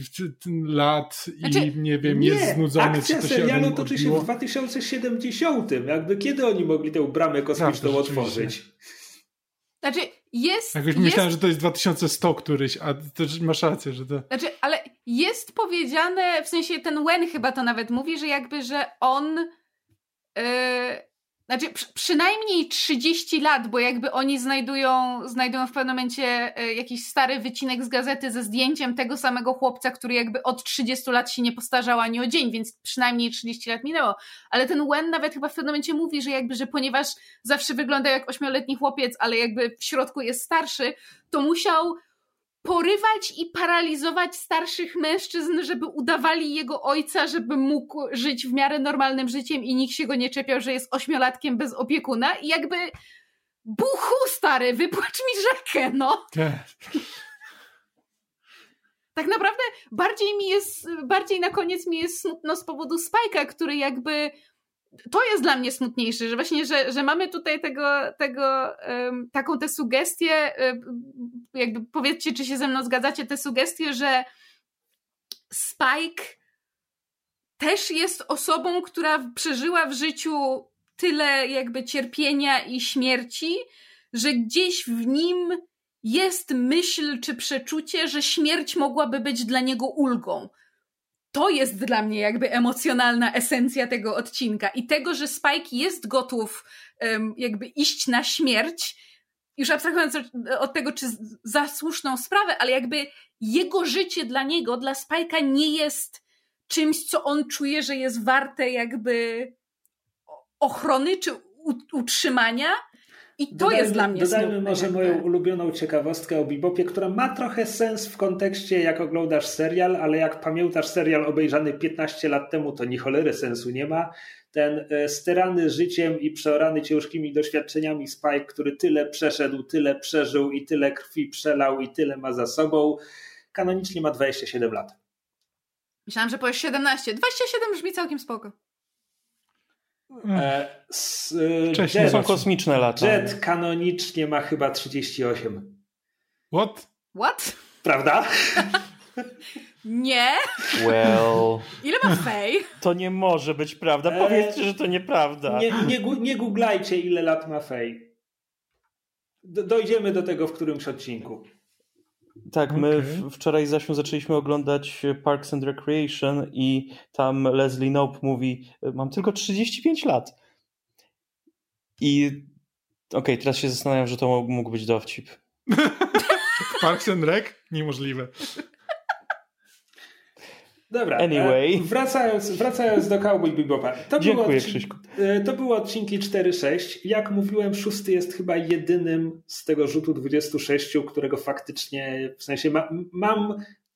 lat i znaczy, nie wiem, nie, jest znudzony. Akcja czy to serialu się toczy się w 2070. Jakby kiedy oni mogli tę bramę kosmiczną tak, otworzyć? Znaczy, jest. Jakoś jest... myślałem, że to jest 2100 któryś, a też masz rację, że to. Znaczy, ale jest powiedziane, w sensie ten Wen chyba to nawet mówi, że jakby, że on Yy, znaczy, przy, przynajmniej 30 lat, bo jakby oni znajdują, znajdują w pewnym momencie yy, jakiś stary wycinek z gazety ze zdjęciem tego samego chłopca, który jakby od 30 lat się nie postarzał ani o dzień, więc przynajmniej 30 lat minęło. Ale ten Wen nawet chyba w pewnym momencie mówi, że jakby, że ponieważ zawsze wygląda jak ośmioletni chłopiec, ale jakby w środku jest starszy, to musiał porywać i paralizować starszych mężczyzn, żeby udawali jego ojca, żeby mógł żyć w miarę normalnym życiem i nikt się go nie czepiał, że jest ośmiolatkiem bez opiekuna i jakby buchu stary, wypłacz mi rzekę, no. tak naprawdę bardziej mi jest, bardziej na koniec mi jest smutno z powodu Spajka, który jakby to jest dla mnie smutniejsze, że właśnie, że, że mamy tutaj tego, tego um, taką tę sugestię, jakby powiedzcie, czy się ze mną zgadzacie, tę sugestię, że Spike też jest osobą, która przeżyła w życiu tyle jakby cierpienia i śmierci, że gdzieś w nim jest myśl czy przeczucie, że śmierć mogłaby być dla niego ulgą to jest dla mnie jakby emocjonalna esencja tego odcinka i tego, że Spike jest gotów um, jakby iść na śmierć, już abstrahując od tego, czy za słuszną sprawę, ale jakby jego życie dla niego, dla Spike'a nie jest czymś, co on czuje, że jest warte jakby ochrony czy utrzymania, i to dodajmy, jest dla mnie Dodajmy smutne, może moją ulubioną ciekawostkę o Bebopie, która ma trochę sens w kontekście jak oglądasz serial, ale jak pamiętasz serial obejrzany 15 lat temu, to ni cholery sensu nie ma. Ten e, sterany życiem i przeorany ciężkimi doświadczeniami Spike, który tyle przeszedł, tyle przeżył i tyle krwi przelał i tyle ma za sobą, kanonicznie ma 27 lat. Myślałam, że powiesz 17. 27 brzmi całkiem spoko. E, s, Wcześniej jet, są kosmiczne lata. Jet kanonicznie ma chyba 38. What? What? Prawda? Nie. Well. Ile ma Fej? To nie może być prawda. E, Powiedzcie, że to nieprawda. Nie, nie, nie googlajcie, ile lat ma Fej. Dojdziemy do tego w którymś odcinku. Tak, my okay. wczoraj zaśmy zaczęliśmy oglądać Parks and Recreation i tam Leslie Knope mówi, mam tylko 35 lat. I okej, okay, teraz się zastanawiam, że to mógł być dowcip. Parks and Rec? Niemożliwe. Dobra, anyway. E, wracając, wracając do Cowboy Bebopa. To Dziękuję, Krzyśku. E, to były odcinki 4-6. Jak mówiłem, szósty jest chyba jedynym z tego rzutu 26, którego faktycznie, w sensie ma, mam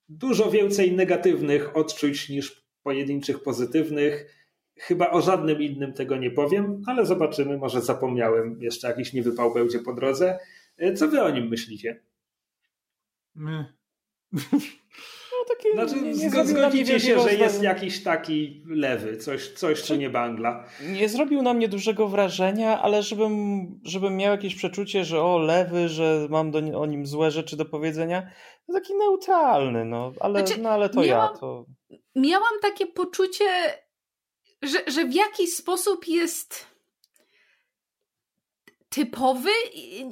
dużo więcej negatywnych odczuć niż pojedynczych pozytywnych. Chyba o żadnym innym tego nie powiem, ale zobaczymy, może zapomniałem, jeszcze jakiś niewypał będzie po drodze. E, co wy o nim myślicie? My. Takie znaczy, nie, nie zgodzicie się, że jest jakiś taki lewy, coś, coś co nie bangla. Nie zrobił na mnie dużego wrażenia, ale żebym, żebym miał jakieś przeczucie, że o, lewy, że mam do, o nim złe rzeczy do powiedzenia, to taki neutralny, no, ale, znaczy, no, ale to miałam, ja, to... Miałam takie poczucie, że, że w jakiś sposób jest typowy.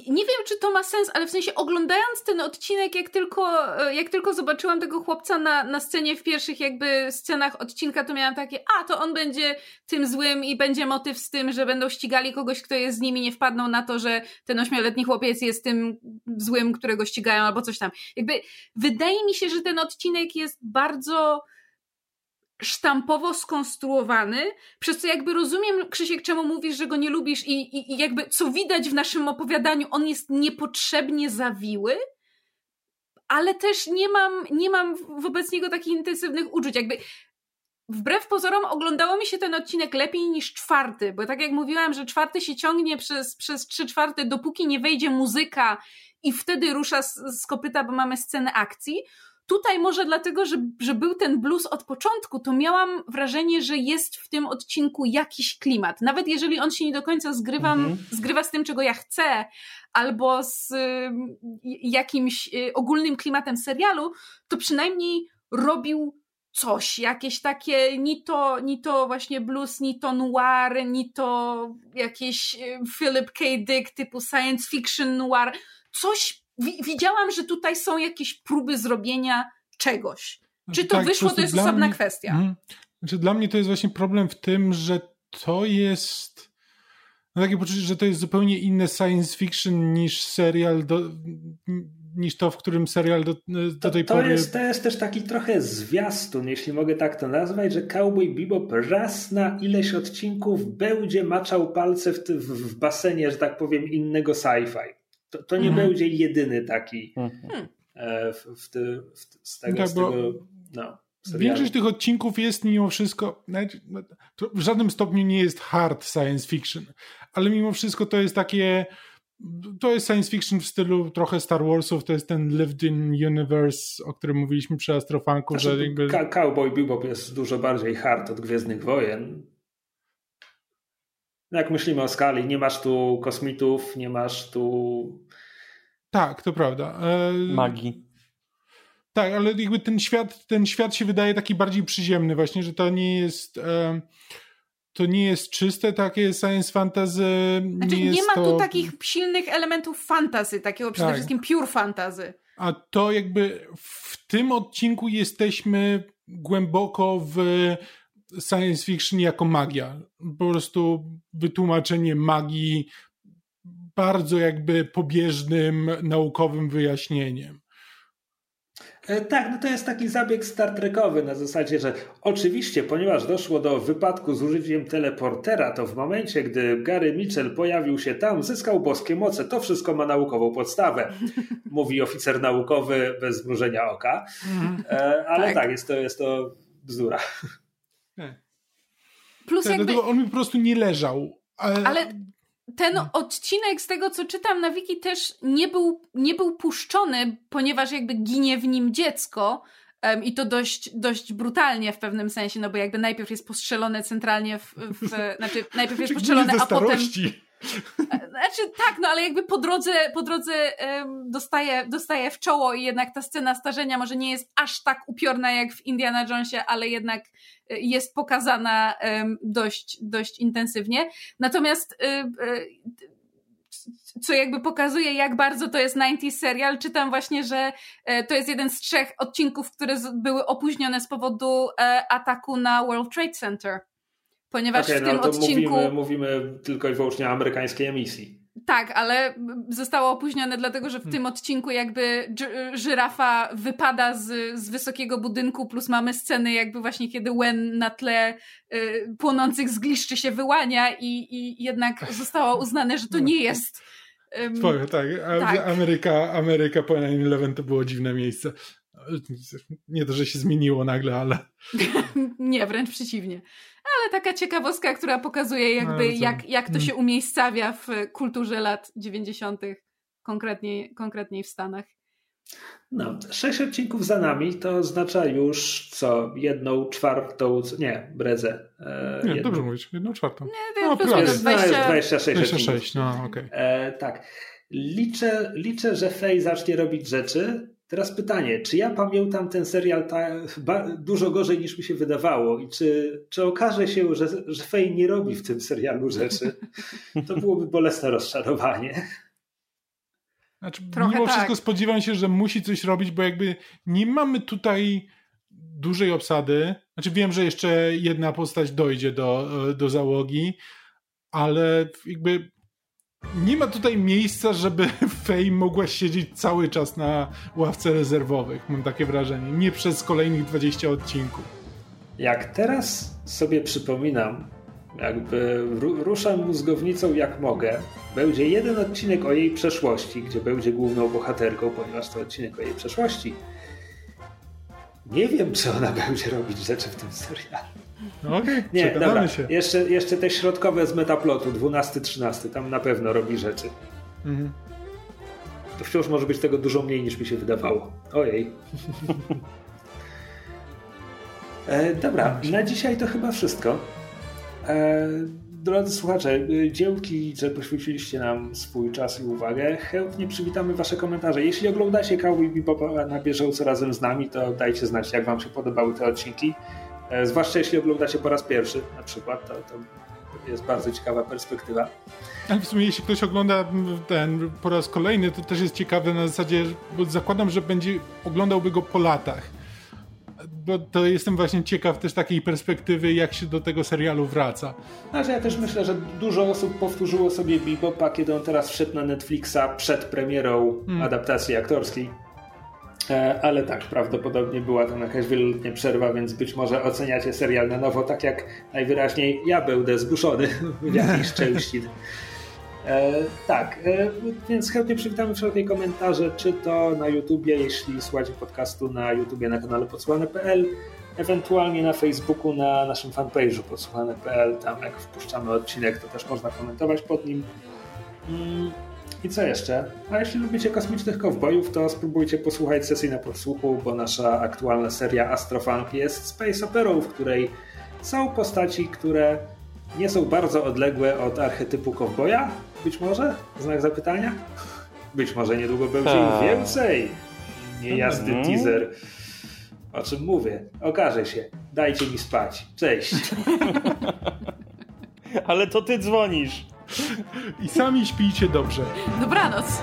Nie wiem, czy to ma sens, ale w sensie oglądając ten odcinek, jak tylko, jak tylko zobaczyłam tego chłopca na, na scenie w pierwszych jakby scenach odcinka, to miałam takie, a to on będzie tym złym i będzie motyw z tym, że będą ścigali kogoś, kto jest z nimi, nie wpadną na to, że ten ośmioletni chłopiec jest tym złym, którego ścigają albo coś tam. Jakby wydaje mi się, że ten odcinek jest bardzo sztampowo skonstruowany, przez co jakby rozumiem, Krzysiek, czemu mówisz, że go nie lubisz i, i, i jakby co widać w naszym opowiadaniu, on jest niepotrzebnie zawiły, ale też nie mam, nie mam wobec niego takich intensywnych uczuć. Jakby wbrew pozorom oglądało mi się ten odcinek lepiej niż czwarty, bo tak jak mówiłam, że czwarty się ciągnie przez, przez trzy czwarte, dopóki nie wejdzie muzyka i wtedy rusza z, z kopyta, bo mamy scenę akcji, Tutaj może dlatego, że, że był ten blues od początku, to miałam wrażenie, że jest w tym odcinku jakiś klimat. Nawet jeżeli on się nie do końca zgrywa, mhm. zgrywa z tym, czego ja chcę, albo z y, jakimś y, ogólnym klimatem serialu, to przynajmniej robił coś, jakieś takie, ni to, ni to właśnie blues, ni to noir, ni to jakieś y, Philip K. Dick typu science fiction noir, coś widziałam, że tutaj są jakieś próby zrobienia czegoś. Czy to tak, wyszło, to jest osobna mnie, kwestia. Mm, znaczy dla mnie to jest właśnie problem w tym, że to jest mam takie poczucie, że to jest zupełnie inne science fiction niż serial do, niż to, w którym serial do, do to, tej to pory... Jest, to jest też taki trochę zwiastun, jeśli mogę tak to nazwać, że Cowboy Bebop raz na ileś odcinków będzie maczał palce w, w, w basenie, że tak powiem, innego sci-fi. To, to nie mhm. będzie jedyny taki mhm. E, w, w, ty, w, z tego, tak, z tego no, Większość tych odcinków jest mimo wszystko, w żadnym stopniu nie jest hard science fiction, ale mimo wszystko to jest takie, to jest science fiction w stylu trochę Star Warsów, to jest ten lived in universe, o którym mówiliśmy przy Astrofanku, znaczy, że jakby... Cowboy Bebop jest dużo bardziej hard od Gwiezdnych Wojen, no jak myślimy o skali, nie masz tu kosmitów, nie masz tu. Tak, to prawda. E... Magii. Tak, ale jakby ten świat, ten świat się wydaje taki bardziej przyziemny, właśnie, że to nie jest. E... To nie jest czyste takie science fantasy. Znaczy, nie, nie ma to... tu takich silnych elementów fantasy, takiego przede tak. wszystkim pure fantasy. A to jakby w tym odcinku jesteśmy głęboko w science fiction jako magia. Po prostu wytłumaczenie magii bardzo jakby pobieżnym, naukowym wyjaśnieniem. E, tak, no to jest taki zabieg Star Trekowy na zasadzie, że oczywiście, ponieważ doszło do wypadku z użyciem teleportera, to w momencie, gdy Gary Mitchell pojawił się tam, zyskał boskie moce. To wszystko ma naukową podstawę, mówi oficer naukowy bez zmrużenia oka. Mhm. E, ale tak. tak, jest, to, jest to bzdura. Plus tak, jakby... on mi po prostu nie leżał. Ale... ale ten odcinek, z tego co czytam na wiki, też nie był, nie był puszczony, ponieważ jakby ginie w nim dziecko. Um, I to dość, dość brutalnie w pewnym sensie, no bo jakby najpierw jest postrzelone centralnie w. w znaczy, najpierw jest postrzelone, a potem. Znaczy tak, no ale jakby po drodze, po drodze dostaje, dostaje w czoło i jednak ta scena starzenia może nie jest aż tak upiorna jak w Indiana Jonesie, ale jednak e, jest pokazana dość, dość intensywnie. Natomiast um, co jakby pokazuje, jak bardzo to jest 90 serial. Czytam właśnie, że to jest jeden z trzech odcinków, które były opóźnione z powodu ataku na World Trade Center ponieważ okay, w tym no, to odcinku... Mówimy, mówimy tylko i wyłącznie o amerykańskiej emisji. Tak, ale zostało opóźnione dlatego, że w hmm. tym odcinku jakby żyrafa wypada z, z wysokiego budynku, plus mamy sceny jakby właśnie kiedy Wen na tle y, płonących zgliszczy się wyłania i, i jednak zostało uznane, że to nie jest um, tak. tak. Ameryka, Ameryka po 9-11 to było dziwne miejsce. Nie to, że się zmieniło nagle, ale... nie, wręcz przeciwnie ale taka ciekawostka, która pokazuje jakby jak, jak to mm. się umiejscawia w kulturze lat 90. konkretniej, konkretniej w Stanach. No, sześć odcinków za nami to oznacza już co? Jedną czwartą, nie, brezę. E, nie, jedną... dobrze mówić, jedną czwartą. Nie, no, plus jest 20... no, jest 26, 26 no. Okay. E, tak. Liczę, liczę, że Fej zacznie robić rzeczy. Teraz pytanie, czy ja pamiętam ten serial ta, dużo gorzej niż mi się wydawało i czy, czy okaże się, że, że Fej nie robi w tym serialu rzeczy? To byłoby bolesne rozczarowanie. Znaczy, Trochę mimo tak. wszystko spodziewam się, że musi coś robić, bo jakby nie mamy tutaj dużej obsady. Znaczy wiem, że jeszcze jedna postać dojdzie do, do załogi, ale jakby nie ma tutaj miejsca, żeby Fame mogła siedzieć cały czas na ławce rezerwowych, mam takie wrażenie. Nie przez kolejnych 20 odcinków. Jak teraz sobie przypominam, jakby ruszam mózgownicą jak mogę. Będzie jeden odcinek o jej przeszłości, gdzie będzie główną bohaterką, ponieważ to odcinek o jej przeszłości. Nie wiem, czy ona będzie robić rzeczy w tym serialu. No okej, okay, nie, dobra. się. Jeszcze, jeszcze te środkowe z metaplotu, 12-13, tam na pewno robi rzeczy. Mhm. To wciąż może być tego dużo mniej niż mi się wydawało. Ojej. e, dobra, na dzisiaj to chyba wszystko. E, drodzy słuchacze, e, dzięki, że poświęciliście nam swój czas i uwagę. Chętnie przywitamy Wasze komentarze. Jeśli oglądacie Cowboy Bebopa na bieżąco razem z nami, to dajcie znać, jak Wam się podobały te odcinki. E, zwłaszcza jeśli oglądacie po raz pierwszy na przykład, to, to jest bardzo ciekawa perspektywa. Ale w sumie jeśli ktoś ogląda ten po raz kolejny, to też jest ciekawe na zasadzie, bo zakładam, że będzie oglądałby go po latach bo to jestem właśnie ciekaw też takiej perspektywy, jak się do tego serialu wraca. Znaczy ja też myślę, że dużo osób powtórzyło sobie Bebopa, kiedy on teraz wszedł na Netflixa przed premierą hmm. adaptacji aktorskiej. Ale tak, prawdopodobnie była tam jakaś wieloletnia przerwa, więc być może oceniacie serial na nowo, tak jak najwyraźniej ja będę zbuszony w jakiejś części. E, tak, e, więc chętnie przywitamy wszelkie komentarze, czy to na YouTubie, jeśli słuchacie podcastu na YouTubie na kanale podsłuchane.pl, ewentualnie na Facebooku, na naszym fanpage'u podsłuchane.pl, tam jak wpuszczamy odcinek, to też można komentować pod nim. Mm, I co jeszcze? A jeśli lubicie kosmicznych kowbojów, to spróbujcie posłuchać sesji na podsłuchu, bo nasza aktualna seria Astrofunk jest space operą, w której są postaci, które nie są bardzo odległe od archetypu kowboja, być może? Znak zapytania? Być może niedługo będzie ich tak. więcej. Niejasny mm. teaser. O czym mówię? Okaże się. Dajcie mi spać. Cześć. Ale to ty dzwonisz. I sami śpijcie dobrze. Dobranoc.